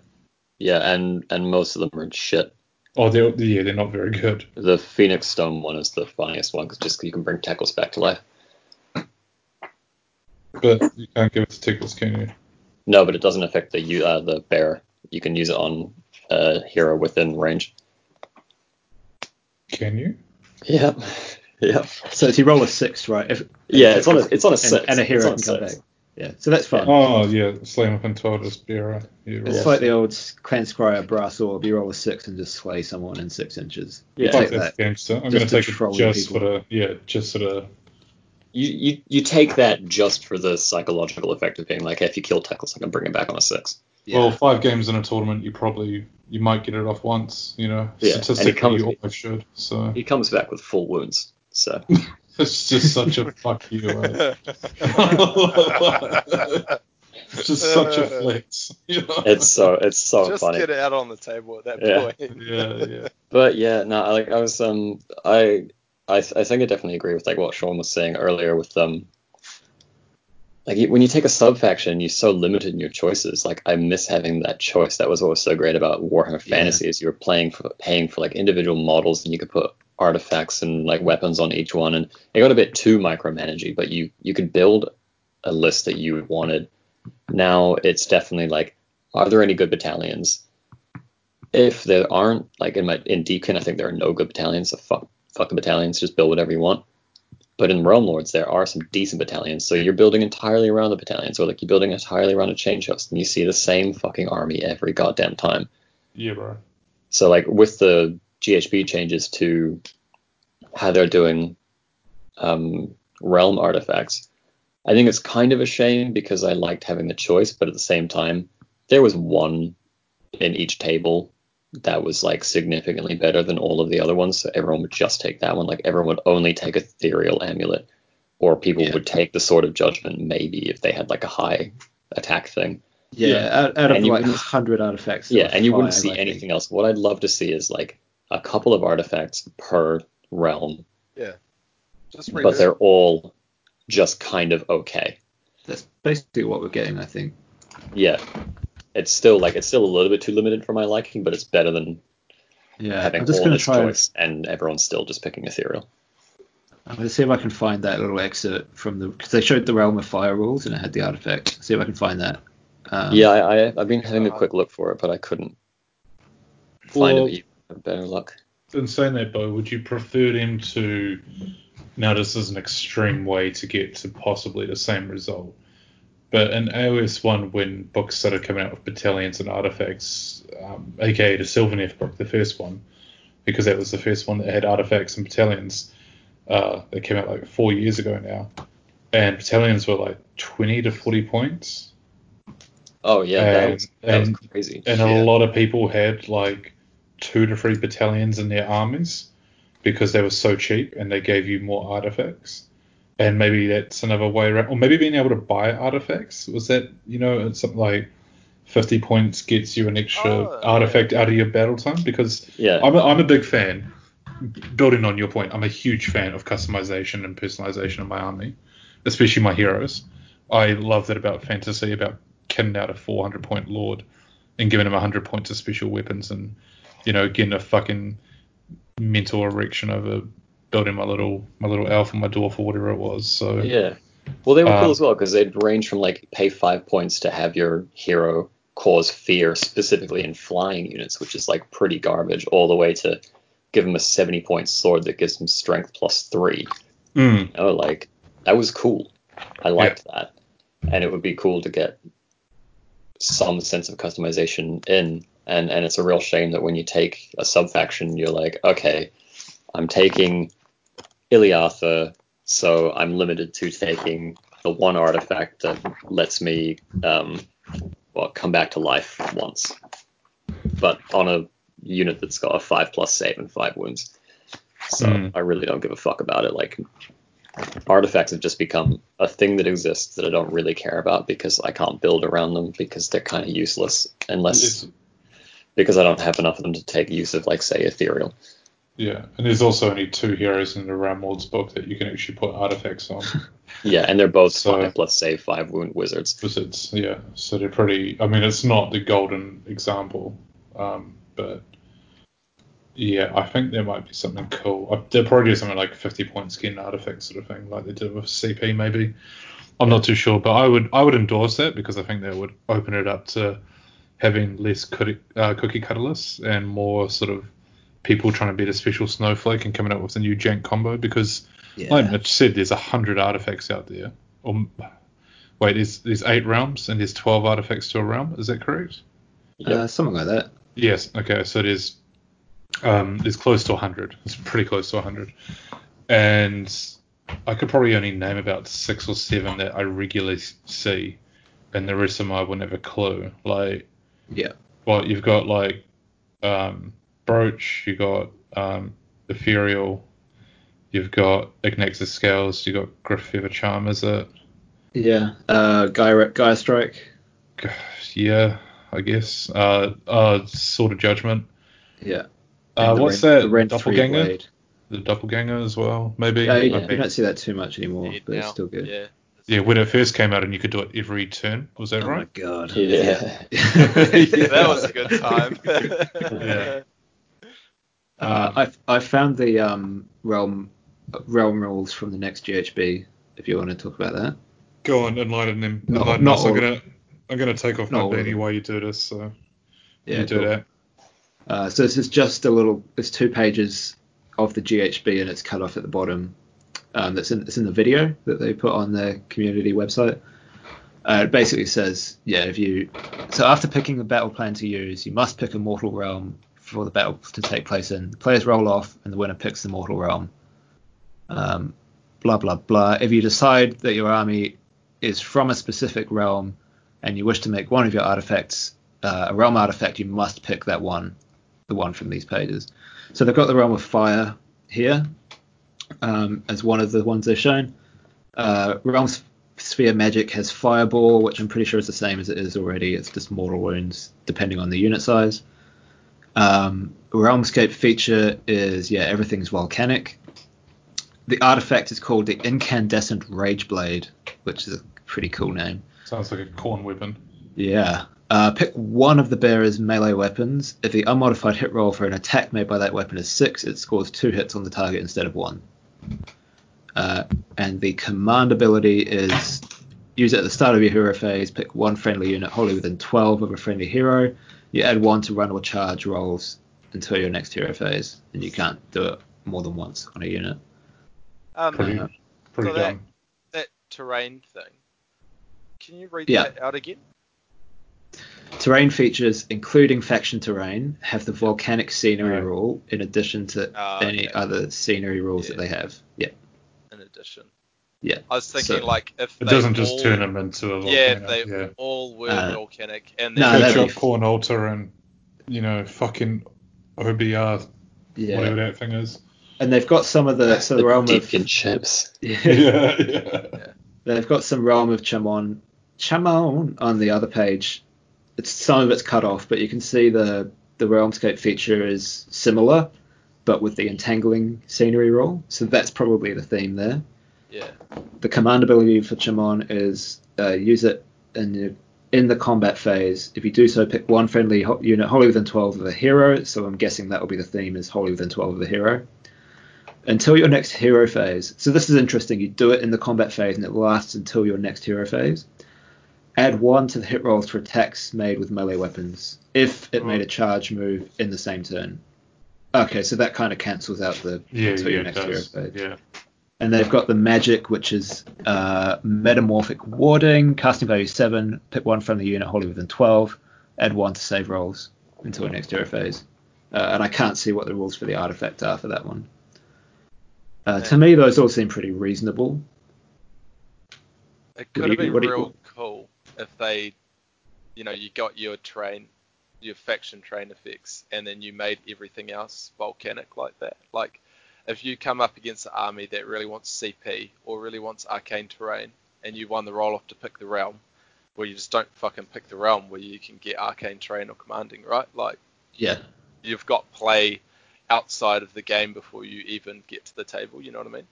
yeah, and and most of them are shit. Oh, they're yeah, they're not very good. The Phoenix Stone one is the funniest one because just you can bring Teclis back to life. But you can't give it to Teclis, can you? No, but it doesn't affect the uh, the bear. You can use it on a hero within range. Can you? Yeah, yeah, So if you roll a six, right? If, yeah. It's on a it's on a and, six, and a hero It's can on come back. Yeah, so that's fun. Oh yeah, slam up and Twelder's bearer. Yeah, It's right. like the old Clan Skryre brass orb. You roll a six and just slay someone in six inches. Yeah. Take that that. gangster. I'm gonna take it troll just people. for the yeah, just for the You, you you take that just for the psychological effect of being like, hey, if you kill Teclis, I can bring him back on a six. Yeah. Well, five games in a tournament, you probably you might get it off once. You know, Yeah, and statistically, comes- you almost should. So He comes back with full wounds. So [LAUGHS] it's just such a fuck you. eh? [LAUGHS] it's just such a flex. [LAUGHS] You know? it's so it's so Just funny. get it out on the table at that Yeah. point. yeah, yeah. But yeah, no, I- like I was um I I I think I definitely agree with like what Sean was saying earlier with um like when you take a sub faction, you're so limited in your choices. Like I miss having that choice. That was what was so great about Warhammer Fantasy is you were playing for paying for like individual models and you could put artifacts and like weapons on each one and it got a bit too micromanaging, but you you could build a list that you wanted. Now it's definitely like, are there any good battalions? if there aren't, like in my in Deepkin, I think there are no good battalions. So fuck, fuck the battalions. Just build whatever you want. But in Realm Lords, there are some decent battalions. So you're building entirely around the battalions, or like you're building entirely around a change host, and you see the same fucking army every goddamn time. Yeah, bro. So like with the GHB changes to how they're doing um, realm artifacts, I think it's kind of a shame because I liked having the choice, but at the same time, there was one in each table that was like significantly better than all of the other ones. So everyone would just take that one. Like everyone would only take ethereal amulet, or people Yeah. would take the sword of judgment maybe if they had like a high attack thing. Yeah, Yeah. out, out of And like wouldn't- hundred artifacts. Yeah, and you wouldn't see I think. anything else. What I'd love to see is like a couple of artifacts per realm, Yeah. Just but read they're all just kind of okay. That's basically what we're getting, I think. Yeah. It's still like it's still a little bit too limited for my liking, but it's better than Yeah, having I'm just all this try. and- choice and everyone's still just picking ethereal. I'm gonna see if I can find that little excerpt from the because they showed the Realm of Fire rules and it had the artifact. See if I can find that. Um, yeah, I, I I've been having a quick look for it, but I couldn't find Well- it. Even better luck. In saying that, Bo, would you prefer them to? Now, this is an extreme way to get to possibly the same result. But in AOS 1, when books started coming out with battalions and artifacts, um, aka the Sylvaneth book, the first one, because that was the first one that had artifacts and battalions, uh, that came out like four years ago now. And battalions were like 20 to 40 points. Oh yeah, that was that was crazy. and Yeah. a lot of people had like two to three battalions in their armies because they were so cheap and they gave you more artifacts. And maybe that's another way around, or maybe being able to buy artifacts. Was that you know it's something like 50 points gets you an extra Oh, artifact out of your battle tome? Because Yeah. I'm a, I'm a big fan. Building on your point, I'm a huge fan of customization and personalization of my army, especially my heroes. I love that about fantasy, about kitting out a 400 point lord and giving him 100 points of special weapons and, you know, getting a fucking mental erection over building my little my little elf and my dwarf or whatever it was. So Yeah. Well, they were Um, cool as well because they'd range from like pay five points to have your hero cause fear specifically in flying units, which is like pretty garbage, all the way to give him a 70 point sword that gives him strength plus three. mm, Oh, like that was cool. I liked that, and it would be cool to get some sense of customization in. And and it's a real shame that when you take a sub faction, you're like, okay, I'm taking Iliatha, so I'm limited to taking the one artifact that lets me um, well come back to life once, but on a unit that's got a five plus save and five wounds. So Hmm. I really don't give a fuck about it. Like artifacts have just become a thing that exists that I don't really care about because I can't build around them because they're kind of useless unless it's- because I don't have enough of them to take use of like say ethereal. Yeah, and there's also only two heroes in the Realm Lords book that you can actually put artifacts on. [LAUGHS] Yeah, and they're both So- five plus save five wound wizards. wizards, yeah. So they're pretty. I mean, it's not the golden example, um, but yeah, I think there might be something cool. Uh, They'll probably do something like 50 point skin artifact sort of thing, like they did with CP maybe. I'm not too sure, but I would I would endorse that because I think that would open it up to having less cookie, uh, cookie cutters and more sort of people trying to beat a special snowflake and coming up with a new jank combo because Yeah. like Mitch said, there's a hundred artifacts out there. Or wait, there's there's eight realms and there's twelve artifacts to a realm. Is that correct? Uh, something like that. Yes. Okay. So there's um there's close to hundred. It's pretty close to hundred, and I could probably only name about six or seven that I regularly see, and the rest of them I wouldn't have a clue. Like Yeah. well, you've got like um, Brooch, you got um, Ethereal, you've got Ignax's Scales, you've got Gryph-feather Charm, is it? Yeah. Uh, Gaia, Gaia Strike. [SIGHS] Yeah, I guess. Uh, uh, Sword of Judgment. Yeah. Uh, what's Ren- that? The Ren three Doppelganger? The Doppelganger as well, maybe? Yeah, you, you don't see that too much anymore, Dead but it's still good. Yeah. Yeah, when it first came out and you could do it every turn, was that Oh right? my god. [LAUGHS] [LAUGHS] Yeah. That was a good time. [LAUGHS] Yeah. Uh, I I found the um realm realm rules from the next GHB. If you want to talk about that. Go on, enlighten them. Not- enlighten not us. I'm gonna, I'm gonna take off my all beanie while you do this. So Yeah. you do cool. that. Uh, so this is just a little. It's two pages of the GHB and it's cut off at the bottom. Um, that's in it's in the video that they put on their community website. Uh, it basically says, yeah, if you so after picking the battle plan to use, you must pick a mortal realm for the battle to take place in. The players roll off, and the winner picks the mortal realm. Um, blah blah blah. If you decide that your army is from a specific realm, and you wish to make one of your artifacts uh, a realm artifact, you must pick that one, the one from these pages. So they've got the realm of fire here um, as one of the ones they've shown. Uh, realm sphere magic has fireball, which I'm pretty sure is the same as it is already. It's just mortal wounds depending on the unit size. Um, realmscape feature is yeah everything's volcanic. The artifact is called the incandescent rage blade, which is a pretty cool name. Sounds like a Khorne weapon. Yeah. Uh, pick one of the bearer's melee weapons. If the unmodified hit roll for an attack made by that weapon is six, it scores two hits on the target instead of one. Uh, and the command ability is use it at the start of your hero phase. Pick one friendly unit wholly within 12 of a friendly hero. You add one to run or charge rolls until your next hero phase, and you can't do it more than once on a unit. um, Pretty, Uh, pretty so that- that terrain thing. Can you read Yeah. that out again? Terrain features, including faction terrain, have the volcanic scenery Right. rule in addition to Ah, any okay. other scenery rules that they have. Yeah. In addition. Yeah. I was thinking So- like if It they doesn't just all, turn them into a volcano. Yeah, if they yeah. all were Uh, volcanic and no, then that'd Catch be up Khorne altar and you know fucking OBR Yeah. whatever that thing is. and they've got some of the so the realm of Deepkin chips. [LAUGHS] yeah, yeah, yeah. they've got some realm of Chamon Chamon on the other page. It's some of it's cut off, but you can see the the realmscape feature is similar, but with the entangling scenery rule. So that's probably the theme there. Yeah. The command ability for Chamon is uh, use it in the, in the combat phase. If you do so, pick one friendly ho- unit wholly within 12 of a hero. So I'm guessing that will be the theme is wholly within 12 of a hero. Until your next hero phase. So this is interesting. You do it in the combat phase and it lasts until your next hero phase. Add one to the hit rolls for attacks made with melee weapons if it made a charge move in the same turn. Okay, so that kind of cancels out the Yeah, until yeah, your next hero phase Yeah. And they've got the magic, which is uh, metamorphic warding, casting value seven, pick one from the unit wholly within twelve, add one to save rolls until next hero phase. Uh, and I can't see what the rules for the artifact are for that one. Uh, to me, those all seem pretty reasonable. It could have been real cool if they, you know, you got your train, your faction train effects, and then you made everything else volcanic like that. Like, if you come up against an army that really wants CP or really wants arcane terrain, and you won the roll off to pick the realm, well, you just don't fucking pick the realm where you can get arcane terrain or commanding, right? Like, Yeah. you've got play outside of the game before you even get to the table. You know what I mean?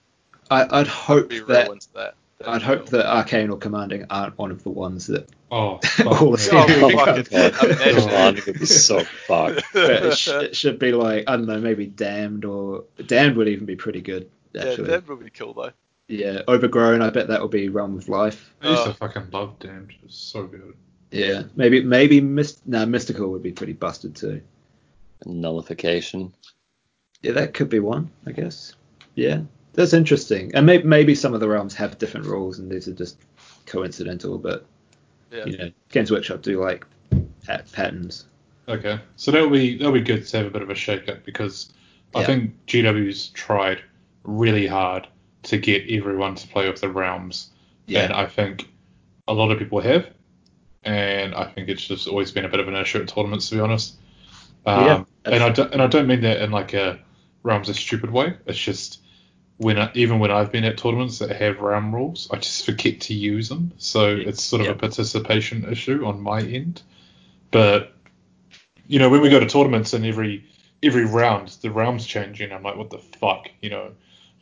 I, I'd hope Be real that into that. That'd I'd hope that arcane or commanding aren't one of the ones that Oh, [LAUGHS] all the oh, fuck. Oh, scenery fucking becomes. God. imagine. Commanding would be so fucked. [LAUGHS] But it, sh- it should be like I don't know, maybe damned or damned would even be pretty good Yeah, actually. that would be cool though. Yeah, overgrown. I bet that would be realm of life. I used Oh. to uh. fucking love Damned. It was so good. Yeah, maybe maybe myst- nah, mystical would be pretty busted too. Nullification. Yeah, that could be one, I guess. Yeah, that's interesting. And maybe maybe some of the realms have different rules, and these are just coincidental. But Yeah. you know, Games Workshop do like pat- patterns. Okay, so that'll be that'll be good to have a bit of a shake up because I think GW's tried really hard to get everyone to play with the realms, Yeah. and I think a lot of people have, and I think it's just always been a bit of an issue at tournaments, to be honest. Um, Yeah, and I don't, and I don't mean that in like a realms a stupid way. It's just when I, even when I've been at tournaments that have realm rules, I just forget to use them. So it's sort of Yeah. a participation issue on my end. But you know, when we go to tournaments and every every round the realms changing, I'm like, what the fuck, you know?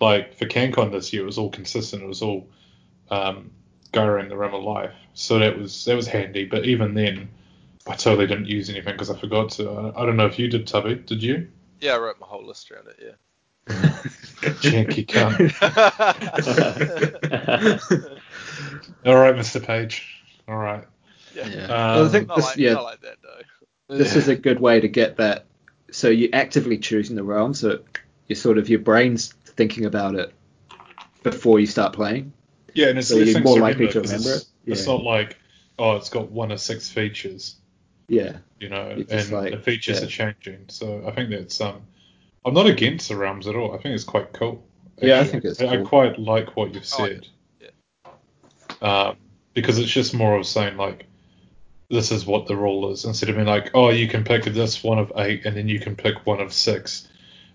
Like for CanCon this year, it was all consistent. It was all um, Ghyran in the realm of life. So that was that was handy. But even then, I totally didn't use anything because I forgot to. I, I don't know if you did, Tubby. Did you? Yeah, I wrote my whole list around it. Yeah. [LAUGHS] Janky cunt. [LAUGHS] All right, Mr. Page. All right. yeah. Yeah. Um, well, I think Not this, like, yeah, not like that though. this is a good way to get that. So you're actively choosing the realm, so you're sort of your brain's thinking about it before you start playing. Yeah, and it's So you're more to likely to remember it's, it. It's not like oh, it's got one of six features, Yeah, you know, It's and like- the features yeah. are changing. So I think that's um, I'm not against the realms at all. I think it's quite cool. Yeah, I think it's I cool. quite like what you've I like said. it, Um, because it's just more of saying like, this is what the rule is instead of being like, oh, you can pick this one of eight and then you can pick one of six,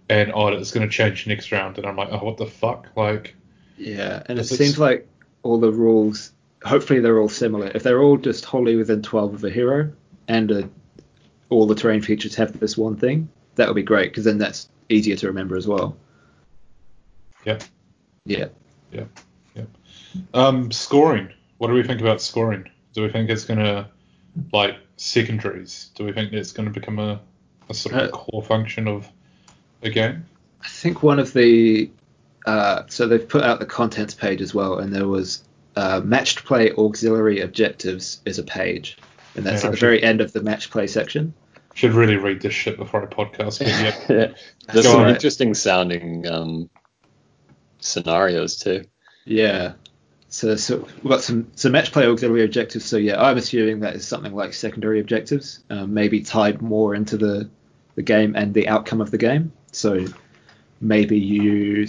and oh, it's going to change next round, and I'm like, oh, what the fuck, like. yeah, and it seems like all the rules. Hopefully, they're all similar. If they're all just wholly within 12 of a hero, and uh, all the terrain features have this one thing, that would be great because then that's easier to remember as well. Yeah. Yeah. yeah, Um, scoring. What do we think about scoring? Do we think it's gonna like secondaries? Do we think it's gonna become a, a sort of Uh, core function of the game? I think one of the uh, so they've put out the contents page as well, and there was uh, matched play auxiliary objectives is a page, and that's Yeah, at the very end of the match play section. Should really read this shit before I podcast. But [LAUGHS] yeah, There's Go some on. interesting sounding um, scenarios too. Yeah. So, so we've got some some match play auxiliary objectives. So yeah, I'm assuming that is something like secondary objectives, um, maybe tied more into the the game and the outcome of the game. So maybe you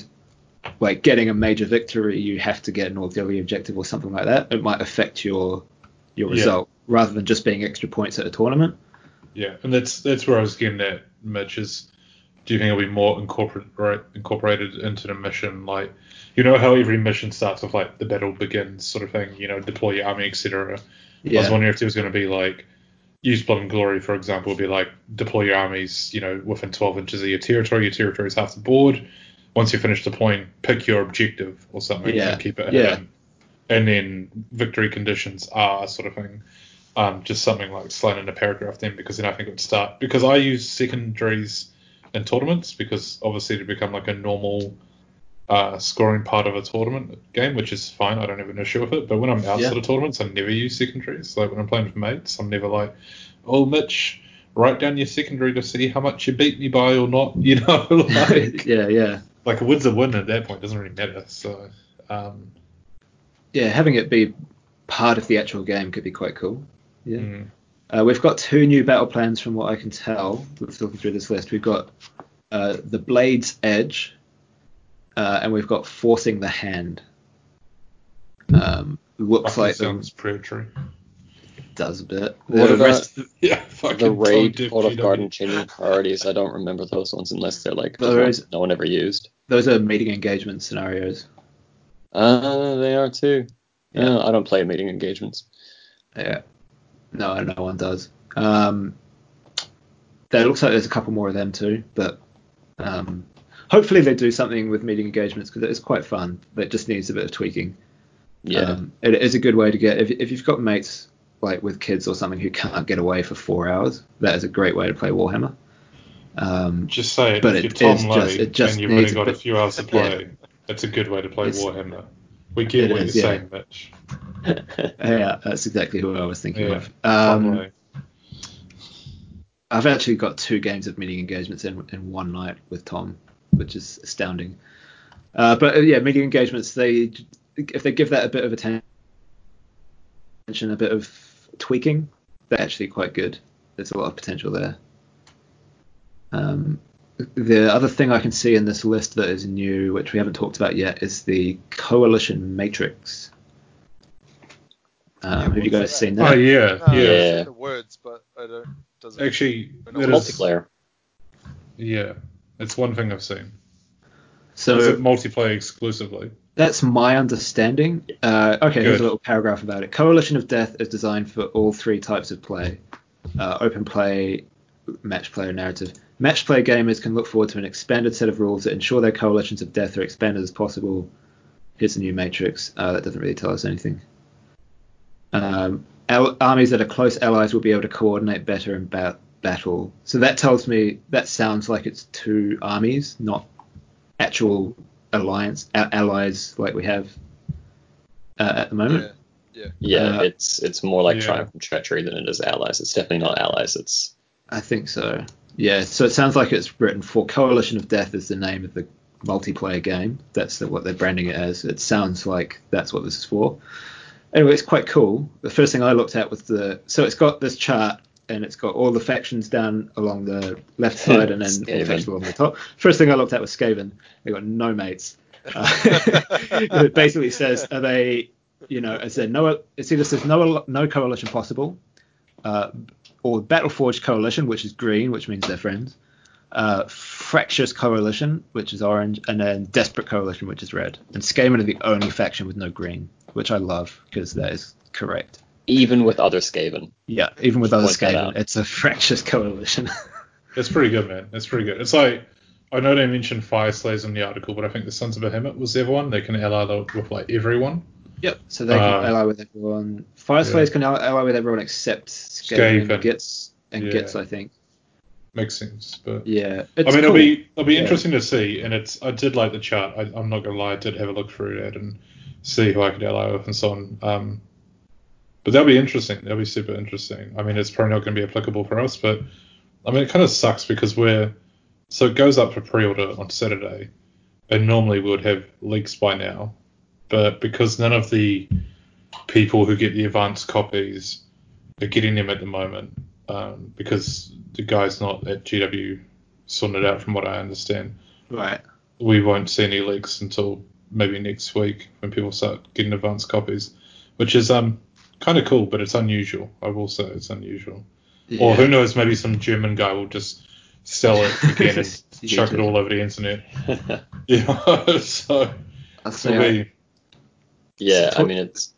like getting a major victory, you have to get an auxiliary objective or something like that. It might affect your your Yeah. result rather than just being extra points at a tournament. Yeah, and that's that's where I was getting at, Mitch. Is do you think it'll be more incorporate, incorporated into the mission? Like, you know how every mission starts with like the battle begins sort of thing. You know, deploy your army, etc. I was wondering if there was going to be like use blood and glory, for example, would be like deploy your armies, you know, within 12 inches of your territory. Your territory is half the board. Once you finish deploying, pick your objective or something Yeah, and keep it yeah. hidden. And then victory conditions are sort of thing. Um, just something like slain in a paragraph then, because then I think it would start. Because I use secondaries in tournaments, because obviously to become like a normal uh, scoring part of a tournament game, which is fine. I don't have an issue with it. But when I'm outside Yeah. of tournaments, I never use secondaries. Like when I'm playing with mates, I'm never like, oh, Mitch, write down your secondary to see how much you beat me by or not. [LAUGHS] You know, [LAUGHS] like, yeah, yeah. like a win's a win at that point. Doesn't really matter. So, um, Yeah, having it be part of the actual game could be quite cool. Yeah. mm, Uh, we've got two new battle plans from what I can tell. With looking through this list, we've got uh, the Blade's Edge, uh, and we've got Forcing the Hand. Um, looks fucking like them sounds predatory. does a bit. What The about rest- Yeah, fucking The raid, tone deaf Cult of Garden changing priorities. I don't remember those ones unless they're like Those- the ones no one ever used. those are meeting engagement scenarios. Uh, they are too. Yeah. Yeah, I don't play meeting engagements. Yeah. No, no one does. Um, there looks like there's a couple more of them too, but um, hopefully they do something with meeting engagements because it's quite fun, but it just needs a bit of tweaking. Yeah. Um, it is a good way to get if, if you've got mates like with kids or something who can't get away for four hours. That is a great way to play Warhammer. Um, Just say it. But if it you're is Tom just- it just and you've only needs a got a bit- few hours to play, it's a good way to play It's- Warhammer. We get It what is, you're yeah. saying, Mitch. [LAUGHS] yeah, that's exactly who I was thinking Yeah, of. Um, I've actually got two games of meeting engagements in in one night with Tom, which is astounding. Uh, but uh, yeah, meeting engagements they if they give that a bit of attention, a bit of tweaking, they're actually quite good. There's a lot of potential there. Um, the other thing I can see in this list that is new, which we haven't talked about yet, is the Coalition Matrix. Um, have you what's guys that? seen Oh that? yeah, No, yeah. Yeah. I've seen the words, but I don't. Doesn't Actually, But that no is- Multiplayer. yeah, it's one thing I've seen. So is it multiplayer exclusively? That's my understanding. Uh, okay, here's a little paragraph about it. Coalition of Death is designed for all three types of play uh, open play, match play, narrative. Match play gamers can look forward to an expanded set of rules that ensure their coalitions of death are expanded as possible. Here's a new matrix. Uh, that doesn't really tell us anything. Um, al- armies that are close allies will be able to coordinate better in ba- battle. So that tells me that sounds like it's two armies, not actual alliance a- allies like we have uh, at the moment. Yeah. Yeah, Uh, it's it's more like yeah. triumph and treachery than it is allies. It's definitely not allies. It's I think so. Yeah. So it sounds like it's written for Coalition of Death is the name of the multiplayer game. That's the, what they're branding it as. It sounds like that's what this is for. Anyway, it's quite cool. The first thing I looked at was the so it's got this chart and it's got all the factions down along the left [LAUGHS] side and then all factions along the top. First thing I looked at was Skaven. They got no mates. [LAUGHS] Uh, [LAUGHS] it basically says are they you know is there no it either says no no coalition possible uh, or Battleforged Coalition, which is green, which means they're friends. Uh, Fractious Coalition, which is orange, and then Desperate Coalition, which is red. And Skaven are the only faction with no green, which I love because that is correct. even with other Skaven. Yeah, even with other Point Skaven, it's a Fractious Coalition. [LAUGHS] It's pretty good, man. It's pretty good. It's like I know they mentioned Fyreslayers in the article, but I think the Sons of Behemat was the other one. They can ally with like everyone. Yep. So they can Uh, ally with everyone. Fire yeah. Can ally ally with everyone except Skaven, and Gitz and Yeah. Gitz, I think. Makes sense, but Yeah. I mean, cool. it'll be it'll be Yeah. interesting to see. And it's I did like the chart. I, I'm not gonna lie, I did have a look through that and see who I could ally with and so on. Um, but that'll be interesting. That'll be super interesting. I mean, it's probably not going to be applicable for us, but I mean, it kind of sucks because we're so it goes up for pre-order on Saturday, and normally we would have leaks by now, but because none of the people who get the advanced copies are getting them at the moment, um, because the guy's not at GW it out, from what I understand right. we won't see any leaks until maybe next week when people start getting advanced copies, which is um kind of cool, but it's unusual. I will say it's unusual. Yeah. Or who knows, maybe some German guy will just sell it [LAUGHS] again and chuck it all over the internet. [LAUGHS] [LAUGHS] You know, so I'll it'll be yeah, I mean it's.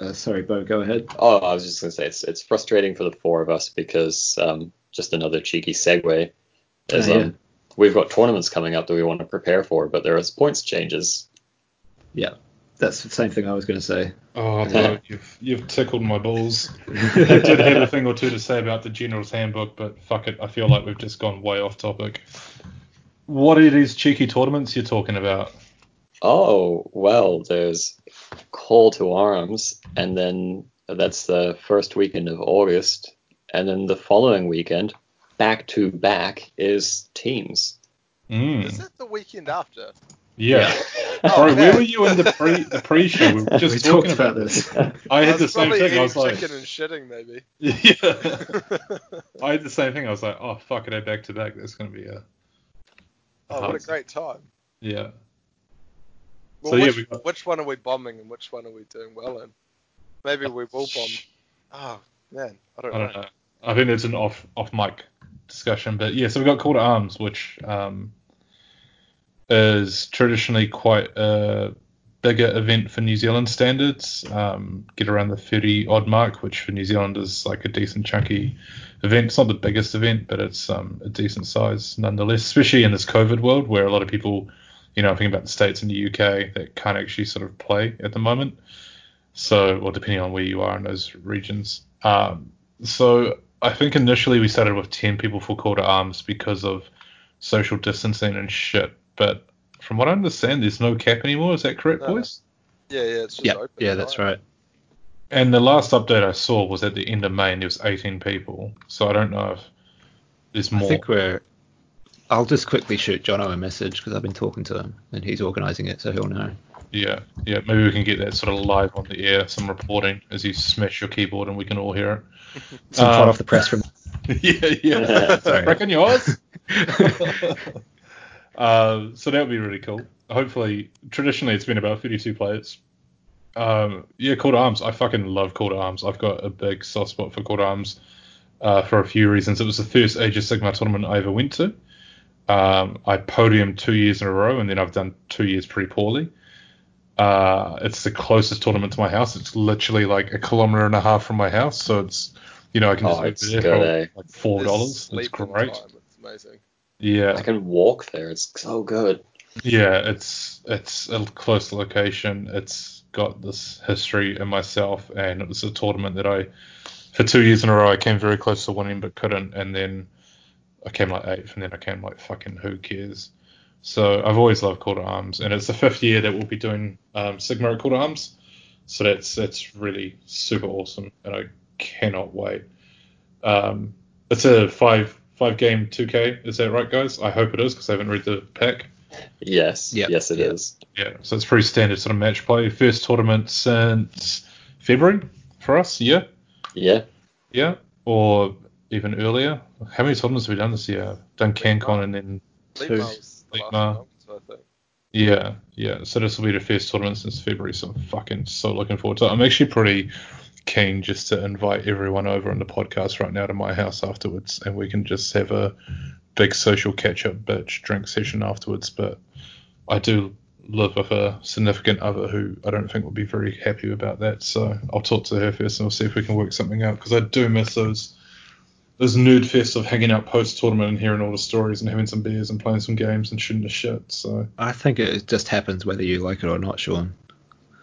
uh, sorry, Bo, go ahead. Oh, I was just gonna say it's it's frustrating for the four of us because um, just another cheeky segue is Oh, yeah. um, we've got tournaments coming up that we want to prepare for, but there is points changes. Yeah, that's the same thing I was going to say. Oh no, [LAUGHS] you've you've tickled my balls. I did have a thing or two to say about the General's Handbook, but fuck it, I feel like we've just gone way off topic. What are these cheeky tournaments you're talking about? Oh well, there's Call to Arms, and then that's the first weekend of August, and then the following weekend, back to back, is Teams. Mm, Is it the weekend after? yeah. Oh, [LAUGHS] Sorry, okay. where were you in the pre the pre-show? We were just we talking talked about this. I had the same thing. I was like, chicken and shitting maybe. [LAUGHS] yeah. [LAUGHS] I had the same thing. I was like, oh fuck it, I back to back. That's gonna be a Oh, what a great time. yeah. Well, So, which, got- which one are we bombing and which one are we doing well in? Maybe we will bomb. Oh man, I don't, I don't know. know. I think it's an off off mic discussion, but yeah. So we've got Call to Arms, which um, is traditionally quite a bigger event for New Zealand standards. Um, get around the 30 odd mark, which for New Zealand is like a decent chunky event. It's not the biggest event, but it's um, a decent size nonetheless, especially in this COVID world where a lot of people, you know, thinking about the states and the UK that can't actually sort of play at the moment. So, well, depending on where you are in those regions. Um, so I think initially we started with 10 people for Call to Arms because of social distancing and shit. But from what I understand, there's no cap anymore. Is that correct, No. boys? Yeah, yeah, it's just Yeah, open. yeah, that's right. And the last update I saw was at the end of May and there was 18 people. So I don't know if there's more. I more. think we're. I'll just quickly shoot Jono a message because I've been talking to him and he's organising it, so he'll know. Yeah, yeah. Maybe we can get that sort of live on the air, some reporting as you smash your keyboard and we can all hear it. [LAUGHS] Some hot Um, off the press from. [LAUGHS] yeah, yeah. [LAUGHS] Sorry. Reckon yours? uh, so that would be really cool. Hopefully, traditionally it's been about 32 players. Um, yeah, Call to Arms. I fucking love Call to Arms. I've got a big soft spot for Call to Arms uh, for a few reasons. It was the first Age of Sigmar tournament I ever went to. Um, I podiumed two years in a row, and then I've done two years pretty poorly. Uh, it's the closest tournament to my house. It's literally like a kilometer and a half from my house, so it's you know I can Oh, just go it's there for eh? like four dollars. It's great. Time. It's amazing. Yeah, I can walk there. It's so good. yeah, it's it's a close location. It's got this history in myself, and it was a tournament that I, for two years in a row, I came very close to winning but couldn't, and then I came like eighth, and then I came like fucking who cares. So I've always loved Call to Arms, and it's the fifth year that we'll be doing um, Sigmar at Call to Arms. So that's that's really super awesome, and I cannot wait. Um, it's a five five game 2K, is that right, guys? I hope it is because I haven't read the pack. Yes, Yep, yes, it is. Yeah, so it's pretty standard sort of match play. First tournament since February for us, yeah, Yeah, yeah, or even earlier. How many tournaments have we done this year? Done CanCon and then Two. Miles the last Sleep one, so I think. yeah, yeah. So this will be the first tournament since February. So I'm fucking so looking forward to it. I'm actually pretty keen just to invite everyone over on the podcast right now to my house afterwards, and we can just have a big social catch up bitch drink session afterwards. But I do live with a significant other who I don't think will be very happy about that. So I'll talk to her first and we'll see if we can work something out because I do miss those those nerd fest of hanging out post tournament and hearing all the stories and having some beers and playing some games and shooting the shit. So I think it just happens whether you like it or not, Sean.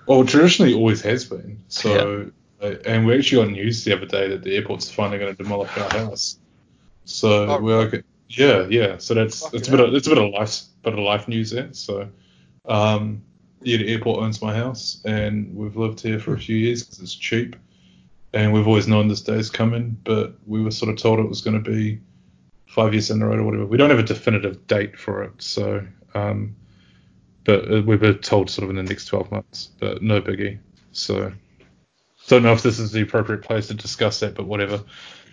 well, traditionally it always has been. So uh, and we actually got news the other day that the airport's finally going to demolish our house. So Oh, we're okay. Yeah, yeah. So that's it's a bit of, it's a bit of life bit of life news there. So um, yeah, the airport owns my house and we've lived here for a few years because it's cheap. And we've always known this day is coming, but we were sort of told it was going to be five years in a row or whatever. We don't have a definitive date for it, so um, but uh, we were told sort of in the next 12 months, but no biggie. So don't know if this is the appropriate place to discuss that, but whatever.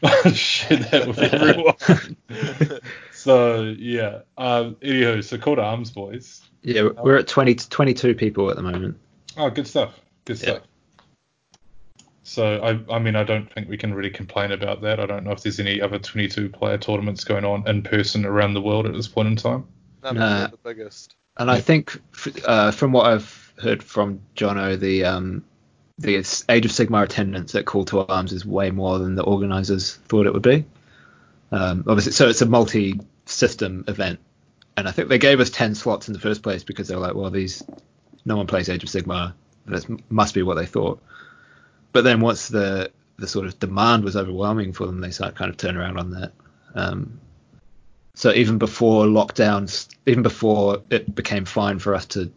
[LAUGHS] Share that with everyone. [LAUGHS] so yeah. Um, anywho, so call to arms, boys. Yeah, we're at 20 to 22 people at the moment. Oh, good stuff. Good Yeah. stuff. So I, I mean, I don't think we can really complain about that. I don't know if there's any other 22 player tournaments going on in person around the world at this point in time. None Nah. of them are the biggest. And I think uh, from what I've heard from Jono, the um, the Age of Sigmar attendance at Call to Arms is way more than the organisers thought it would be. Um, obviously, so it's a multi-system event, and I think they gave us ten slots in the first place because they were like, well, these no one plays Age of Sigmar. That must be what they thought. But then once the the sort of demand was overwhelming for them, they started kind of turn around on that. Um, so even before lockdowns, even before it became fine for us to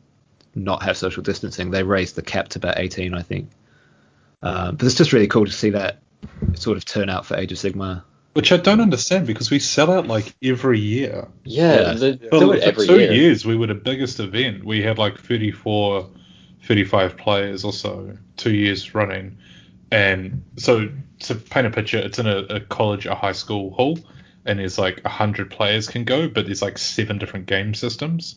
not have social distancing, they raised the cap to about 18, I think. Um, but it's just really cool to see that sort of turnout for Age of Sigmar. Which I don't understand because we sell out like every year. Yeah, Yeah. they For, for every two year. years, we were the biggest event. We had like 34, 35 players or so, two years running. And so to paint a picture, it's in a, a college, a high school hall, and there's like 100 players can go, but there's like seven different game systems.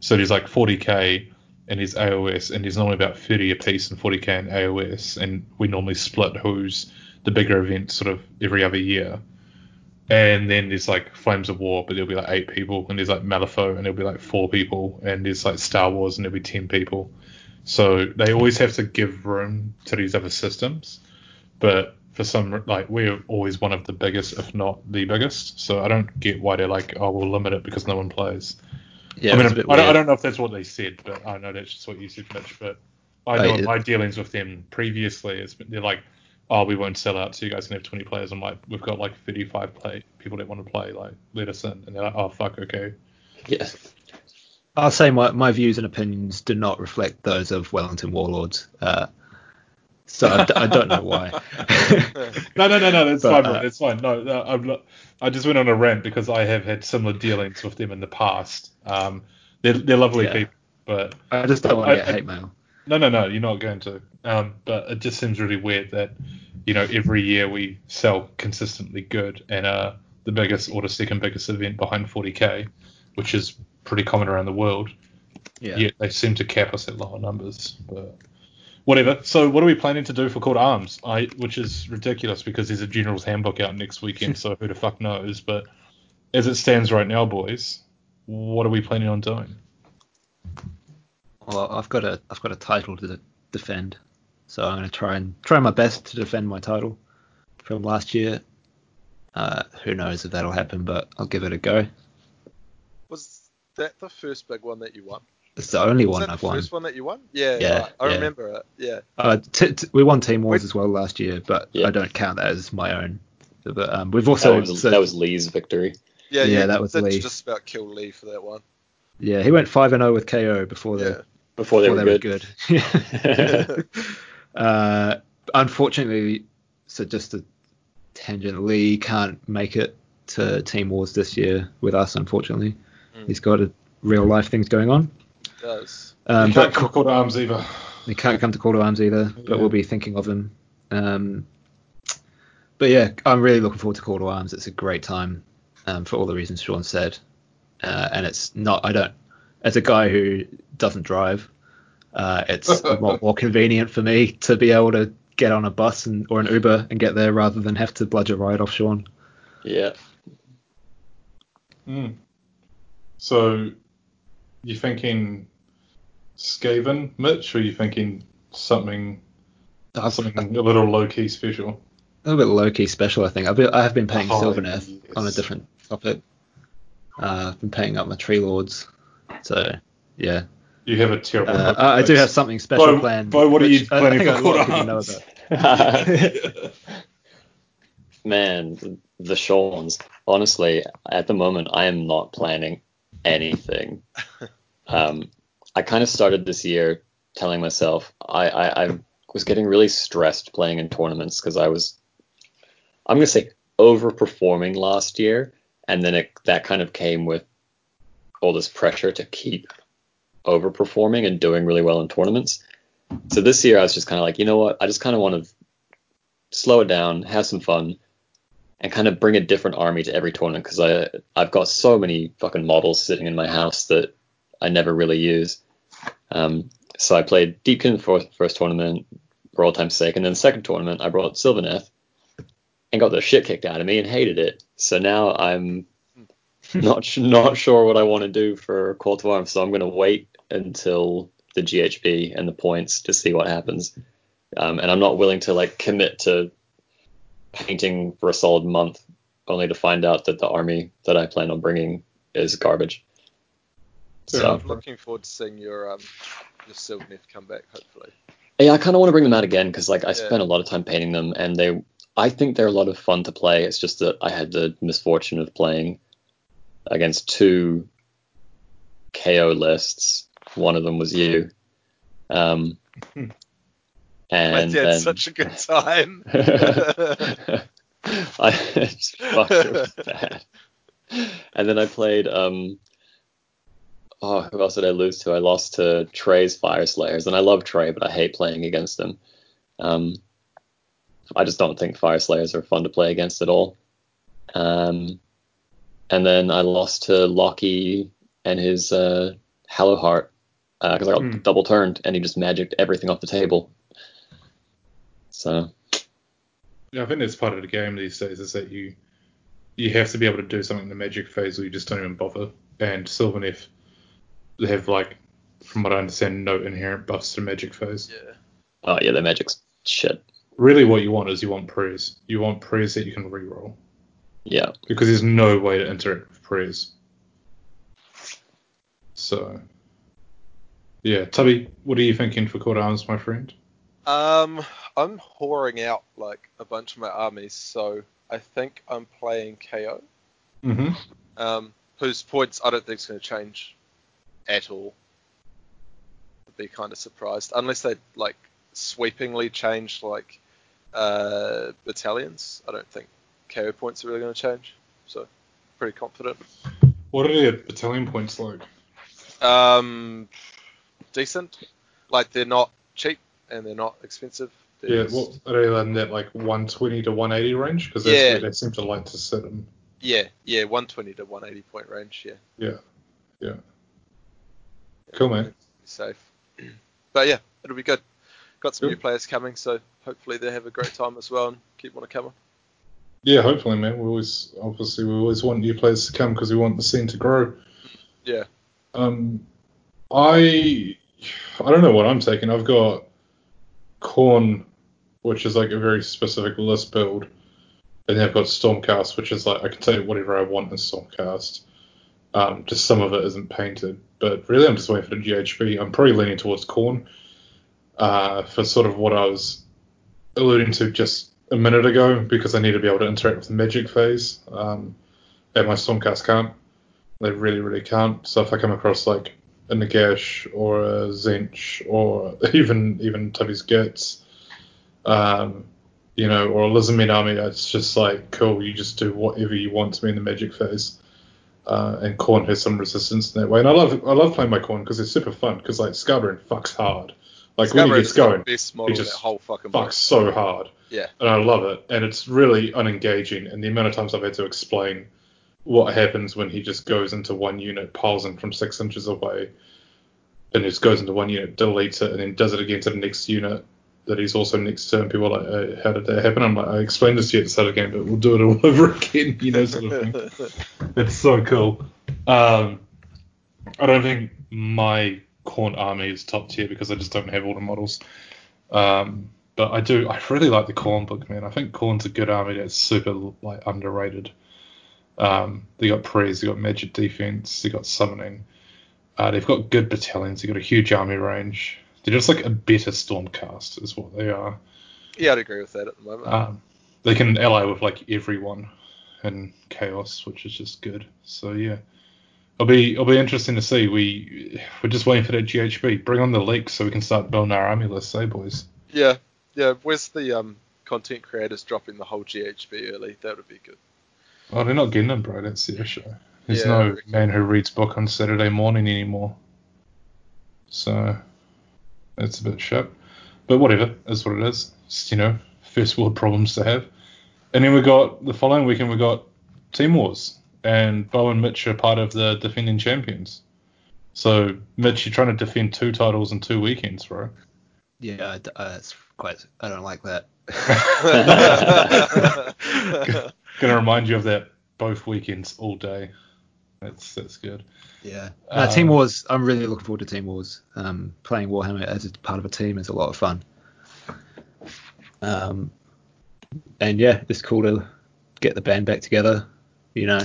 So there's like 40k and there's AOS, and there's normally about 30 apiece in 40k and AOS, and we normally split who's the bigger event sort of every other year. And then there's like Flames of War, but there'll be like eight people, and there's like Malifaux, and there'll be like four people, and there's like Star Wars, and there'll be ten people. So they always have to give room to these other systems, but for some like we're always one of the biggest, if not the biggest. So I don't get why they're like, oh, we'll limit it because no one plays. Yeah, I mean, I don't, I don't know if that's what they said, but I know that's just what you said, Mitch. But I know yeah. my dealings with them previously, it's, they're like, oh, we won't sell out, so you guys can have 20 players. I'm like, we've got like 35 play people that want to play, like, let us in. And they're like, oh, fuck, okay. Yeah. I'll say my, my views and opinions do not reflect those of Wellington Warlords. Uh, so I, d- I don't know why. [LAUGHS] No, no, no, no, that's But, fine, uh, that's fine. No, no I'm not, I just went on a rant because I have had similar dealings with them in the past. Um, they're, they're lovely Yeah. people, but I just don't want to get I- hate mail. No, no, no, you're not going to. Um, but it just seems really weird that, you know, every year we sell consistently good and uh, the biggest or the second biggest event behind 40k, which is pretty common around the world. Yeah. Yet they seem to cap us at lower numbers. But whatever. So what are we planning to do for Call to Arms? I, which is ridiculous because there's a general's handbook out next weekend, [LAUGHS] so who the fuck knows? But as it stands right now, boys, what are we planning on doing? Well, I've got a I've got a title to defend, so I'm going to try and try my best to defend my title from last year. Uh, who knows if that'll happen, but I'll give it a go. Was that the first big one that you won? It's the only one that I've the won. first one that you won? Yeah, Yeah, right. I yeah. remember it. Yeah. Uh, t- t- we won Team Wars Wait. as well last year, but Yeah. I don't count that as my own. But um, we've That also was, so- that was Lee's victory. Yeah, Yeah, you that was did Lee. just about kill Lee for that one. yeah he went five and zero with KO before the Yeah. Before they before were they good. were good. [LAUGHS] uh, unfortunately, so just a tangent, Lee can't make it to Team Wars this year with us. Unfortunately, Mm. he's got a real life things going on. It does. Um, you can't but come to Call to Arms either. he can't come to Call to Arms either, Yeah. but we'll be thinking of him. Um, but yeah, I'm really looking forward to Call to Arms. It's a great time um, for all the reasons Sean said, uh, and it's not. I don't. As a guy who doesn't drive, uh, it's [LAUGHS] a lot more convenient for me to be able to get on a bus and or an Uber and get there rather than have to bludge a ride off Sean. Yeah. Mm. So, you thinking Skaven, Mitch, or you thinking something I've- something a little low key special? A little bit low key special, I think. I've been, I have been playing Oh, Sylvaneth on a different topic. Uh, I've been paying up my tree lords, so yeah. You have a terrible. Uh, I I do have something special Bo- planned. Bo, what are you which I- I think for a lot of people know about. [LAUGHS] Man, the Shawns. Honestly, at the moment, I am not planning anything. Um, I kind of started this year telling myself I, I, I was getting really stressed playing in tournaments because I was, I'm going to say, overperforming last year. And then it, that kind of came with all this pressure to keep overperforming and doing really well in tournaments. So this year, I was just kind of like, you know what? I just kind of want to slow it down, have some fun, and kind of bring a different army to every tournament because I I've got so many fucking models sitting in my house that I never really use. Um, so I played Deepkin for first tournament, for all time's sake. And then the second tournament, I brought Sylvaneth and got the shit kicked out of me and hated it. So now I'm not not sure what I want to do for Call to Arms. So I'm going to wait until the GHB and the points to see what happens. Um, and I'm not willing to like commit to painting for a solid month only to find out that the army that I plan on bringing is garbage. Fair So. I'm looking forward to seeing your um your Sylvaneth come back. Hopefully. yeah, I kind of want to bring them out again because like I Yeah. spent a lot of time painting them and they I think they're a lot of fun to play. It's just that I had the misfortune of playing against two KO lists. One of them was you. Um. [LAUGHS] and dad then, such a good time. [LAUGHS] I it's fuck, it bad. And then I played um oh who else did I lose to? I lost to Trey's Fyreslayers, and I love Trey, but I hate playing against him. Um I just don't think Fyreslayers are fun to play against at all. Um and then I lost to Lockie and his uh Hallowheart because I got Hmm. double turned and he just magicked everything off the table. So Yeah, I think that's part of the game these days is that you you have to be able to do something in the magic phase or you just don't even bother. And Sylvaneth, they have like, from what I understand, no inherent buffs to magic phase. yeah. oh yeah, the magic's shit. Really, what you want is you want prayers. You want prayers that you can reroll Yeah. because there's no way to interact with prayers. So, yeah, Tubby, what are you thinking for Court Arms, my friend? Um, I'm whoring out like a bunch of my armies, so I think I'm playing KO. Mm-hmm. Um, whose points I don't think is going to change at all. I'd be kind of surprised unless they like sweepingly change like uh, battalions. I don't think KO points are really going to change. So pretty confident. What are their battalion points like? Um, decent. Like they're not cheap and they're not expensive. They're Yeah, what are they in that like 120 to 180 range? Because that's Yeah. where they seem to like to sit in. yeah, yeah, 120 to 180 point range. Yeah. Yeah, yeah. Cool, man. Be safe. [CLEARS THROAT] But yeah, it'll be good. Got some Cool. new players coming, so hopefully they have a great time as well and keep on coming. Yeah, hopefully, man. We always, obviously, we always want new players to come because we want the scene to grow. Yeah. Um, I, I don't know what I'm taking. I've got Khorne, which is like a very specific list build, and then I've got Stormcast, which is like I can take whatever I want in Stormcast. Um, just some of it isn't painted, but really I'm just waiting for the GHB. I'm probably leaning towards Khorne, uh, for sort of what I was alluding to just a minute ago, because I need to be able to interact with the magic phase, um, and my Stormcast can't. They really, really can't. So if I come across like a Nagash or a Tzeentch or [LAUGHS] even even Tubby's Gitz, um, you know, or a Lizardman army, it's just like cool. You just do whatever you want to be in the magic phase. Uh, and Khorne has some resistance in that way, and I love I love playing my Khorne because it's super fun. Because like Skarbrand fucks hard, like when he gets going, best model he just whole fucking fucks so hard. Yeah. And I love it. And it's really unengaging. And the amount of times I've had to explain what happens when he just goes into one unit, piles in from six inches away, and just goes into one unit, deletes it, and then does it again to the next unit that he's also next to. And people are like, uh, how did that happen? I'm like, I explained this to you at the start of the game, but we'll do it all [LAUGHS] over again, you know, sort of thing. [LAUGHS] It's so cool. Um, I don't think my Khorne army is top tier because I just don't have all the models. Um, but I do. I really like the Khorne book, man. I think Khorne's a good army that's super like underrated. Um, they got praise, they got magic defense, they got summoning. Uh, they've got good battalions. They've got a huge army range. They're just like a better Stormcast, is what they are. yeah, I'd agree with that at the moment. Um, they can ally with like everyone in chaos, which is just good. So yeah, it'll be it'll be interesting to see. We we're just waiting for that GHB. Bring on the leaks so we can start building our army list, eh, boys? yeah, yeah. Where's the um, content creators dropping the whole GHB early? That would be good. Oh, they're not getting them, bro. That's the issue. There's Yeah, no man who reads book on Saturday morning anymore. So that's a bit shit. But whatever, is what it is. It's, you know, first world problems to have. And then we got the following weekend we got Team Wars. And Bo and Mitch are part of the defending champions. So Mitch, you're trying to defend two titles in two weekends, bro. Yeah, uh, it's quite. I don't like that. [LAUGHS] [LAUGHS] [LAUGHS] Gonna remind you of that both weekends all day. That's that's good. Yeah. No, Uh, Team Wars. I'm really looking forward to Team Wars. Um, playing Warhammer as a part of a team is a lot of fun. Um, and yeah, it's cool to get the band back together. You know,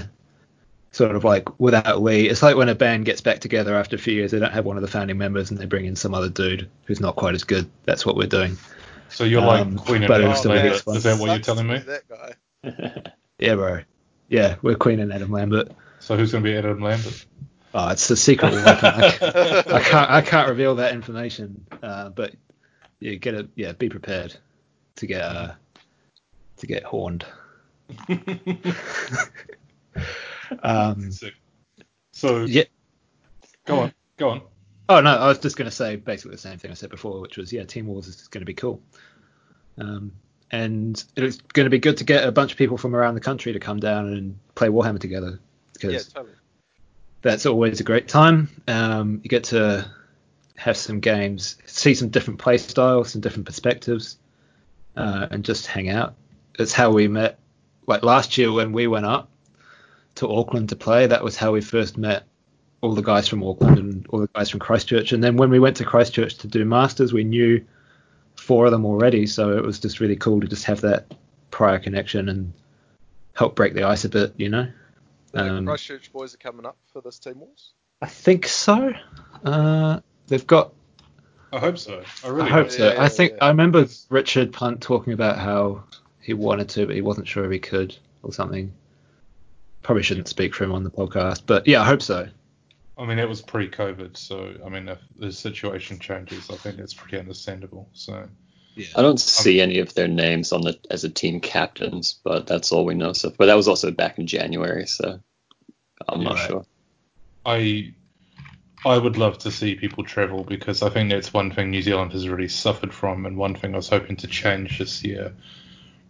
sort of like without Lee. It's like when a band gets back together after a few years, they don't have one of the founding members and they bring in some other dude who's not quite as good. That's what we're doing. So you're Um, like Queen and but it Adam was still Lambert. really fun. Is that what you're telling me? That guy. [LAUGHS] Yeah, bro. Yeah, we're Queen and Adam Lambert. So who's gonna be Adam Lambert? Oh, it's a secret weapon. I, ca- [LAUGHS] I can't I can't reveal that information. Uh, but you get it. Yeah, be prepared to get uh, to get horned. [LAUGHS] um, So yeah. go on, go on. Oh no, I was just going to say basically the same thing I said before, which was yeah, Team Wars is going to be cool. Um, and it's going to be good to get a bunch of people from around the country to come down and play Warhammer together because Yeah, totally. that's always a great time. Um, you get to have some games, see some different play styles, some different perspectives, uh, and just hang out. It's how we met. Like last year when we went up to Auckland to play, that was how we first met all the guys from Auckland and all the guys from Christchurch. And then when we went to Christchurch to do masters, we knew four of them already, so it was just really cool to just have that prior connection and help break the ice a bit, you know. The Um, Christchurch boys are coming up for this Team Wars. I think so. Uh, they've got. I hope so. I I really hope hope. so. Yeah, I think yeah. I remember Richard Punt talking about how he wanted to, but he wasn't sure if he could or something. Probably shouldn't speak for him on the podcast, but yeah, I hope so. I mean, it was pre-COVID, so I mean, if the situation changes, I think it's pretty understandable. So Yeah. I don't see any of their names on the as a team captains, but that's all we know. So, but that was also back in January, so I'm not sure. I I would love to see people travel because I think that's one thing New Zealand has really suffered from, and one thing I was hoping to change this year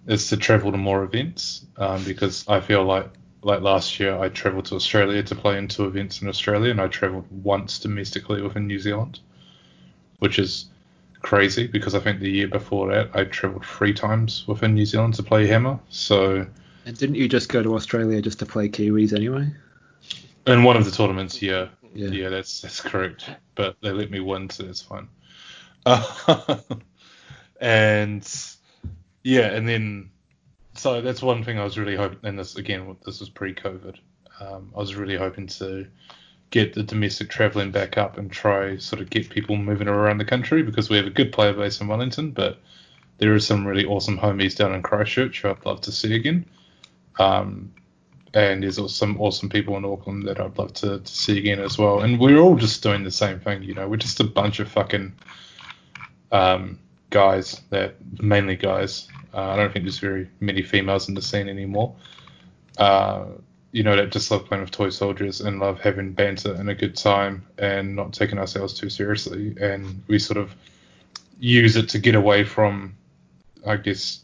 is to travel to more events. Um, because I feel like like last year I travelled to Australia to play in two events in Australia, and I travelled once domestically within New Zealand, which is crazy because I think the year before that I travelled three times within New Zealand to play Hammer. So And didn't you just go to Australia just to play Kiwis anyway? in one of the tournaments, yeah, Yeah. Yeah, that's that's correct. But they let me win, so that's fine. Uh, [LAUGHS] and yeah, and then so that's one thing I was really hoping. And this again, this was pre-COVID. Um, I was really hoping to get the domestic travelling back up and try sort of get people moving around the country because we have a good player base in Wellington, but there are some really awesome homies down in Christchurch who I'd love to see again. Um, and there's also some awesome people in Auckland that I'd love to, to see again as well. And we're all just doing the same thing, you know. We're just a bunch of fucking um, guys that mainly guys. Uh, I don't think there's very many females in the scene anymore. Uh, you know, that just love playing with toy soldiers and love having banter and a good time and not taking ourselves too seriously. And we sort of use it to get away from, I guess,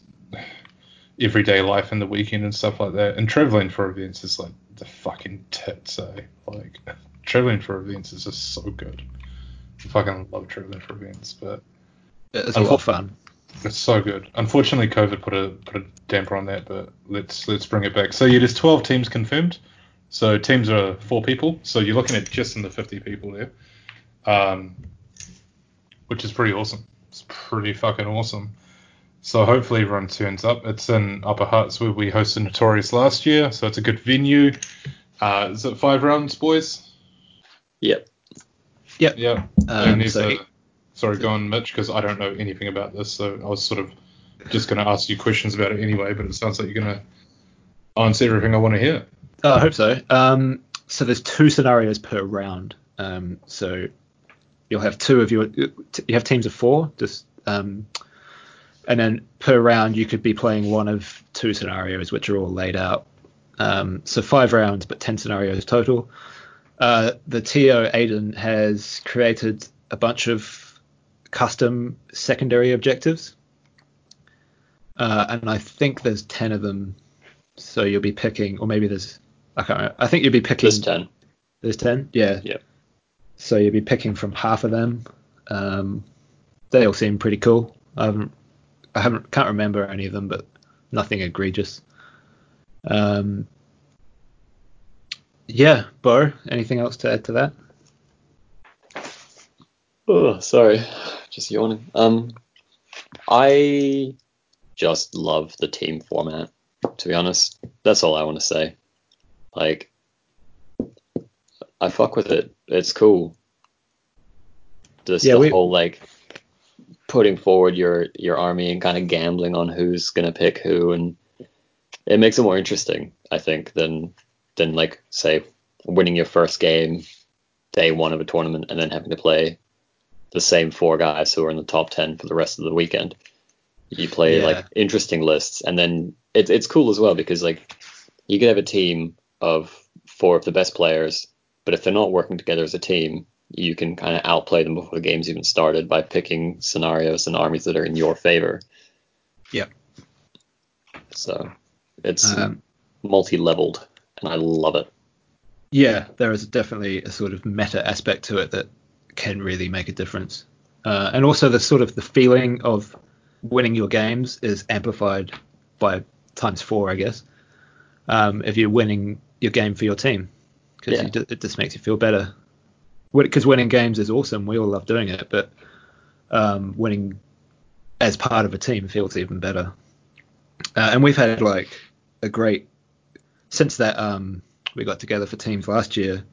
everyday life and the weekend and stuff like that. And traveling for events is like the fucking tits, eh? Like [LAUGHS] traveling for events is just so good. I fucking love traveling for events, but It's a lot of fun. it's so good. Unfortunately, COVID put a put a damper on that, but let's let's bring it back. So yeah, there's 12 teams confirmed. So teams are four people. So you're looking at just in the 50 people there, um, which is pretty awesome. It's pretty fucking awesome. So hopefully everyone turns up. It's in Upper Huts where we hosted Notorious last year, so it's a good venue. Uh, is it five rounds, boys? Yep. Yep. Um, and so a, sorry, go on, Mitch, because I don't know anything about this, so I was sort of just going to ask you questions about it anyway. But it sounds like you're going to answer everything I want to hear. Oh, I hope so. Um, so there's two scenarios per round. Um, so you'll have two of your you have teams of four, just um, and then per round you could be playing one of two scenarios, which are all laid out. Um, so five rounds, but ten scenarios total. Uh, the TO Aiden has created a bunch of custom secondary objectives, uh, and I think there's ten of them. So you'll be picking, or maybe there's I can't remember. I think you'll be picking. There's ten. There's ten. Yeah. Yep. So you'll be picking from half of them. Um, they all seem pretty cool. I haven't I haven't can't remember any of them, but nothing egregious. Um, yeah, Bo, anything else to add to that? Oh, sorry, [SIGHS] just yawning. Um, I just love the team format. To be honest, that's all I want to say. Like, I fuck with it. It's cool. Just Yeah, the we- whole like putting forward your your army and kind of gambling on who's gonna pick who, and it makes it more interesting, I think, than than like say winning your first game day one of a tournament and then having to play the same four guys who are in the top 10 for the rest of the weekend. You play Yeah. like interesting lists, and then it's it's cool as well because like you could have a team of four of the best players, but if they're not working together as a team, you can kind of outplay them before the game's even started by picking scenarios and armies that are in your favor. Yep. So it's Um, multi-leveled, and I love it. yeah, there is definitely a sort of meta aspect to it that can really make a difference. Uh, and also the sort of the feeling of winning your games is amplified by times four, I guess. Um, if you're winning your game for your team, because Yeah. it just makes you feel better. Because winning games is awesome, we all love doing it, but um, winning as part of a team feels even better. Uh, and we've had like a great since that um, we got together for teams last year.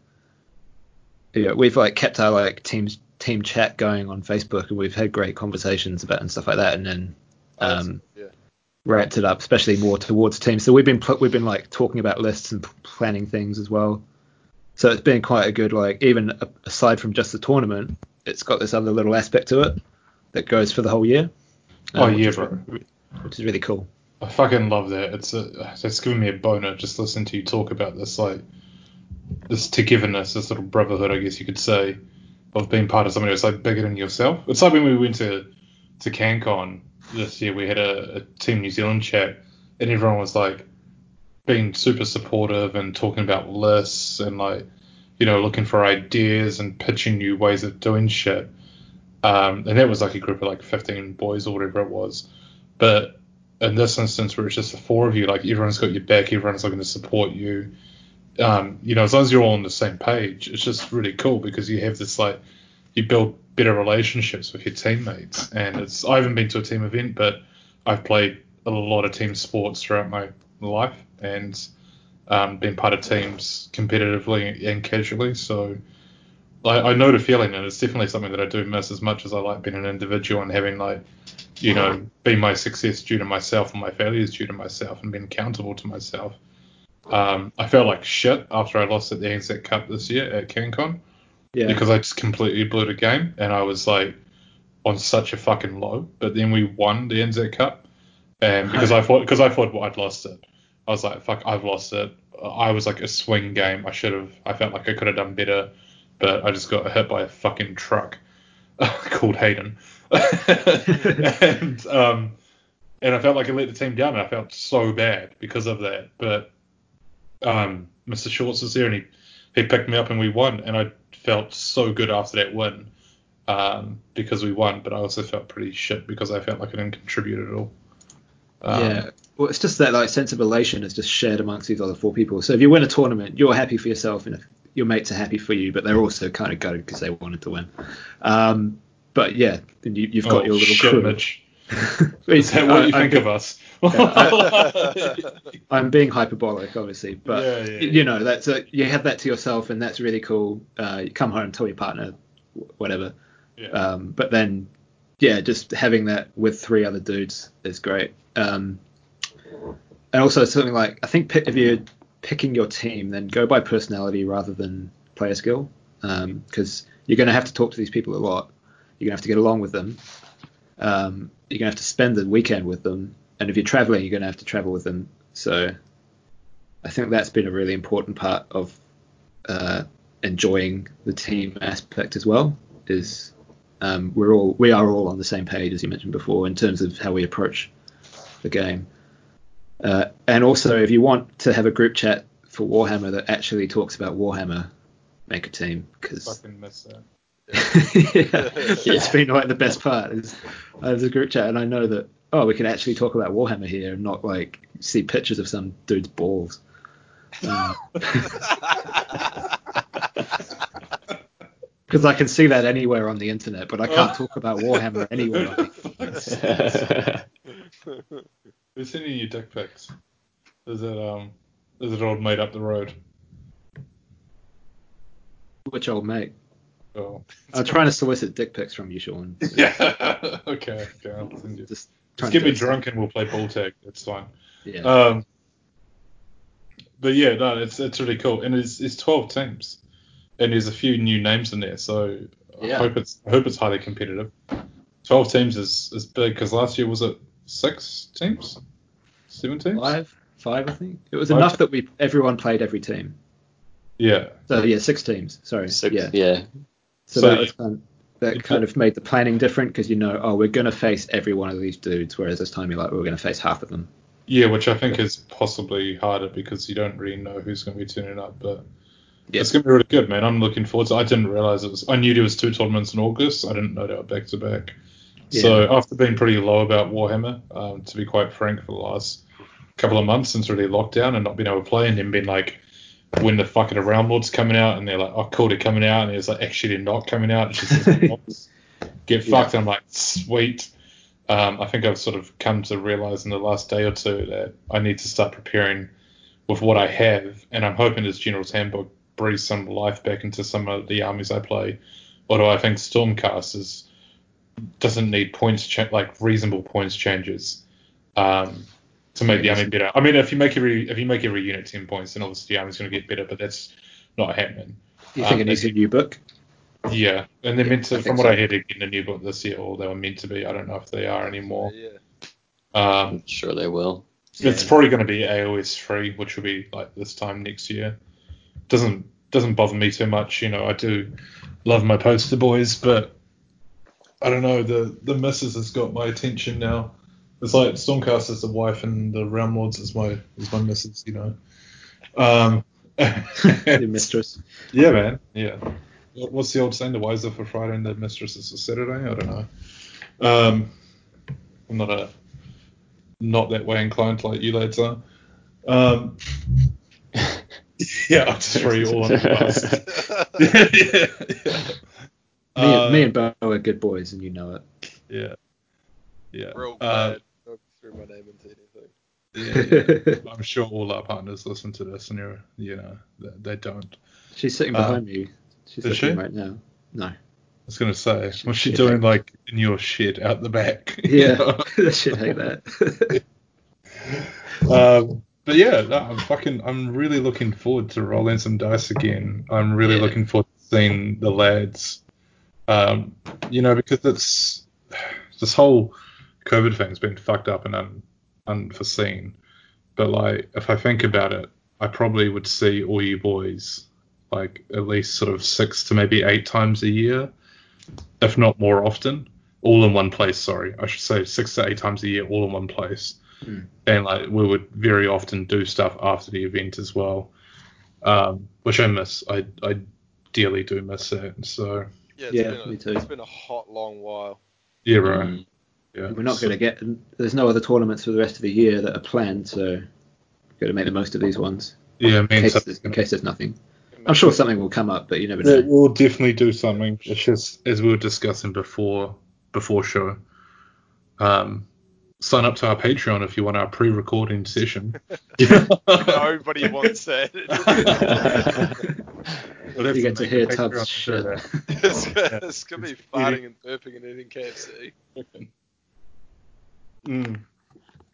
Yeah, we've like kept our like teams team chat going on Facebook, and we've had great conversations about and stuff like that. And then Oh, um, yeah. ramped it up, especially more towards teams. So we've been pl- we've been like talking about lists and p- planning things as well. So it's been quite a good like even a- aside from just the tournament, it's got this other little aspect to it that goes for the whole year. Oh um, which yeah, is bro. re- which is really cool. I fucking love that. It's a, it's giving me a boner just listening to you talk about this like this togetherness, this little brotherhood, I guess you could say, of being part of something that's like bigger than yourself. It's like when we went to to CanCon this year, we had a, a Team New Zealand chat, and everyone was like being super supportive and talking about lists and like you know looking for ideas and pitching new ways of doing shit. Um, and that was like a group of like 15 boys or whatever it was. But in this instance, where it's just the four of you, like everyone's got your back, everyone's looking to support you. Um, you know, as long as you're all on the same page, it's just really cool because you have this like you build better relationships with your teammates. And it's I haven't been to a team event, but I've played a lot of team sports throughout my life and um, been part of teams competitively and casually. So I, I know the feeling, and it's definitely something that I do miss as much as I like being an individual and having like you know, being my success due to myself and my failures due to myself and being accountable to myself. Um, I felt like shit after I lost at the ANZ Cup this year at CanCon Yeah. because I just completely blew the game and I was like on such a fucking low. But then we won the NZ Cup, and [LAUGHS] because I thought because I thought well, I'd lost it, I was like fuck I've lost it. I was like a swing game. I should have. I felt like I could have done better, but I just got hit by a fucking truck [LAUGHS] called Hayden, [LAUGHS] and um, and I felt like I let the team down, and I felt so bad because of that. But um, Mr. Shorts was there, and he he picked me up, and we won, and I felt so good after that win um, because we won. But I also felt pretty shit because I felt like I didn't contribute at all. Um, yeah. Well, it's just that like sense of elation is just shared amongst these other four people. So if you win a tournament, you're happy for yourself, and if your mates are happy for you, but they're also kind of gutted because they wanted to win. Um, but yeah, then you, you've got oh, your little shit, crew. Mitch. [LAUGHS] Is that what you I- think I'm, of us? [LAUGHS] I'm being hyperbolic, obviously, but Yeah, yeah, you know that's a, you have that to yourself, and that's really cool. Uh, you come home, tell your partner, whatever. Um, but then, yeah, just having that with three other dudes is great. Um, and also something like I think if you're picking your team, then go by personality rather than player skill, because you're going to have to talk to these people a lot. You're going to have to get along with them. Um, you're going to have to spend the weekend with them, and if you're traveling, you're going to have to travel with them. So I think that's been a really important part of uh, enjoying the team aspect as well. Is um, we're all we are all on the same page as you mentioned before in terms of how we approach the game. Uh, and also, if you want to have a group chat for Warhammer that actually talks about Warhammer, make a team because that. [LAUGHS] yeah, [LAUGHS] it's been like the best part is uh, there's a group chat, and I know that oh, we can actually talk about Warhammer here and not like see pictures of some dude's balls. [LAUGHS] Because I can see that anywhere on the internet, but I can't talk about Warhammer anywhere. [LAUGHS] Who's sending you dick pics? Is it um is it old mate up the road? Which old mate? Oh. I'm trying to solicit dick pics from you, Sean. [LAUGHS] Yeah. okay. Okay. I'll send you. Just, Just get me drunk and we'll play ball tag. That's fine. Yeah. Um. But yeah, no, it's it's really cool, and it's it's 12 teams, and there's a few new names in there, so yeah. I hope it's I hope it's highly competitive. 12 teams is is big because last year was it six teams, seven teams? five, five, I think. It was Five enough that we everyone played every team. Yeah. So yeah, six teams. Sorry. Six, yeah. yeah. So, So that was kind of, that kind of made the planning different because you know, oh, we're gonna face every one of these dudes, whereas this time you're like, we're gonna face half of them. Yeah, which I think is possibly harder because you don't really know who's going to be turning up. But Yeah. it's going to be really good, man. I'm looking forward to. It. I didn't realize it was. I knew there was two tournaments in August. I didn't know they were back to back. So after being pretty low about Warhammer, um, to be quite frank, for the last couple of months since really lockdown and not being able to play, and then being like, when the fucking Realm Lord's coming out, and they're like, oh cool, they're coming out, and it's like actually they're not coming out. It's just [LAUGHS] get Yeah. fucked. And I'm like, sweet. Um, I think I've sort of come to realize in the last day or two that I need to start preparing with what I have, and I'm hoping this General's Handbook breathes some life back into some of the armies I play. Although I think Stormcast is doesn't need points cha- like reasonable points changes um, to make the army better. I mean, if you make every if you make every unit ten points, then obviously the army's going to get better, but that's not happening. You think Um, it needs a new book? Yeah, and they're Yeah, meant to, I from what so. I heard, they're a new book this year, or they were meant to be. I don't know if they are anymore. Yeah. Um, I'm sure they will. It's probably going to be AOS three, which will be like this time next year. Doesn't doesn't bother me too much, you know. I do love my poster boys, but I don't know. The the missus has got my attention now. It's like Stormcast is the wife and the Realm Lords is my is my missus, you know. Um, [LAUGHS] New mistress. yeah, man. Yeah. What's the old saying? The wives are for Friday and the mistress is for Saturday. I don't know. Um, I'm not a not that way inclined like you lads are. Um, [LAUGHS] yeah, I'll just throw you all on the bus. [LAUGHS] yeah, yeah. Me, Uh, me and Bo are good boys, and you know it. yeah, yeah. Real Uh, bad. My name into anything. yeah, yeah. [LAUGHS] I'm sure all our partners listen to this, and you're, you know, they, they don't. She's sitting Uh, behind me. She's is looking she? right now. No. I was gonna say, what's she Shit. doing like in your shed out the back? [LAUGHS] Yeah. [LAUGHS] Shit like that. um, but yeah, no, I'm fucking. I'm really looking forward to rolling some dice again. I'm really Yeah. looking forward to seeing the lads. Um, you know, because it's this whole COVID thing's been fucked up and un, unforeseen. But like, if I think about it, I probably would see all you boys like at least sort of six to maybe eight times a year, if not more often, all in one place. Sorry, I should say six to eight times a year, all in one place and like we would very often do stuff after the event as well, um, which I miss. I I dearly do miss it. So Yeah, it's Yeah, been a, me too. It's been a hot, long while. yeah, right. Mm. Yeah, We're not So- going to get. There's no other tournaments for the rest of the year that are planned, so got to make the most of these ones. Yeah, In case, there's- in case there's nothing. I'm sure something will come up, but you never Yeah, know. we'll definitely do something. It's just as we were discussing before before show. Um, sign up to our Patreon if you want our pre-recording session. [LAUGHS] Nobody wants that. [LAUGHS] We'll have You get to hear a Patreon Tubbs shit. it's, it's gonna be farting and burping and eating KFC. [LAUGHS] Mm.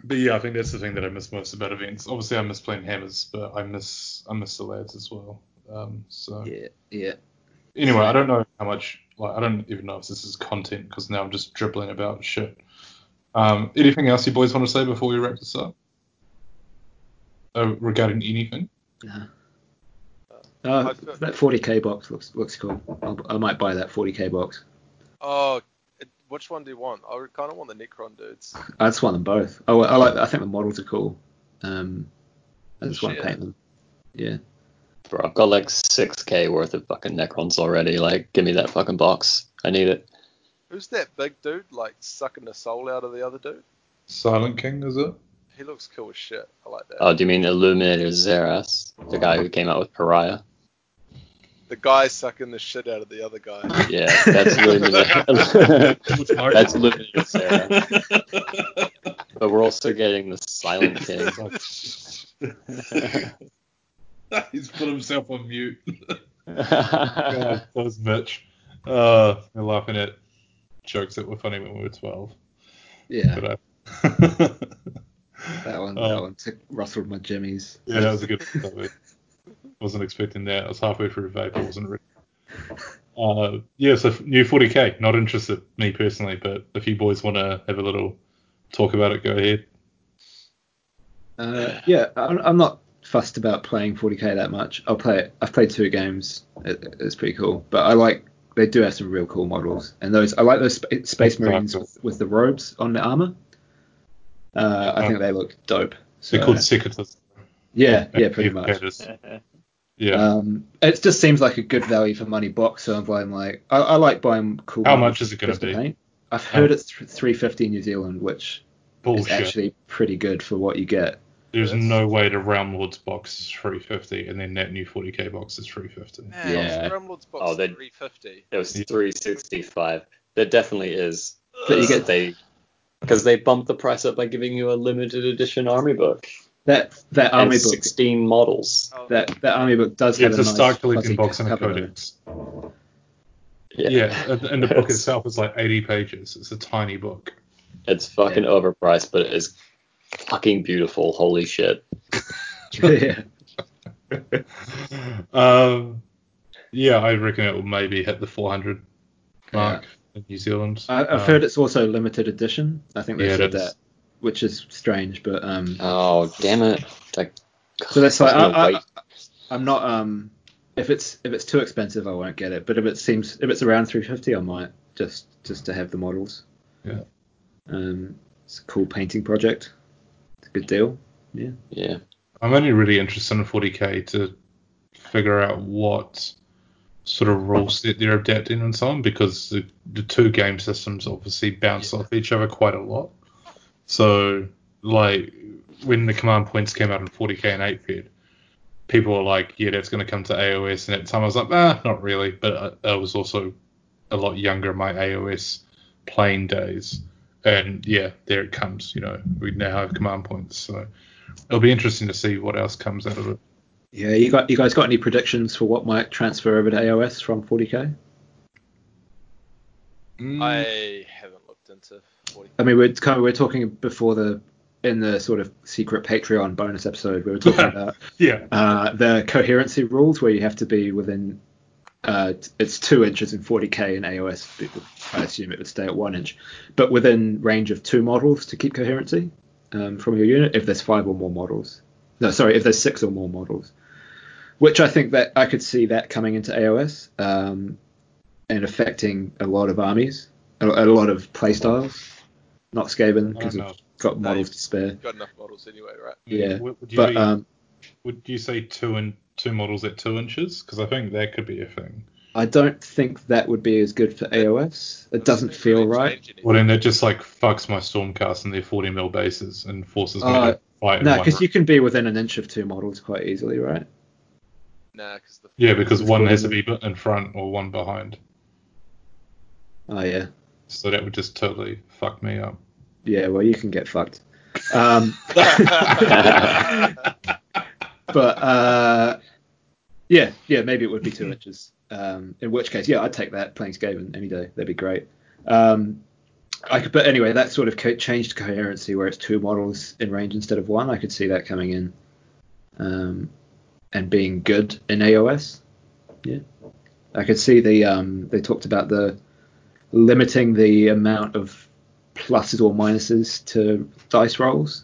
But yeah, I think that's the thing that I miss most about events. Obviously, I miss playing hammers, but I miss I miss the lads as well. Um, so Yeah, yeah. anyway, I don't know how much. Like, I don't even know if this is content because now I'm just dribbling about shit. Um, anything else you boys want to say before we wrap this up? Uh, regarding anything? Nah. Uh, that 40k box looks looks cool. I'll, I might buy that 40k box. Oh, it, which one do you want? I kind of want the Necron dudes. I just want them both. Oh, I like. I think the models are cool. Um, I just want to paint them. Yeah. Bro, I've got like 6k worth of fucking Necrons already. Like, give me that fucking box. I need it. Who's that big dude like sucking the soul out of the other dude? Silent King, is it? He looks cool as shit. I like that. Oh, do you mean Illuminator Szeras, the guy who came out with Pariah? The guy sucking the shit out of the other guy. Yeah, that's Illuminator. [LAUGHS] that's Illuminator Szeras. But we're also getting the Silent [LAUGHS] King. He's put himself on mute. [LAUGHS] God, that was Mitch. Uh, we're laughing at jokes that were funny when we were 12. Yeah, But, uh, that one, Oh. that one took, rustled my jimmies. yeah, that was a good one. Wasn't expecting that. I was halfway through vape. I wasn't ready. Uh, yeah, so new 40k. Not interested, me personally, but if you boys want to have a little talk about it, go ahead. Uh, yeah, I'm, I'm not fussed about playing 40k that much. I'll play it. I've played two games. It, it's pretty cool, but I like they do have some real cool models, and those I like those sp- Space Dark Marines with, with the robes on the armor. Uh, I think they look dope. So, They're called Secretors. yeah, yeah, pretty much. [LAUGHS] Educators. Yeah. Um, it just seems like a good value for money box, so I'm buying like I, I like buying cool. How much is it gonna be? paint. I've heard it's th- 350 New Zealand, which is actually pretty good for what you get. There's Yes. no way the Realm Lords box is 350 and then that new 40k box is 350. Man, Yeah. Grimlord's box Oh, is they- 350. It was 365. There definitely is. But you get- they because they bumped the price up by giving you a limited edition army book That that and army book 16 models. Oh, that that army book does have It's a a nice start collecting fuzzy box and a cover, though. codex. Yeah, and- and the book itself is like 80 pages. It's a tiny book. It's fucking overpriced, but it is fucking beautiful. Holy shit. yeah. [LAUGHS] um, yeah, I reckon it will maybe hit the 400 mark in New Zealand. I, I've Um, heard it's also limited edition. I think they Yeah, said that, which is strange, but um. Oh, damn it. Like, so that's like I was gonna I, I, wait. I'm not um. If it's if it's too expensive, I won't get it. But if it seems if it's around 350, I might just just to have the models. Yeah. Um, it's a cool painting project. It's a good deal. yeah. Yeah. I'm only really interested in 40k to figure out what sort of rule set they're adapting and so on because the, the two game systems obviously bounce off each other quite a lot. So, like, when the command points came out in 40k and 8 people were like, yeah, that's going to come to AOS. And at the time I was like, ah, not really. But I, I was also a lot younger in my AOS playing days. And yeah, there it comes. You know, we now have command points. So it'll be interesting to see what else comes out of it. Yeah, you got you guys got any predictions for what might transfer over to AOS from 40k? I haven't looked into 40. I mean, we're kind of, we're talking before the in the sort of secret Patreon bonus episode. We were talking about Yeah. uh, the coherency rules where you have to be within. Uh, it's two inches in 40k in AOS. I assume it would stay at one inch, but within range of two models to keep coherency um, from your unit. If there's five or more models, no, sorry, if there's six or more models, which I think that I could see that coming into AOS um, and affecting a lot of armies, a, a lot of playstyles. Not Skaven because don't we've know. got models to spare. Got enough models anyway, right? Yeah, Would, would you, but be- um, would you say two and two models at two inches? Because I think that could be a thing. I don't think that would be as good for AOS. It doesn't Doesn't feel right. change anything. Well, then that just like fucks my Stormcast and their 40 mil bases and forces me Uh, to fight. No, one because you can be within an inch of two models quite easily, right? Nah, because the Yeah, because one has to be in front or one behind. Oh yeah, So that would just totally fuck me up. yeah. Well, you can get fucked. Um, [LAUGHS] but uh, yeah, yeah. Maybe it would be two inches. Um, in which case, yeah, I'd take that playing Skaven any day. That'd be great. Um, I could, but anyway, that sort of co- changed coherency where it's two models in range instead of one. I could see that coming in um, and being good in AOS. Yeah, I could see the um, they talked about the limiting the amount of pluses or minuses to dice rolls.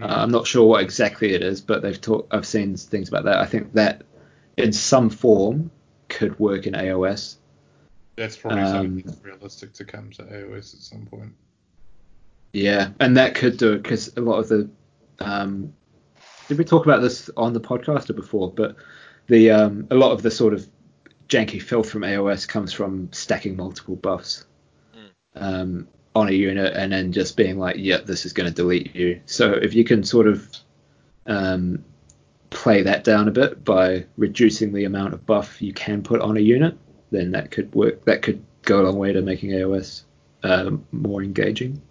Uh, I'm not sure what exactly it is, but they've talked. I've seen things about that. I think that in some form could work in AOS. That's probably Um, something that's realistic to come to AOS at some point. Yeah, and that could do it because a lot of the. Um, did we talk about this on the podcast or before? But the um, a lot of the sort of janky filth from AOS comes from stacking multiple buffs Mm. um, on a unit and then just being like, "Yep, this is going to delete you." So if you can sort of um, play that down a bit by reducing the amount of buff you can put on a unit, then that could work. That could go a long way to making AOS uh, more engaging.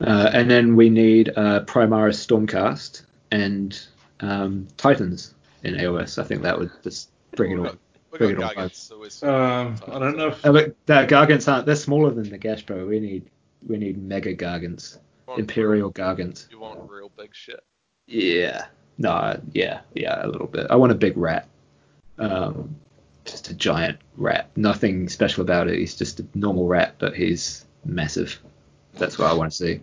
Uh, and then we need uh, Primaris Stormcast and um, Titans in AOS. I think that would just bring it We all. got, we bring it on Gargants, Um, I don't know if Uh, but the Gargants aren't. They're smaller than the Gashbro. We need we need mega Gargants, Want Imperial Gargants. You want real big shit. Yeah. No. Yeah. Yeah. A little bit. I want a big rat. Um, just a giant rat. Nothing special about it. He's just a normal rat, but he's massive. That's what I want to see.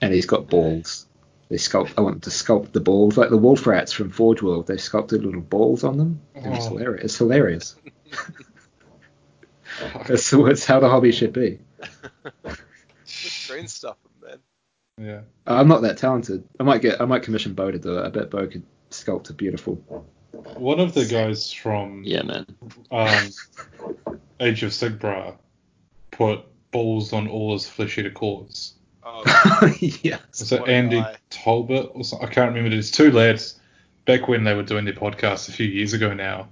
And he's got balls. They sculpt. I want to sculpt the balls like the wolf rats from Forge World. They sculpted little balls on them. It was Oh. hilarious. It's hilarious. [LAUGHS] that's, that's how the hobby should be. Just green stuff, man. yeah. I'm not that talented. I might get. I might commission Bo to do it. I bet Bo could sculpt a beautiful. One of the guys from Yeah, man. um, [LAUGHS] Age of Sigmar put balls on all his flesh eater courts. Oh, [LAUGHS] yeah. Was it What Andy guy. Talbot or something? I can't remember. It's two lads back when they were doing their podcast a few years ago now,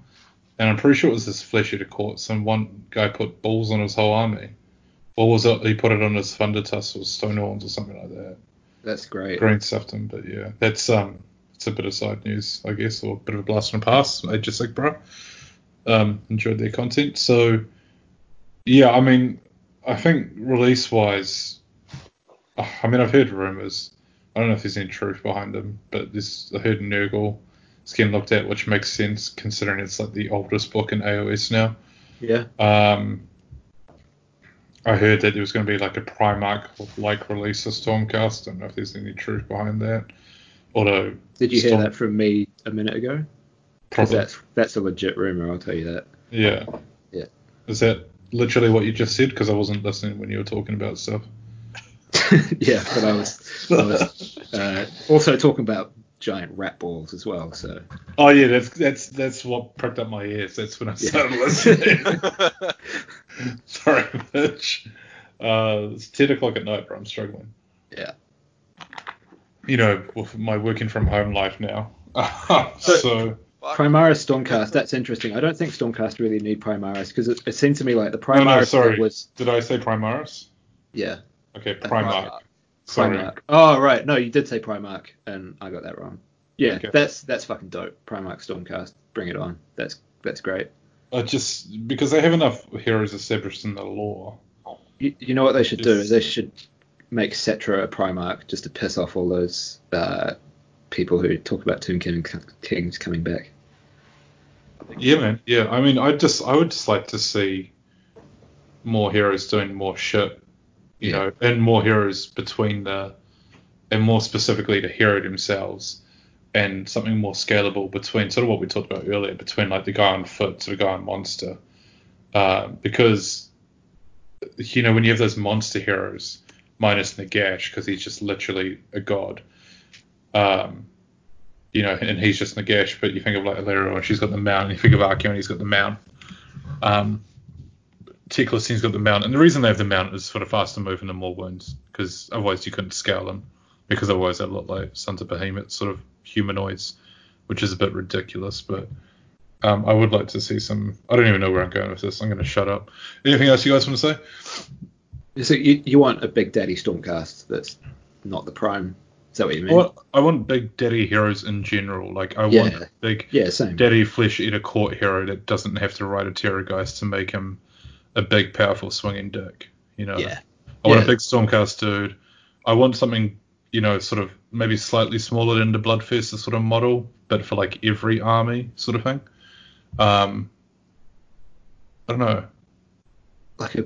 and I'm pretty sure it was this flesh eater courts. And one guy put balls on his whole army. Or was it he put it on his Thundertusk or Stonehorns or something like that? That's great. Green stuffed him, but yeah, that's um, it's a bit of side news, I guess, or a bit of a blast from the past. Age of Sigmar. Um, enjoyed their content. So, yeah, I mean, I think release wise, I mean, I've heard rumors. I don't know if there's any truth behind them, but this I heard Nurgle is getting looked at, which makes sense considering it's like the oldest book in AOS now. Yeah. Um, I heard that there was going to be like a Primarch like release of Stormcast. I don't know if there's any truth behind that. Although, Did you hear that from me a minute ago? 'Cause probably, that's that's a legit rumor. I'll tell you that. yeah. Yeah. Is that literally what you just said? Because I wasn't listening when you were talking about stuff. [LAUGHS] yeah, but I was, I was [LAUGHS] uh, also talking about giant rat balls as well. So Oh yeah, that's that's that's what pricked up my ears. That's when I Yeah. started [LAUGHS] listening. Sorry, bitch. Uh, it's ten o'clock at night, bro. I'm struggling. Yeah. You know, with my working from home life now. so. Primaris Stormcast, that's interesting. I don't think Stormcast really need Primaris because it, it seemed to me like the no, Primaris no, sorry. was Did I say Primaris? yeah Okay, That's Primarch. Sorry. Primarch. Oh right, no, you did say Primarch, and I got that wrong. Yeah, Okay. that's that's fucking dope. Primarch Stormcast, bring it on. That's that's great. Uh, just because they have enough heroes established in the lore. You, you know what they should do Just- is they should make Settra a Primarch just to piss off all those uh, people who talk about Tomb King, Kings coming back. Yeah, man. Yeah, I mean, I just, I would just like to see more heroes doing more shit, you Yeah. know, and more heroes between the, and more specifically the hero themselves, and something more scalable between sort of what we talked about earlier, between like the guy on foot to the guy on monster, uh, because, you know, when you have those monster heroes, minus Nagash, because he's just literally a god. Um, you know, and he's just Nagash, but you think of like Alarielle and she's got the mount, and you think of Archaon and he's got the mount. Um, Tekla-Sin's got the mount, and the reason they have the mount is for the faster movement and more wounds, because otherwise you couldn't scale them, because otherwise they look like Sons of Behemat sort of humanoids, which is a bit ridiculous, but um, I would like to see some. I don't even know where I'm going with this. I'm going to shut up. Anything else you guys want to say? So you, you want a Big Daddy Stormcast that's not the Prime? Is that what you I mean? want, I want big daddy heroes in general. Like I Yeah. want a big Yeah, same. daddy flesh eater court hero that doesn't have to ride a terrorgheist to make him a big, powerful swinging dick. You know, Yeah. I want Yeah. a big Stormcast dude. I want something, you know, sort of maybe slightly smaller than the Bloodfest sort of model, but for like every army sort of thing. Um, I don't know. Like a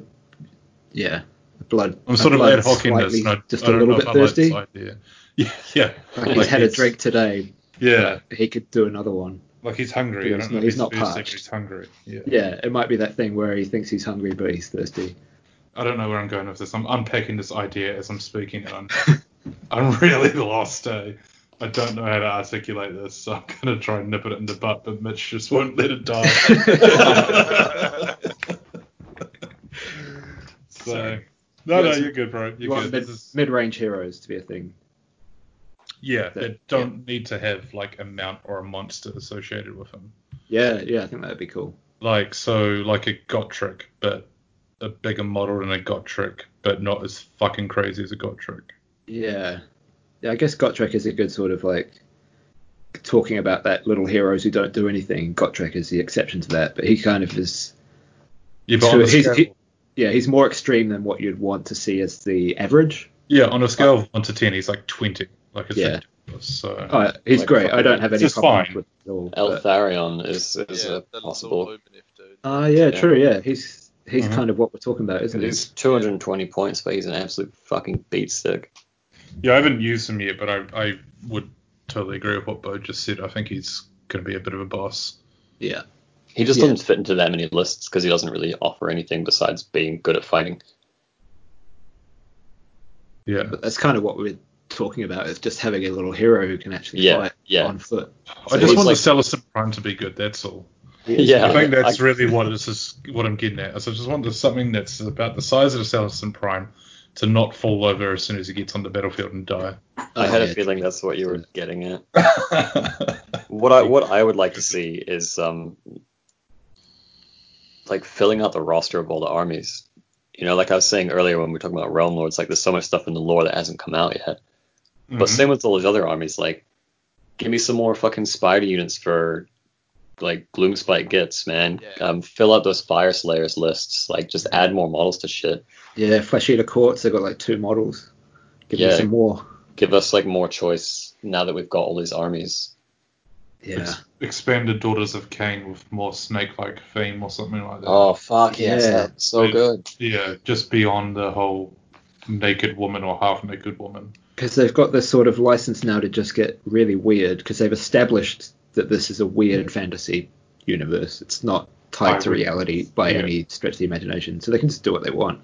yeah, a blood. I'm sort of ad hoc in this, I, just I a little bit like thirsty. Yeah, [LAUGHS] yeah, Like he's Like had a drink today. yeah. he could do another one. Like he's hungry. I He's don't know not- he's not parched. He's hungry. Yeah. Yeah, it might be that thing where he thinks he's hungry but he's thirsty. I don't know where I'm going with this. I'm unpacking this idea as I'm speaking, and I'm [LAUGHS] I'm really lost. Eh? I don't know how to articulate this, so I'm gonna try and nip it in the butt, but Mitch just won't let it die. [LAUGHS] [LAUGHS] So Sorry. no, no, you're good, bro. You You're want good. mid, mid-range heroes to be a thing. Yeah, that- they don't need to have like a mount or a monster associated with them. Yeah, yeah, I think that'd be cool. Like so, like a Gotrek, but a bigger model than a Gotrek, but not as fucking crazy as a Gotrek. Yeah, yeah. I guess Gotrek is a good sort of like talking about that little heroes who don't do anything. Gotrek is the exception to that, but he kind of is. Yeah, So he's- he- Yeah, he's more extreme than what you'd want to see as the average. yeah, on a scale of one to ten, he's like twenty. Like it's Yeah. ridiculous. So Uh, he's Like great. I don't have any It's problems fine. with it at all. but- Eltharion is, is yeah, a possible. Lumineth dude. Ah, yeah, Yeah. true. Yeah, he's he's Mhm. kind of what we're talking about, isn't he? He's 220 points, but he's an absolute fucking beat stick. yeah, I haven't used him yet, but I I would totally agree with what Bo just said. I think he's going to be a bit of a boss. Yeah, He just Yeah. doesn't fit into that many lists because he doesn't really offer anything besides being good at fighting. Yeah. but that's kind of what we're talking about is just having a little hero who can actually Yeah, fight yeah. on foot. I just want like- the Celestin Prime to be good. That's all. Yeah, I think that's I- really what this is. What I'm getting at. So I just want the, something that's about the size of the Celestant-Prime to not fall over as soon as he gets on the battlefield and die. I had a feeling that's what you were getting at. [LAUGHS] What I what I would like to see is um like filling out the roster of all the armies. You know, like I was saying earlier when we were talking about Realm Lords, like there's so much stuff in the lore that hasn't come out yet. But Mhm. same with all those other armies, like give me some more fucking spider units for like Gloomspite Gitz, man. Yeah. Um, fill out those Fyreslayers lists. Like just add more models to shit. Yeah, Flesh Eater Courts, they've got like two models. Give me some more. Give us like more choice now that we've got all these armies. Yeah. Ex- expanded Daughters of Khaine with more snake-like theme or something like that. Oh fuck yes, Yeah. that's so With- good. Yeah, just beyond the whole naked woman or half-naked woman. Because they've got this sort of license now to just get really weird because they've established that this is a weird fantasy universe. It's not tied to I agree. reality by Yeah. any stretch of the imagination. So they can just do what they want.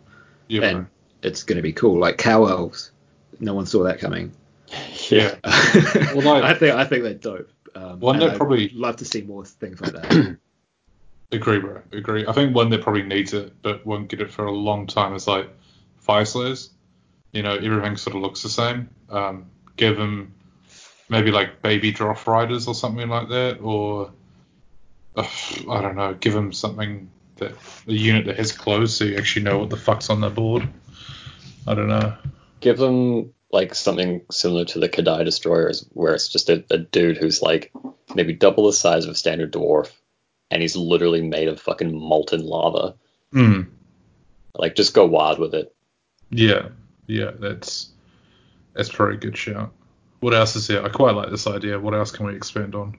Yeah, and it's going to be cool. Like cow elves. No one saw that coming. yeah. [LAUGHS] Well, like- I think I think they're dope. Um, One that I'd probably- love to see more things like that. [CLEARS THROAT] Agree, bro. Agree. I think one that probably needs it but won't get it for a long time is like Fyreslayers. You know, everything sort of looks the same. Um, give them maybe like baby Droth Riders or something like that, or uh, I don't know, give them something that a unit that has clothes so you actually know what the fuck's on the board. I don't know. Give them like something similar to the K'daai Destroyers, where it's just a, a dude who's like maybe double the size of a standard dwarf, and he's literally made of fucking molten lava. Hmm. Like, just go wild with it. Yeah, yeah, that's that's a pretty good shout. What else is there? I quite like this idea. What else can we expand on?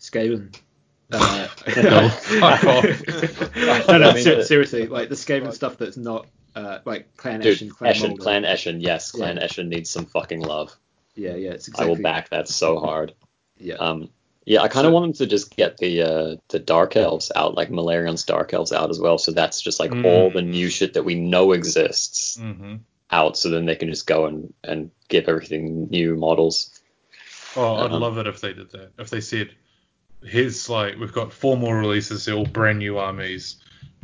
Skaven. [LAUGHS] Uh, No, [LAUGHS] [LAUGHS] no, no, ser- seriously, like the Skaven stuff that's not uh, like Clan Dude, Ashen, Clan Eshin, Moulder. Clan Eshin, yes, Clan Yeah. Eshin needs some fucking love. Yeah, yeah, it's I will back that so hard. Yeah, Um, yeah, I kind of So- want them to just get the uh, the Dark Elves out, like Malerion's Dark Elves out as well. So that's just like Mm. all the new shit that we know exists hmm out. So then they can just go and, and give everything new models. Oh, I'd Um, love it if they did that. If they said, "Here's like we've got four more releases, they're all brand new armies,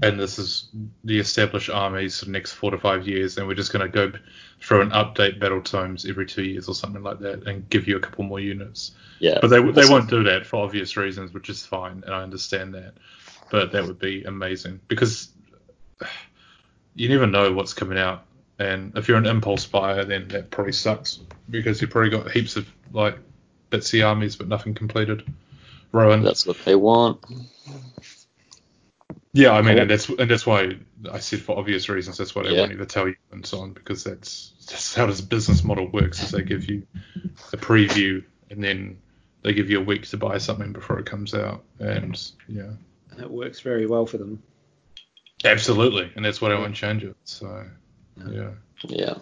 and this is the established armies for the next four to five years, and we're just gonna go through and update battle tomes every two years or something like that, and give you a couple more units." Yeah, But they they won't do that for obvious reasons, which is fine, and I understand that. But that would be amazing because you never know what's coming out, and if you're an impulse buyer, then that probably sucks because you've probably got heaps of like bitsy armies but nothing completed. Rowan. that's what they want. Yeah, I mean, and that's and that's why I said for obvious reasons that's why they Yeah. won't even tell you and so on because that's that's how this business model works. Is they give you a preview and then they give you a week to buy something before it comes out, and yeah. it works very well for them. Absolutely, and that's why I won't change it. So, yeah. Yeah,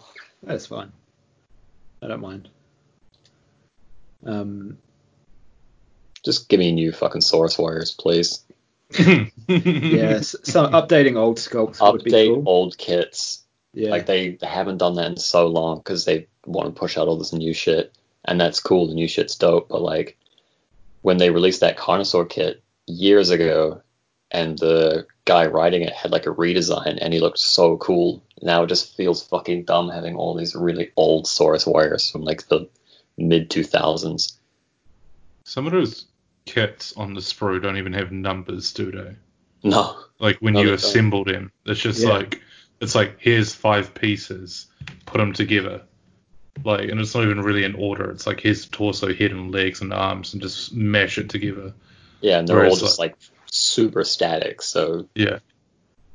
That's fine. I don't mind. Um, just give me new fucking Saurus Warriors, please. Yeah, [LAUGHS] s- so updating old sculpts would be Update cool. old kits. Yeah, Like they, they haven't done that in so long because they want to push out all this new shit, and that's cool. The new shit's dope, but like when they released that Carnosaur kit years ago, and the guy writing it had like a redesign, and he looked so cool. Now it just feels fucking dumb having all these really old Saurus warriors from like the mid 2000s. Some of those kits on the sprue don't even have numbers, do they? No, Like when No, you don't. them, it's just Yeah. like it's like here's five pieces, put them together. Like, and it's not even really in order. It's like here's torso, head, and legs and arms, and just mash it together. yeah, and they're all just like super static. So Yeah.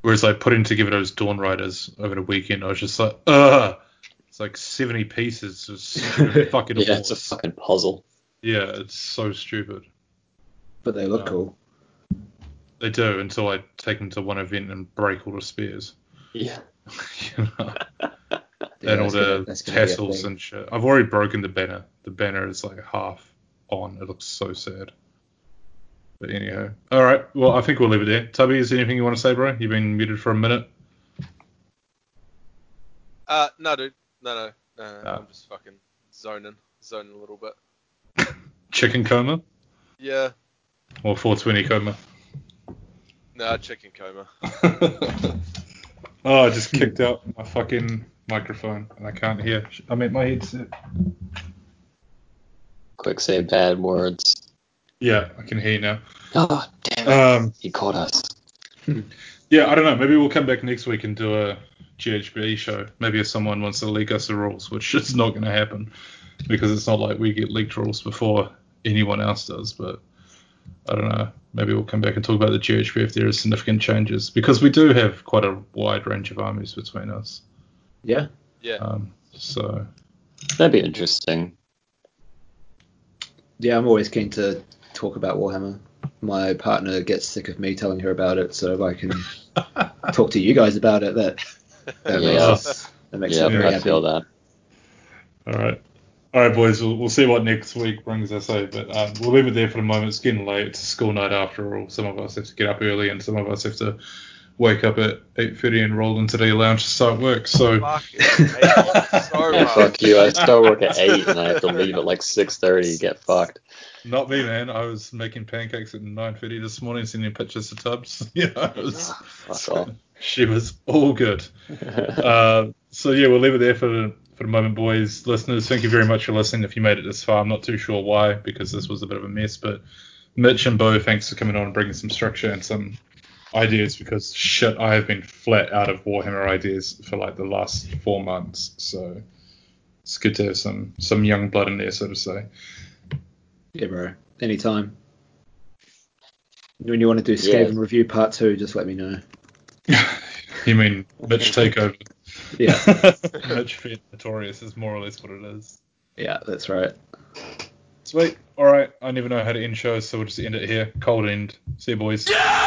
Whereas like putting together those Dawn Riders over the weekend, I was just like, ugh. It's like 70 pieces. It's [LAUGHS] fucking yeah, it's a fucking puzzle. Yeah, it's so stupid. But they look Yeah. cool. They do until I take them to one event and break all the spears. Yeah, [LAUGHS] you know? [LAUGHS] Yeah, and all the gonna tassels and shit. I've already broken the banner. The banner is like half on. It looks so sad. But anyhow, all right. Well, I think we'll leave it there. Tubby, is there anything you want to say, bro? You've been muted for a minute. Uh, no, dude. No, no, no. no. Ah. I'm just fucking zoning, zoning a little bit. [LAUGHS] Chicken coma Yeah. Or 420 coma? No, chicken coma. [LAUGHS] oh, I just kicked out my fucking microphone and I can't hear. I meant my headset. quick say bad words. Yeah, I can hear you now. Oh damn it, Um, he caught us. [LAUGHS] yeah, I don't know. Maybe we'll come back next week and do a GHB show. Maybe if someone wants to leak us the rules, which [LAUGHS] is not going to happen because it's not like we get leaked rules before anyone else does. But I don't know. Maybe we'll come back and talk about the GHB if there are significant changes because we do have quite a wide range of armies between us. Yeah. Yeah. Um, so That'd be interesting. Yeah, I'm always keen to talk about Warhammer. My partner gets sick of me telling her about it, so if I can [LAUGHS] talk to you guys about it, that that [LAUGHS] Yeah. makes, that makes Yeah, me very I happy. feel that. All right. All right, boys. We'll, we'll see what next week brings us. Eh? But um, we'll leave it there for the moment. It's getting late. It's a school night after all. Some of us have to get up early, and some of us have to wake up at 8:30 and roll into the lounge to start work. So Fucking hate you so Yeah, fuck you. I start work at eight and I have to leave at like six thirty. Get fucked. not me, man. I was making pancakes at 9:30 this morning, sending pictures to Tubbs. yeah, it was, Fuck off. [LAUGHS] she was all good. Uh, so yeah, we'll leave it there for the for the moment, boys. Listeners, thank you very much for listening. If you made it this far, I'm not too sure why because this was a bit of a mess. But Mitch and Bo, thanks for coming on and bringing some structure and some ideas because shit, I have been flat out of Warhammer ideas for like the last four months. So it's good to have some some young blood in there, so to say. Yeah, bro. Anytime. When you want to do Yeah. Review part two, just let me know. [LAUGHS] you mean Mitch [LAUGHS] takeover? Yeah. [LAUGHS] Mitch Fit Notorious is more or less what it is. Yeah, that's right. Sweet. All right. I never know how to end shows, so we'll just end it here. Cold end. See you, boys. Yeah!